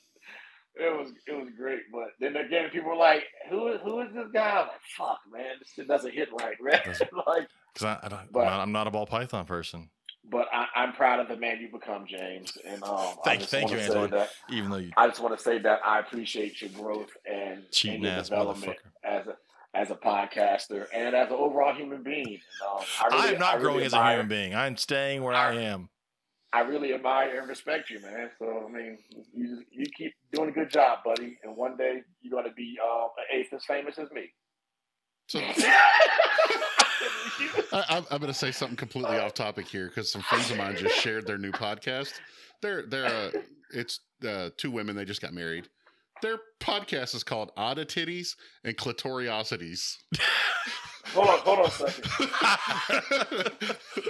It was it was great, but then again, people were like, "Who who is this guy?" I'm like, "Fuck, man, this shit doesn't hit right, man." Doesn't. like, because I, I don't, But- I'm, not, a ball python person. but I, I, I'm proud of the man you become, James. And um, I Thank- thank you, Antoine. that- Even though you I just want to say that I appreciate your growth and, and your ass development as a as a podcaster and as an overall human being. And, um, I, really, I am not I really growing as a human being. I'm staying where I am. I really admire and respect you, man. So I mean, you you keep doing a good job, buddy. And one day you're to be um, an eighth as famous as me. So I, going to say something completely off topic here because some friends of mine just shared their new podcast. They're they're uh, it's uh, two women. They just got married. Their podcast is called Oddititties and Clitoriosities. hold on, hold on a second.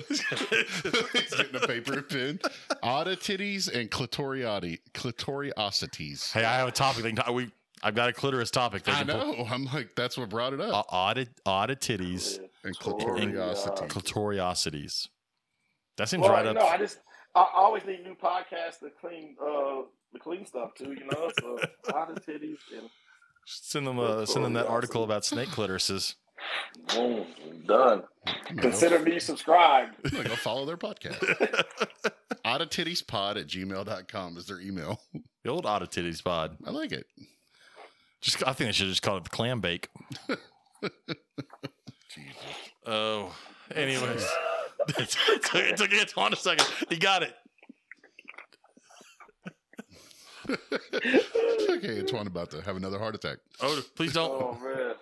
He's getting a paper and pen. Oddititties and clitorioti clitoriosities. Hey, I have a topic. They can talk- we, I've got a clitoris topic. They I can pull- know. I'm like, that's what brought it Uh, up. audit, audit titties, and clitoriosities. clitoriosities. That seems Well, right you up. know, I just I always need new podcasts to clean uh the clean stuff too. You know, so a titties and Send them, uh, send them that article about snake clitorises. Boom, done. I'm gonna go- Consider me subscribed. I'm go follow their podcast. Odditittiespod at gmail.com is their email. The old audit titties pod. I like it. Just, I think they should just call it the clam bake. Jesus. Oh, anyways, it took, it took Antoine a second. He got it. okay, Antoine about to have another heart attack. Oh, please don't. Oh man.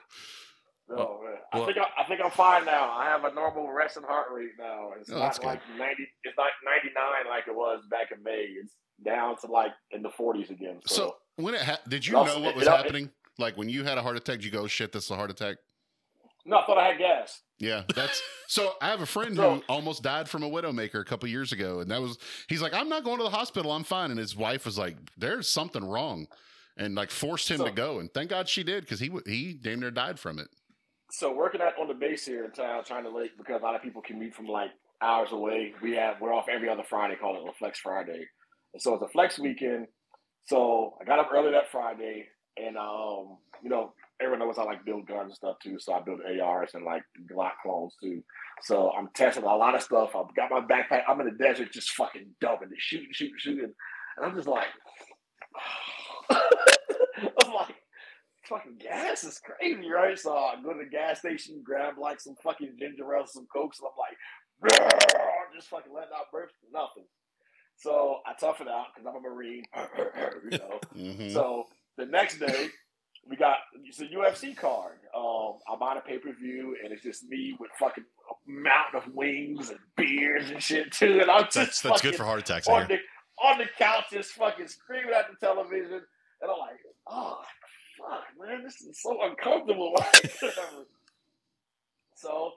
Oh man. I Well- think I, I think I'm fine now. I have a normal resting heart rate now. It's Oh, not like ninety. It's not ninety nine like it was back in May. It's down to like in the forties again. So, So when it ha- did you Also, know what it- was it- happening? Like when you had a heart attack, did you go, shit, this is a heart attack? no, I thought I had gas. Yeah, that's so. I have a friend who almost died from a widowmaker a couple years ago, and that was he's like, I'm not going to the hospital, I'm fine. And his wife was like, There's something wrong, and like forced him So- to go. And thank God she did because he he damn near died from it. So working at on the base here in town, trying to late because a lot of people commute from like hours away. We have we're off every other Friday, call it a Flex Friday, and so it's a flex weekend. So I got up early that Friday, and um, you know, everyone knows I like build guns and stuff too. So I build ARs and like Glock clones too. So I'm testing a lot of stuff. I've got my backpack. I'm in the desert, just fucking dumping, it, shooting, shooting, shooting, and I'm just like fucking gas is crazy, right? So I go to the gas station, grab like some fucking ginger ale, some cokes, and I'm like, just fucking letting out burps, nothing. So I tough it out because I'm a marine, you know. Mhm. So the next day, we got it's a UFC card. Um, I'm on a pay per view, and it's just me with fucking a mountain of wings and beers and shit too. And I'm just That's that's good for heart attacks. On the on the couch, just fucking screaming at the television, and I'm like, oh fuck, man, this is so uncomfortable. so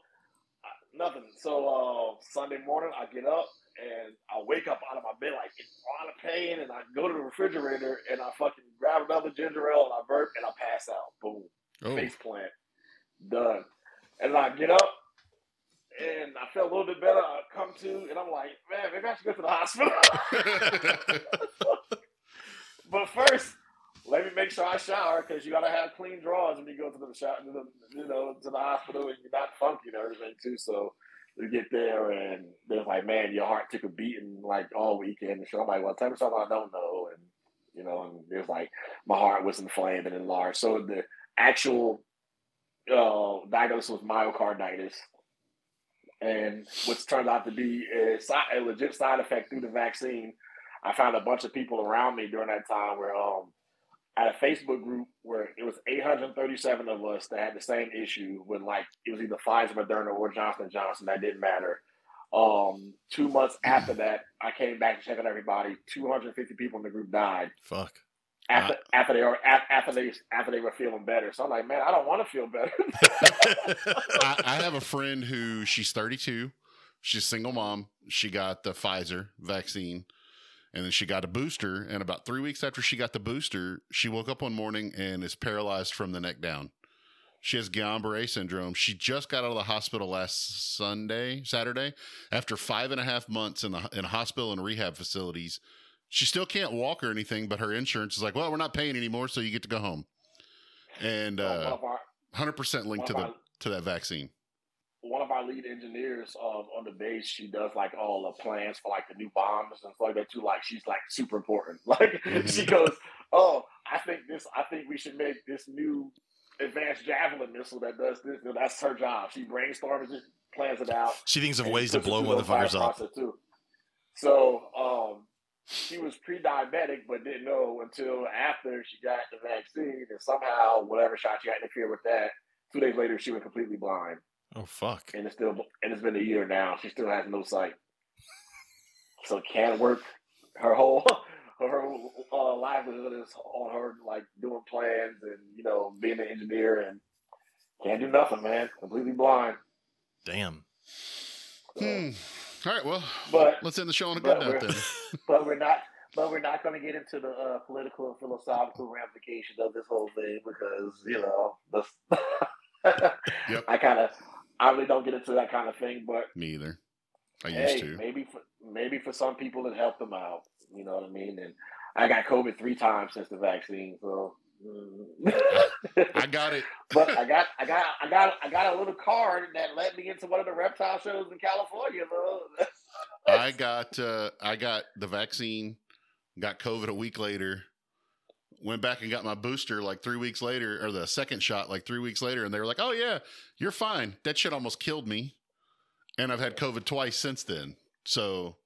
uh, nothing. So uh, Sunday morning, I get up and I wake up out of my bed like in a lot of pain, and I go to the refrigerator and I fucking grab another ginger ale and I burp and I pass out. Boom, Oh, face plant, done. And I get up. And I feel a little bit better. I come to, and I'm like, man, maybe I should go to the hospital. But first, let me make sure I shower because you gotta have clean drawers when you go to the shower, to the, you know, to the hospital and you're not funky and everything too. So we get there and they're like, "Man, your heart took a beating like all weekend." And so I'm like, "Well, tell me something I don't know." And you know, and there's like my heart was inflamed and enlarged. So the actual uh, diagnosis was myocarditis. And what's turned out to be a, a legit side effect through the vaccine I found a bunch of people around me during that time where um at a Facebook group where it was 837 of us that had the same issue when like it was either Pfizer, Moderna, or Johnson Johnson. That didn't matter. Um, two months after that, I came back to check on everybody. 250 people in the group died Fuck. after after they were after they after they were feeling better. So I'm like, man, I don't want to feel better. I, I have a friend who she's 32. She's a single mom. She got the Pfizer vaccine and then she got a booster. And about three weeks after she got the booster, she woke up one morning and is paralyzed from the neck down. She has Guillain-Barré syndrome. She just got out of the hospital last Sunday, Saturday, after five and a half months in the in hospital and rehab facilities. She still can't walk or anything, but her insurance is like, well, we're not paying anymore, so you get to go home. And one uh, hundred percent linked to the to that vaccine. one of our lead engineers um, on the base. She does like all the plans for like the new bombs and stuff like that too. Like she's like super important. Like she goes, "Oh, I think this. I think we should make this new advanced javelin missile that does this." And that's her job. She brainstorms it, plans it out. She thinks of ways to blow through the entire motherfuckers up. Too. So um, she was pre-diabetic, but didn't know until after she got the vaccine, and somehow whatever shot she got interfered with that. Two days later, she went completely blind, Oh fuck. and it's still and it's been a year now. She still has no sight, so can't work. Her whole her whole uh, livelihood is on her like doing plans and you know being an engineer and can't do nothing, man. Completely blind. Damn. So- Hmm. All right. Well, But let's end the show on a good note then. but we're not but we're not going to get into the uh, political and philosophical ramifications of this whole thing because you know the Yep. I kind of I really don't get into that kind of thing, but Me either. I hey, used to. maybe for, maybe for some people it helped them out. You know what I mean? And I got COVID three times since the vaccine, so. mm. I got it. but I got I got I got I got a little card that led me into one of the reptile shows in California, though. I got uh I got the vaccine, got COVID a week later, went back and got my booster like three weeks later, or the second shot like three weeks later, and they were like, Oh yeah, you're fine. That shit almost killed me. And I've had COVID twice since then. So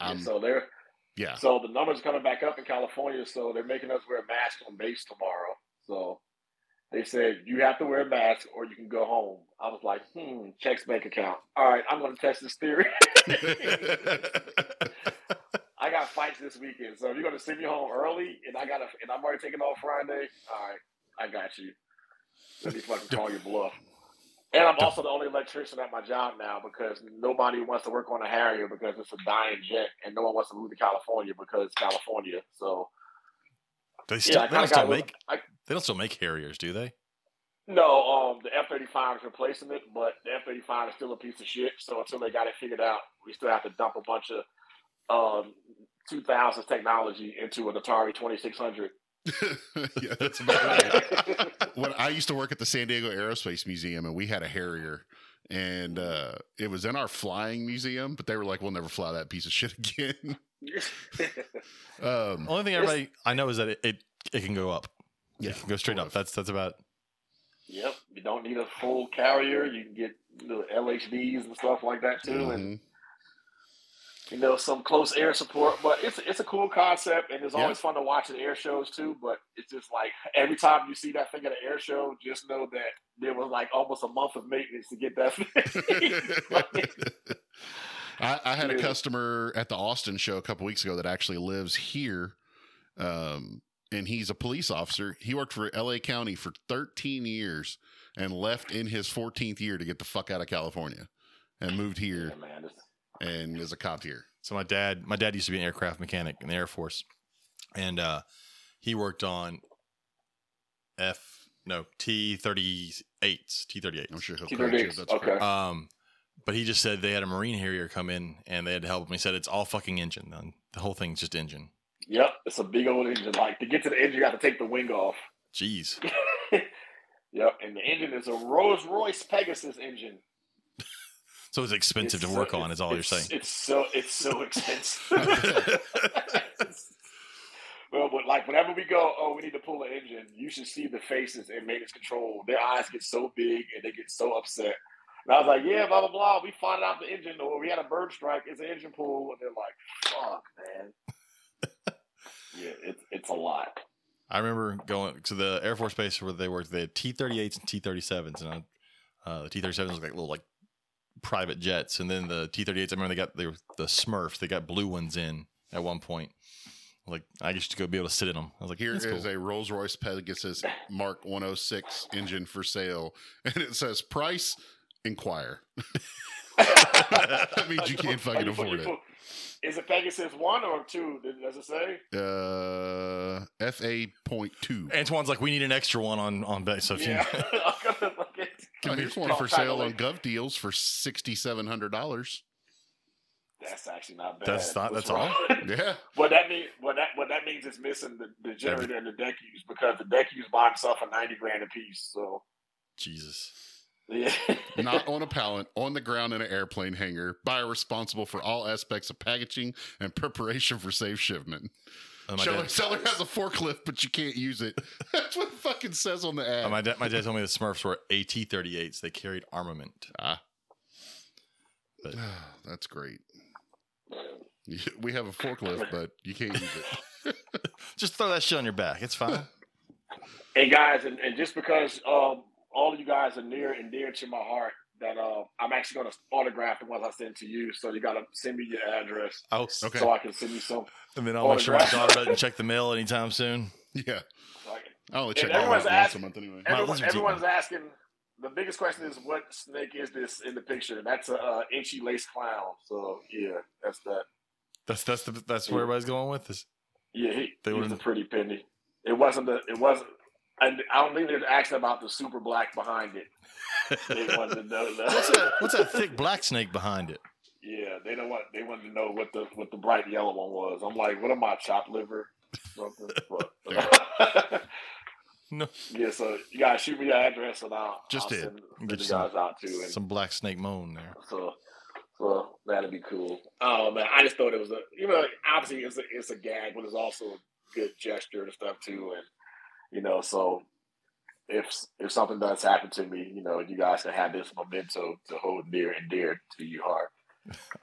I'm so they're yeah. So the numbers are coming back up in California, so they're making us wear masks on base tomorrow. So they said you have to wear a mask or you can go home. I was like, hmm, checks bank account. All right, I'm going to test this theory. I got fights this weekend, so if you're going to send me home early, and I got to, and I'm already taking off Friday. All right, I got you. Let me fucking call your bluff. And I'm also the only electrician at my job now because nobody wants to work on a Harrier because it's a dying jet, and no one wants to move to California because it's California. So They still, I they don't still make I, they don't still make Harriers, do they? no, um, the F thirty five is replacing it, but the F thirty five is still a piece of shit. So until they got it figured out, we still have to dump a bunch of um, 2000s technology into an Atari twenty six hundred. yeah, that's about right. when I used to work at the San Diego Aerospace Museum, and we had a Harrier, and uh, it was in our flying museum, but they were like, "We'll never fly that piece of shit again." um, Only thing everybody I know is that it, it, it can go up. yeah, It can go straight up. That's that's about Yep, you don't need a full carrier. You can get the LHDs and stuff like that too, and Mhm. You know some close air support. But it's it's a cool concept, and it's Yeah. always fun to watch at air shows too. But it's just like every time you see that thing at an air show, just know that there was like almost a month of maintenance to get that thing. I, I had a customer at the Austin show a couple weeks ago that actually lives here. Um, and he's a police officer. He worked for LA County for 13 years and left in his 14th year to get the fuck out of California and moved here yeah, man, and is a cop here. So my dad, my dad used to be an aircraft mechanic in the Air Force, and uh, he worked on F no T thirty eights, T thirty eight. I'm sure he'll correct you. That's Okay. correct. Um, but he just said they had a Marine Harrier come in and they had to help him. He said it's all fucking engine. The- The whole thing's just engine. Yep, it's a big old engine. Like to get to the engine, you got to take the wing off. Jeez. yep, and the engine is a Rolls Royce Pegasus engine. So it's expensive It's to work so- on. Is all you're saying. It's so it's so expensive. well, but like whenever we go, oh, we need to pull an engine. You should see the faces in maintenance control. Their eyes get so big and they get so upset. And I was like, yeah, blah blah blah. We find out the engine, or we had a bird strike. It's an engine pull, and they're like, fuck, man. yeah, it's it's a lot. I remember going to the Air Force base where they worked. They had T thirty eights and T thirty sevens, and uh, the T thirty sevens was like little like private jets, and then the T thirty eights. I remember they got they were the Smurfs. They got blue ones in at one point. Like I used to go be able to sit in them. I was like, Here Here is is a Rolls Royce Pegasus Mark 106 engine for sale, and it says price inquire. that means you can't fucking afford it. Is it. put- Is it Pegasus one or two? Does it say? Uh, FA point two. Antoine's like, we need an extra one on on base. So if Yeah. you, I'm gonna look at- Oh, here's one for sale of on GovDeals for sixty seven hundred dollars. That's actually not bad. That's not- What's that's all? Yeah, What that means What that what that means is missing the, the generator and the deck use because the DECUs buy themselves for ninety grand a piece. So Jesus, Yeah. not on a pallet, on the ground in an airplane hangar. Buyer responsible for all aspects of packaging and preparation for safe shipment. Uh, my, Seller, dad, seller has a forklift, but you can't use it. That's what it fucking says on the ad. uh, my, dad, my dad told me the Smurfs were AT 38s. They carried armament. ah, But that's great. We have a forklift, but you can't use it. just throw that shit on your back. It's fine. Hey, guys, and, and just because um, all of you guys are near and dear to my heart, that uh, I'm actually going to autograph the ones I send to you. So you got to send me your address Oh, Okay. so I can send you some. And then I'll make sure my Autograph. daughter doesn't check the mail anytime soon. Yeah. So I can, I only And check that once a month anyway. Everyone, lizard's everyone's asking. The biggest question is, what snake is this in the picture? And That's a uh, enchi lace clown. So yeah, that's that. That's that's the, that's where everybody's going with this. Yeah, he, They he was a pretty penny. It wasn't the. It wasn't. And I don't think they're asking about the super black behind it. They wanted to know that. What's that? What's that thick black snake behind it? Yeah, they don't want. They wanted to know what the what the bright yellow one was. I'm like, what am I, chopped liver? Something. No. Yeah, so you guys shoot me your address and I'll Just I'll send, send Get you some- guys out too. And Some black snake moan there. so, so that'd be cool. Oh man, I just thought it was a you know obviously it's a it's a gag, but it's also a good gesture and stuff too. And you know, so if if something does happen to me, you know, you guys can have this memento to hold near and dear to your heart.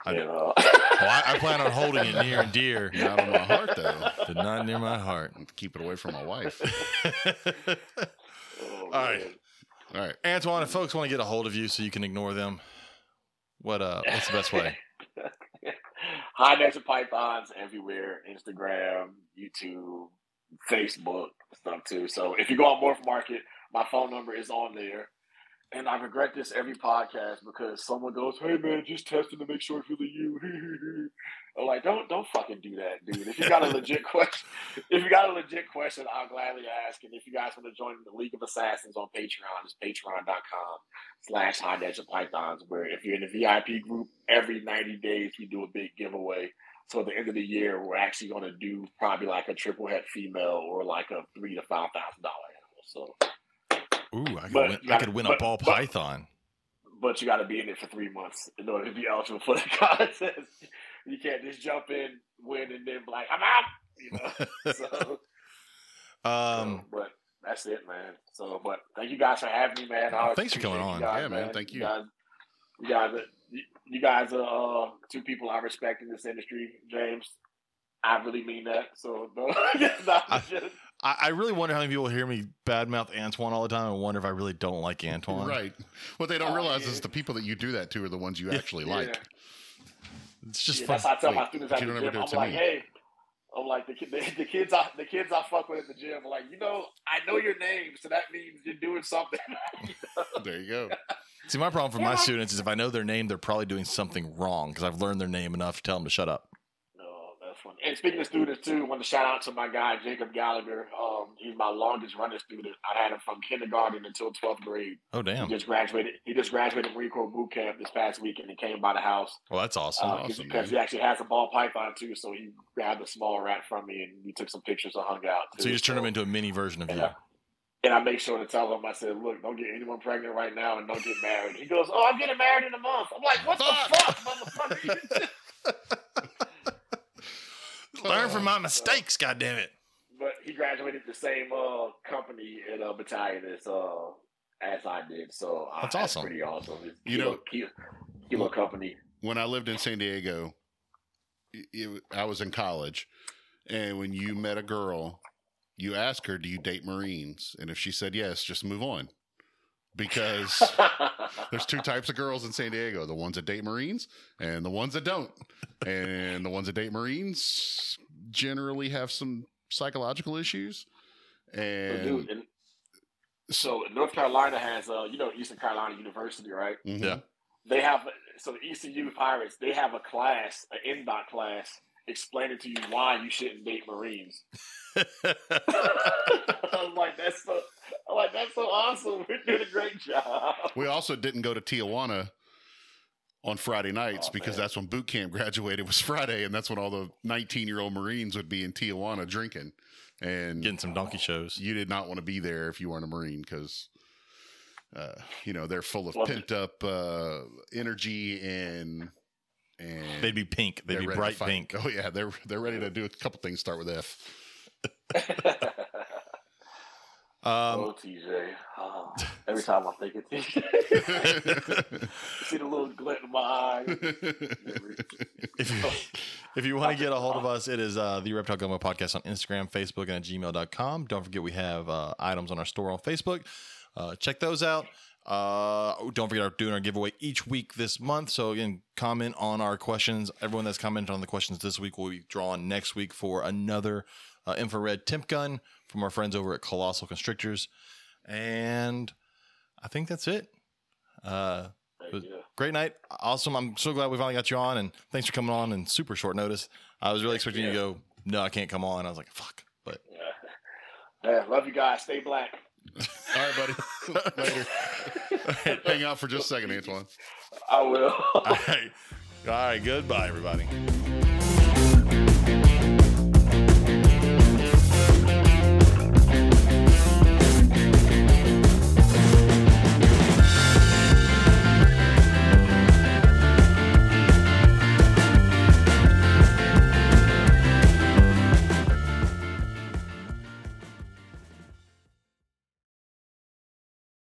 I- you know. Well, I, I plan on holding it near and dear, Not on my heart, though. but not near my heart. Keep it away from my wife. Oh, All right. man. All right. Antoine, if folks want to get a hold of you so you can ignore them, what uh, what's the best way? High Desert Pythons everywhere Instagram, YouTube, Facebook, stuff too. So if you go on Morph Market, my phone number is on there. And I regret this every podcast because someone goes, Hey man, just testing to make sure it's really you. I'm like, don't don't fucking do that, dude. If you got a legit question, if you got a legit question, I'll gladly ask. And if you guys want to join the League of Assassins on Patreon, it's patreon.com slash high pythons, where if you're in the VIP group, every 90 days we do a big giveaway. So at the end of the year, we're actually going to do probably like a triple head female or like a three to five thousand dollar animal. So, Ooh, I could But win, I could win a but- ball but- python. but you got to be in it for three months in order to be eligible for the contest. You can't just jump in, win, and then be like, I'm out. You know. so, Um, but that's it, man. So, but thank you guys for having me, man. Thanks for coming on. guys, Yeah, man. Thank you. guys, you guys, are, you guys are uh, two people I respect in this industry, James. I really mean that. So, no, I- I, I really wonder how many people hear me badmouth Antoine all the time and wonder if I really don't like Antoine. Right. What they don't Oh, realize yeah. is the people that you do that to are the ones you actually Yeah. like. It's just yeah, fun. that's how I tell my Wait, students but at you the don't ever gym. do it I'm to like, me. hey, I'm like the, the the kids I the kids I fuck with at the gym. I'm like, you know, I know your name, so that means you're doing something. There you go. See, my problem for my Yeah. students is if I know their name, they're probably doing something wrong because I've learned their name enough to tell them to shut up. No, that's funny. And speaking of students too, I want to shout out to my guy Jacob Gallagher. Um, he's my longest running student. I had him from kindergarten until twelfth grade. Oh, damn. He just graduated. He just graduated Marine Corps boot camp this past weekend and came by the house Well, that's awesome. uh, awesome, because man. he actually has a ball python too. So he grabbed a small rat from me, and we took some pictures and hung out. so you too. just turned them into a mini version of you. Yeah. And I make sure to tell him, I said, look, don't get anyone pregnant right now and don't get married. He goes, oh, I'm getting married in a month. I'm like, what the fuck, motherfucker? Learn from my mistakes, goddammit. but he graduated the same uh, company and uh, battalion as uh, as I did. So uh, That's awesome. pretty awesome. It's You Kilo, know- Kilo, Kilo Company. When I lived in San Diego, it, it- I was in college, and when you met a girl, you ask her, "Do you date Marines?" And if she said yes, just move on, because there's two types of girls in San Diego: the ones that date Marines and the ones that don't. And the ones that date Marines generally have some psychological issues. And dude, and so North Carolina has, uh, you know, Eastern Carolina University, right? Mhm. Yeah. They have so the ECU Pirates. They have a class, an NDOT class, explaining to you why you shouldn't date Marines. I'm like, that's so. I'm like, that's so awesome. We're doing a great job. We also didn't go to Tijuana on Friday nights Oh, because man. that's when boot camp graduated was Friday, and that's when all the 19 year old Marines would be in Tijuana drinking. And Getting some donkey shows. you did not want to be there if you weren't a Marine because uh, you know, they're full of Well, pent up uh, energy and and They'd be pink. They'd be bright pink. Oh yeah, they're they're ready to do a couple things. Start with F. Um, oh, TJ. Oh, every time I think of TJ, see the little glint in my eye. if you if you want to get a hold of us, it is uh, the Reptile Gumbo Podcast on Instagram, Facebook, and at gmail.com. Don't forget we have uh, items on our store on Facebook. Uh, check those out. Uh, don't forget our doing our giveaway each week this month. So again, comment on our questions. Everyone that's commented on the questions this week will be drawn next week for another uh, infrared temp gun from our friends over at Colossal Constrictors. And I think that's it. Uh, Thank great night. Awesome. I'm so glad we finally got you on, and thanks for coming on in super short notice. I was really expecting you to go, no, I can't come on. I was like, fuck. But Yeah. yeah, love you guys. Stay black. All right, buddy. Later. Hang out for just a second, Antoine. I will. all right, all right. Goodbye, everybody.